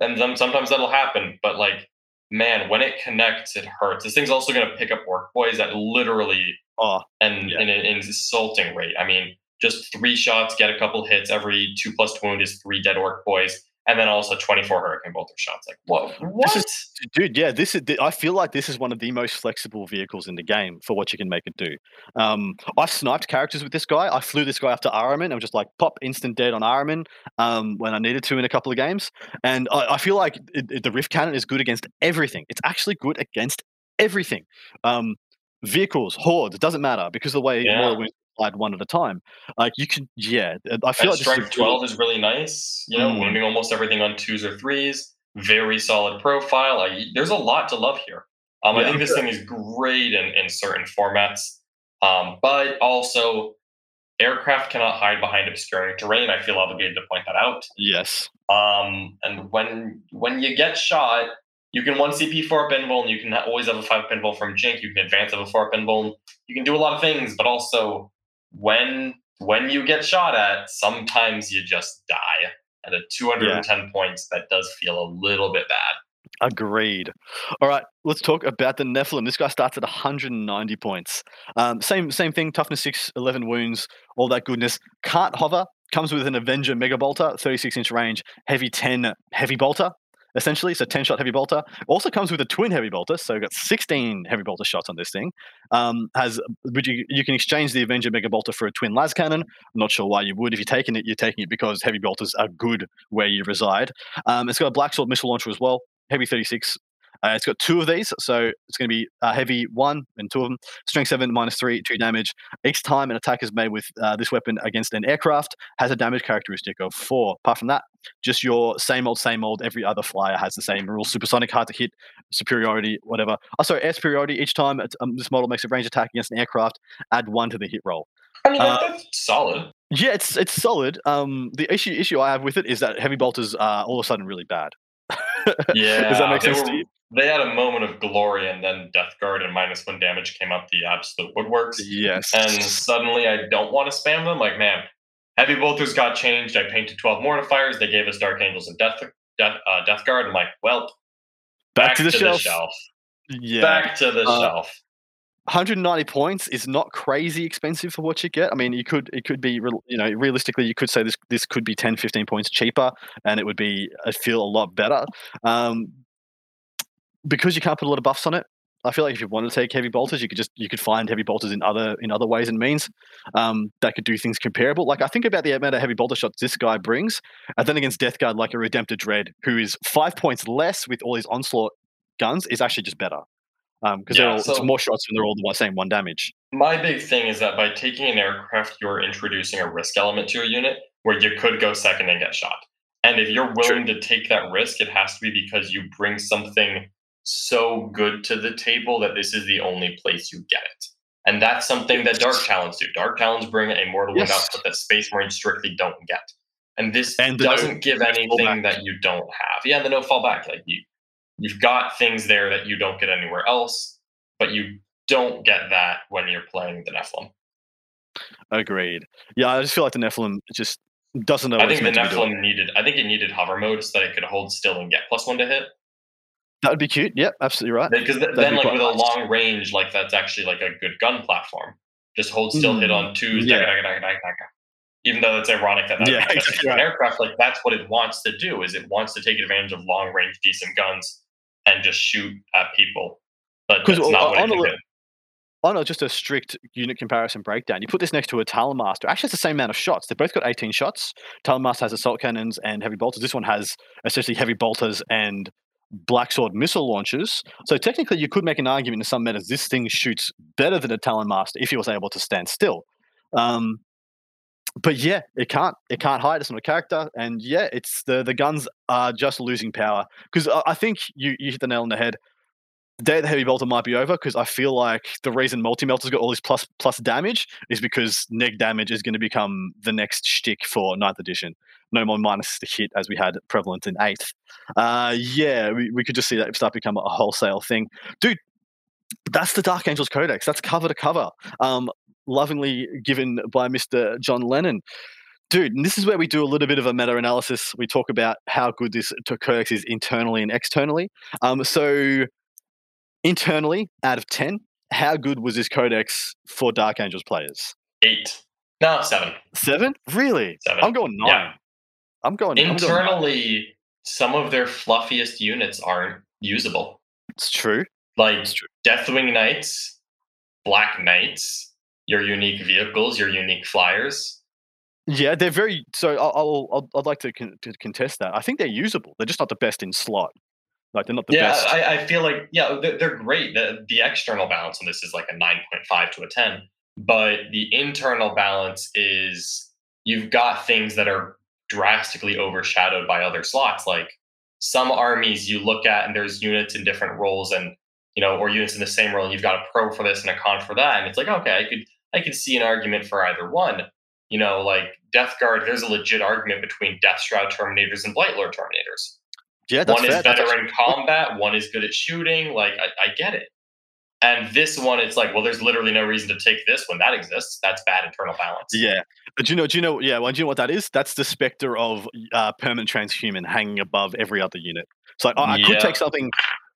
and then sometimes that'll happen, but like, man, when it connects, it hurts. This thing's also going to pick up orc boys at literally oh, and yeah. in an insulting rate. I mean, just three shots, get a couple hits. Every two plus wound is three dead orc boys. And then also 24 hurricane bolter shots. Like what? What? This dude, yeah, this is. I feel like this is one of the most flexible vehicles in the game for what you can make it do. Um, I sniped characters with this guy. I flew this guy after Ahriman. I was just like pop instant dead on Ahriman um, when I needed to in a couple of games, and I, I feel like it, it, the Rift Cannon is good against everything. It's actually good against everything. Um, vehicles, hordes, it doesn't matter because the way Yeah. mortal wounds applied one at a time. Like you can, yeah. I feel And like this is a strength 12 is really nice. You know, Mm. wounding almost everything on twos or threes. Very solid profile. Like, there's a lot to love here. Um, I Yeah, think I'm this thing is great in, in certain formats. Um, but also, aircraft cannot hide behind obscuring terrain. I feel obligated to point that out. Yes. Um, and when when you get shot, you can one CP for a invul, and you can always have a five invul from Jink. You can advance of a four invul. You can do a lot of things, but also when when you get shot at, sometimes you just die. And at 210 points, that does feel a little bit bad. Agreed. All right, let's talk about the Nephilim. This guy starts at 190 points. Um, same same thing, toughness 6, 11 wounds, all that goodness. Can't hover, comes with an Avenger Mega Bolter, 36 inch range, heavy 10 heavy bolter, essentially. So 10 shot heavy bolter. Also comes with a twin heavy bolter, so you've got 16 heavy bolter shots on this thing. Um, has but you, you can exchange the Avenger Mega Bolter for a twin las cannon. I'm not sure why you would. If you're taking it, you're taking it because heavy bolters are good where you reside. Um, it's got a Black Sword missile launcher as well, heavy 36. Uh, it's got two of these, so it's going to be uh, heavy one and two of them. Strength seven, minus three, two damage. Each time an attack is made with uh, this weapon against an aircraft, has a damage characteristic of four. Apart from that, just your same old, same old. Every other flyer has the same rules: supersonic, hard to hit, superiority, whatever. Oh, sorry, air superiority. Each time um, this model makes a range attack against an aircraft, add one to the hit roll. I mean, Uh, that's solid. Yeah, it's it's solid. Um, the issue issue I have with it is that heavy bolters are all of a sudden really bad. Yeah, Does that make they sense were- to? They had a moment of glory, and then Death Guard and minus one damage came up the absolute woodworks. Yes. and suddenly I don't want to spam them. Like, man, heavy bolters got changed. I painted 12 mortifiers. They gave us Dark Angels and Death Death, uh, Death Guard. I'm like, well, back, to the shelf. Yeah. Back to the Uh, shelf. 190 points is not crazy expensive for what you get. I mean, you could it could be you know realistically you could say this this could be 10 15 points cheaper and it would be I feel a lot better. Um, because you can't put a lot of buffs on it. I feel like if you wanted to take heavy bolters, you could just you could find heavy bolters in other in other ways and means um, that could do things comparable. Like I think about the amount of heavy bolter shots this guy brings, and then against Death Guard, like a Redemptor Dread, who is five points less with all his onslaught guns, is actually just better Um, because they're Yeah, all, it's so- more shots and they're all the same one damage. My big thing is that by taking an aircraft, you're introducing a risk element to your unit where you could go second and get shot. And if you're willing to take that risk, it has to be because you bring something so good to the table that this is the only place you get it. And that's something that Dark Talons do. Dark Talons bring a mortal Yes. output that Space Marines strictly don't get. And this And doesn't give anything that you don't have. Yeah, the no fallback. Like you you've got things there that you don't get anywhere else, but you don't get that when you're playing the Nephilim. Agreed. Yeah, I just feel like the Nephilim just doesn't know I think the meant to be doing. Nephilim needed. I think it needed hover mode so that it could hold still and get plus one to hit. That would be cute. Yep, absolutely right. Because th- then, like with a long range, like that's actually like a good gun platform. Just hold still, hit Mm, on twos. yeah. daga, daga, daga, daga, daga. Even though it's ironic that that's Yeah, (laughs) exactly an aircraft, like that's what it wants to do. Is it wants to take advantage of long range, decent guns and just shoot at people. But that's uh, not what on it a can li- do. Oh no, just a strict unit comparison breakdown. You put this next to a Talon Master. Actually, it's the same amount of shots. They've both got 18 shots. Talon Master has assault cannons and heavy bolters. This one has essentially heavy bolters and black sword missile launchers. So technically, you could make an argument in some metas this thing shoots better than a Talon Master if he was able to stand still. Um, but yeah, it can't. It can't hide. It's not a character, and yeah, it's the the guns are just losing power. Because I, I think you you hit the nail on the head. The day the heavy bolter might be over because I feel like the reason multi melter's got all this plus plus damage is because neg damage is going to become the next shtick for ninth edition. No more minus to hit as we had prevalent in eighth. Uh, yeah, we, we could just see that start become a wholesale thing, dude. That's the Dark Angels Codex. That's cover to cover. Um, lovingly given by Mr. John Lennon. Dude, and this is where we do a little bit of a meta analysis. We talk about how good this codex is internally and externally. Um, so, internally, out of 10, how good was this codex for Dark Angels players? Eight. No, seven. Seven? Really? Seven. I'm going nine. Yeah. I'm going I'm going- Internally, some of their fluffiest units aren't usable. it's true. Like It's true. Deathwing Knights, Black Knights, your unique vehicles, your unique flyers. Yeah, they're very. So I'll, I'll, I'd like to, con- to contest that. I think they're usable. They're just not the best in slot. Like they're not the yeah, best. Yeah, I, I feel like yeah, they're, they're great. The, the external balance on this is like a nine point five to a ten, but the internal balance is you've got things that are drastically overshadowed by other slots. Like some armies you look at and there's units in different roles and you know, or units in the same role, and you've got a pro for this and a con for that, and it's like okay, I could I can see an argument for either one. You know, like Death Guard, there's a legit argument between Death Shroud Terminators and Blight Lord Terminators yeah, that's one is That's better actually- in combat one is good at shooting like I, I get it and this one it's like well there's literally no reason to take this when that exists that's bad internal balance Yeah, do you know? Do you know? Yeah, well, do you know what that is? That's the specter of uh, permanent transhuman hanging above every other unit. So like, I, I could take something,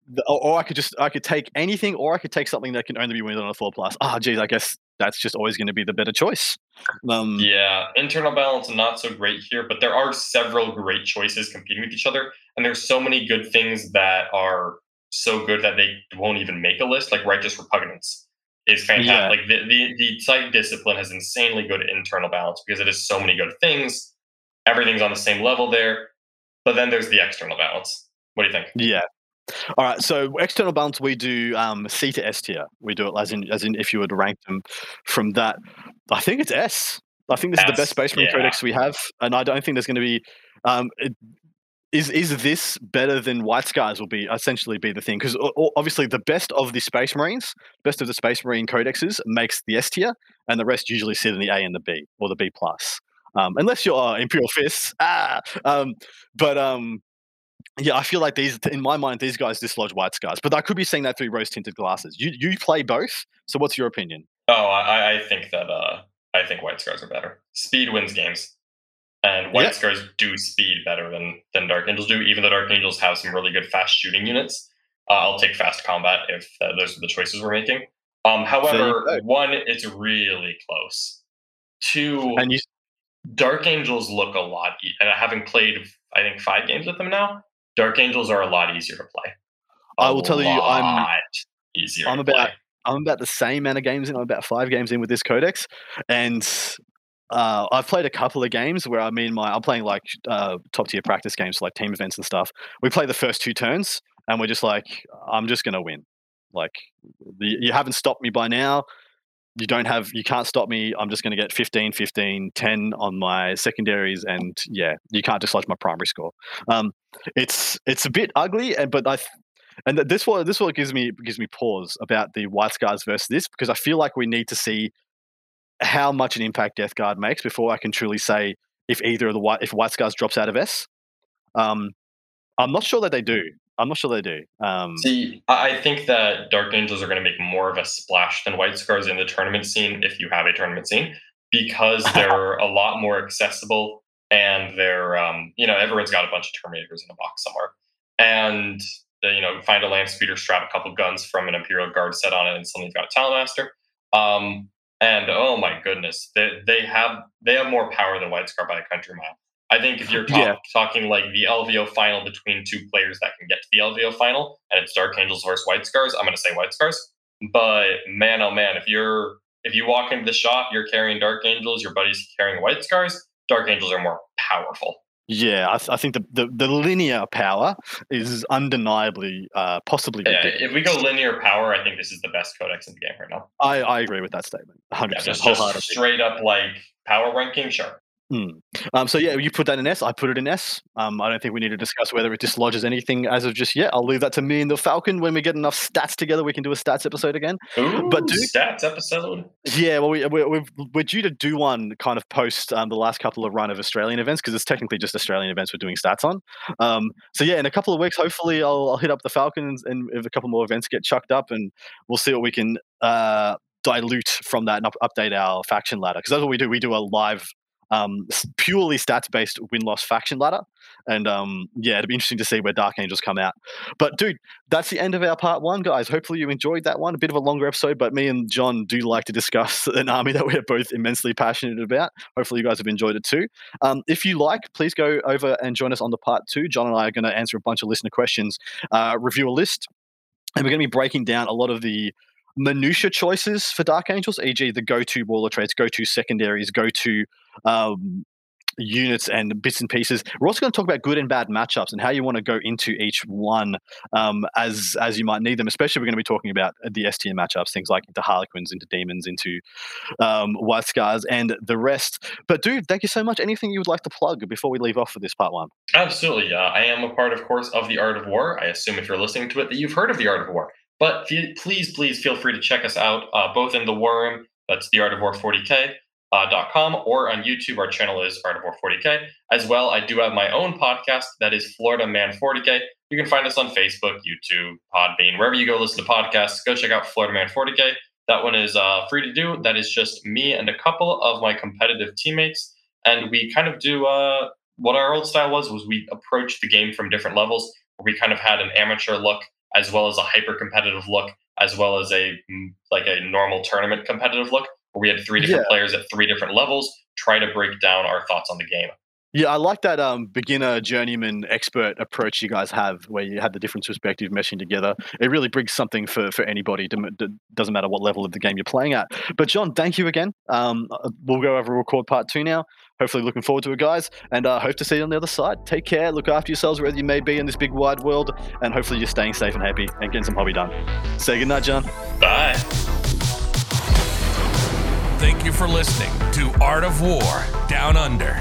th- or, or I could just I could take anything, or I could take something that can only be wielded on a four plus. Ah, geez, I guess that's just always going to be the better choice. Um, yeah internal balance not so great here but there are several great choices competing with each other and there's so many good things that are so good that they won't even make a list like righteous repugnance is fantastic Yeah. like the, the the psych discipline has insanely good internal balance because it has so many good things everything's on the same level there but then there's the external balance what do you think Yeah. All right. So external balance, we do um, C to S tier. We do it as in as in if you were to rank them from that. I think it's S. I think this is the best Space Marine yeah. Codex we have, and I don't think there's going to be. Um, it, is is this better than White Scars? Will be essentially be the thing because obviously the best of the Space Marines, best of the Space Marine codexes makes the S tier, and the rest usually sit in the A and the B or the B plus. Um, unless you're uh, Imperial Fists, ah, um, but um, yeah, I feel like these, in my mind, these guys dislodge white scars. But I could be seeing that through rose tinted glasses. You you play both, so what's your opinion? Oh, I, I think that uh, I think White Scars are better. Speed wins games, and White Yeah. Scars do speed better than than Dark Angels do. Even though Dark Angels have some really good fast shooting units, uh, I'll take fast combat if uh, those are the choices we're making. Um, however, one, it's really close. Two, And you, Dark Angels look a lot, and having played, I think five games with them now, Dark Angels are a lot easier to play. I A will tell you, I'm- easier. I'm about- play. I'm about the same amount of games in. I'm about five games in with this codex, and uh, I've played a couple of games where I mean, my I'm playing like uh, top tier practice games, like team events and stuff. We play the first two turns, and we're just like, I'm just gonna win. Like, the, you haven't stopped me by now. You don't have, you can't stop me. I'm just going to get 15, 15, 10 on my secondaries, and yeah, you can't dislodge my primary score. Um, it's it's a bit ugly, and but I and this what this what gives me gives me pause about the White Scars versus this because I feel like we need to see how much an impact Death Guard makes before I can truly say if either of the white if White Scars drops out of S. Um, I'm not sure that they do. I'm not sure they do. Um, See, I think that Dark Angels are going to make more of a splash than White Scars in the tournament scene if you have a tournament scene because (laughs) they're a lot more accessible and they're, um, you know, everyone's got a bunch of Terminators in a box somewhere. And, uh, you know, find a land speeder, strap a couple guns from an Imperial Guard set on it, and suddenly you've got a Talonmaster. Um, and oh my goodness, they, they have they have more power than White Scar by a country mile. I think if you're (laughs) talk, Yeah. talking like the LVO final between two players that can get to the LVO final, and it's Dark Angels versus White Scars, I'm going to say White Scars. But man, oh man, if you're if you walk into the shop, you're carrying Dark Angels, your buddy's carrying White Scars. Dark Angels are more powerful. yeah, I, th- I think the, the the linear power is undeniably uh, possibly Yeah, ridiculous. if we go linear power, I think this is the best codex in the game right now. I, I agree with that statement. 100 Yeah, percent just, just straight up like power ranking, sure. Hmm. Um, so yeah, you put that in S. I put it in S. Um, I don't think we need to discuss whether it dislodges anything as of just yet. I'll leave that to me and the Falcon. When we get enough stats together, we can do a stats episode again. Ooh, But dude- stats episode. Yeah, well, we, we're, we've, we're due to do one kind of post um, the last couple of run of Australian events because it's technically just Australian events we're doing stats on. Um, so yeah, in a couple of weeks, hopefully, I'll, I'll hit up the Falcons and if a couple more events get chucked up, and we'll see what we can uh, dilute from that and up, update our faction ladder because that's what we do. We do a live um, purely stats based win loss faction ladder. And um, yeah, it'd be interesting to see where Dark Angels come out. But dude, that's the end of our part one, guys. Hopefully you enjoyed that one. A bit of a longer episode, but me and John do like to discuss (laughs) an army that we're both immensely passionate about. Hopefully you guys have enjoyed it too. Um, if you like, please go over and join us on the part two. John and I are going to answer a bunch of listener questions, uh, review a list, and we're going to be breaking down a lot of the minutia choices for Dark Angels, e.g., the go-to warlord traits, go-to secondaries, go-to um, units and bits and pieces. We're also going to talk about good and bad matchups and how you want to go into each one um, as as you might need them. Especially, we're going to be talking about the S matchups, things like into Harlequins, into Demons, into um, White Scars, and the rest. But dude, thank you so much. Anything you would like to plug before we leave off for this part one? Absolutely. Uh, I am a part, of course, of the Art of War. I assume if you're listening to it, that you've heard of the Art of War. But please, please feel free to check us out uh, both in the Worm, that's the Art of War 40k, uh, .com, or on YouTube. Our channel is Art of War 40k. As well, I do have my own podcast that is Florida Man 40k. You can find us on Facebook, YouTube, Podbean, wherever you go listen to podcasts. Go check out Florida Man 40k. That one is uh, free to do. That is just me and a couple of my competitive teammates, and we kind of do uh, what our old style was. Was we approach the game from different levels. Where we kind of had an amateur look as well as a hyper competitive look, as well as a mm, like a normal tournament competitive look, where we had three different yeah. players at three different levels try to break down our thoughts on the game. Yeah, I like that um, beginner, journeyman, expert approach you guys have, where you have the different perspectives meshing together. It really brings something for, for anybody. Doesn't matter what level of the game you're playing at. But John, thank you again. Um, uh, we'll go over record part two now. Hopefully, looking forward to it, guys, and uh, hope to see you on the other side. Take care, look after yourselves wherever you may be in this big wide world, and hopefully you're staying safe and happy and getting some hobby done. Say goodnight, John. Bye. Thank you for listening to Art of War Down Under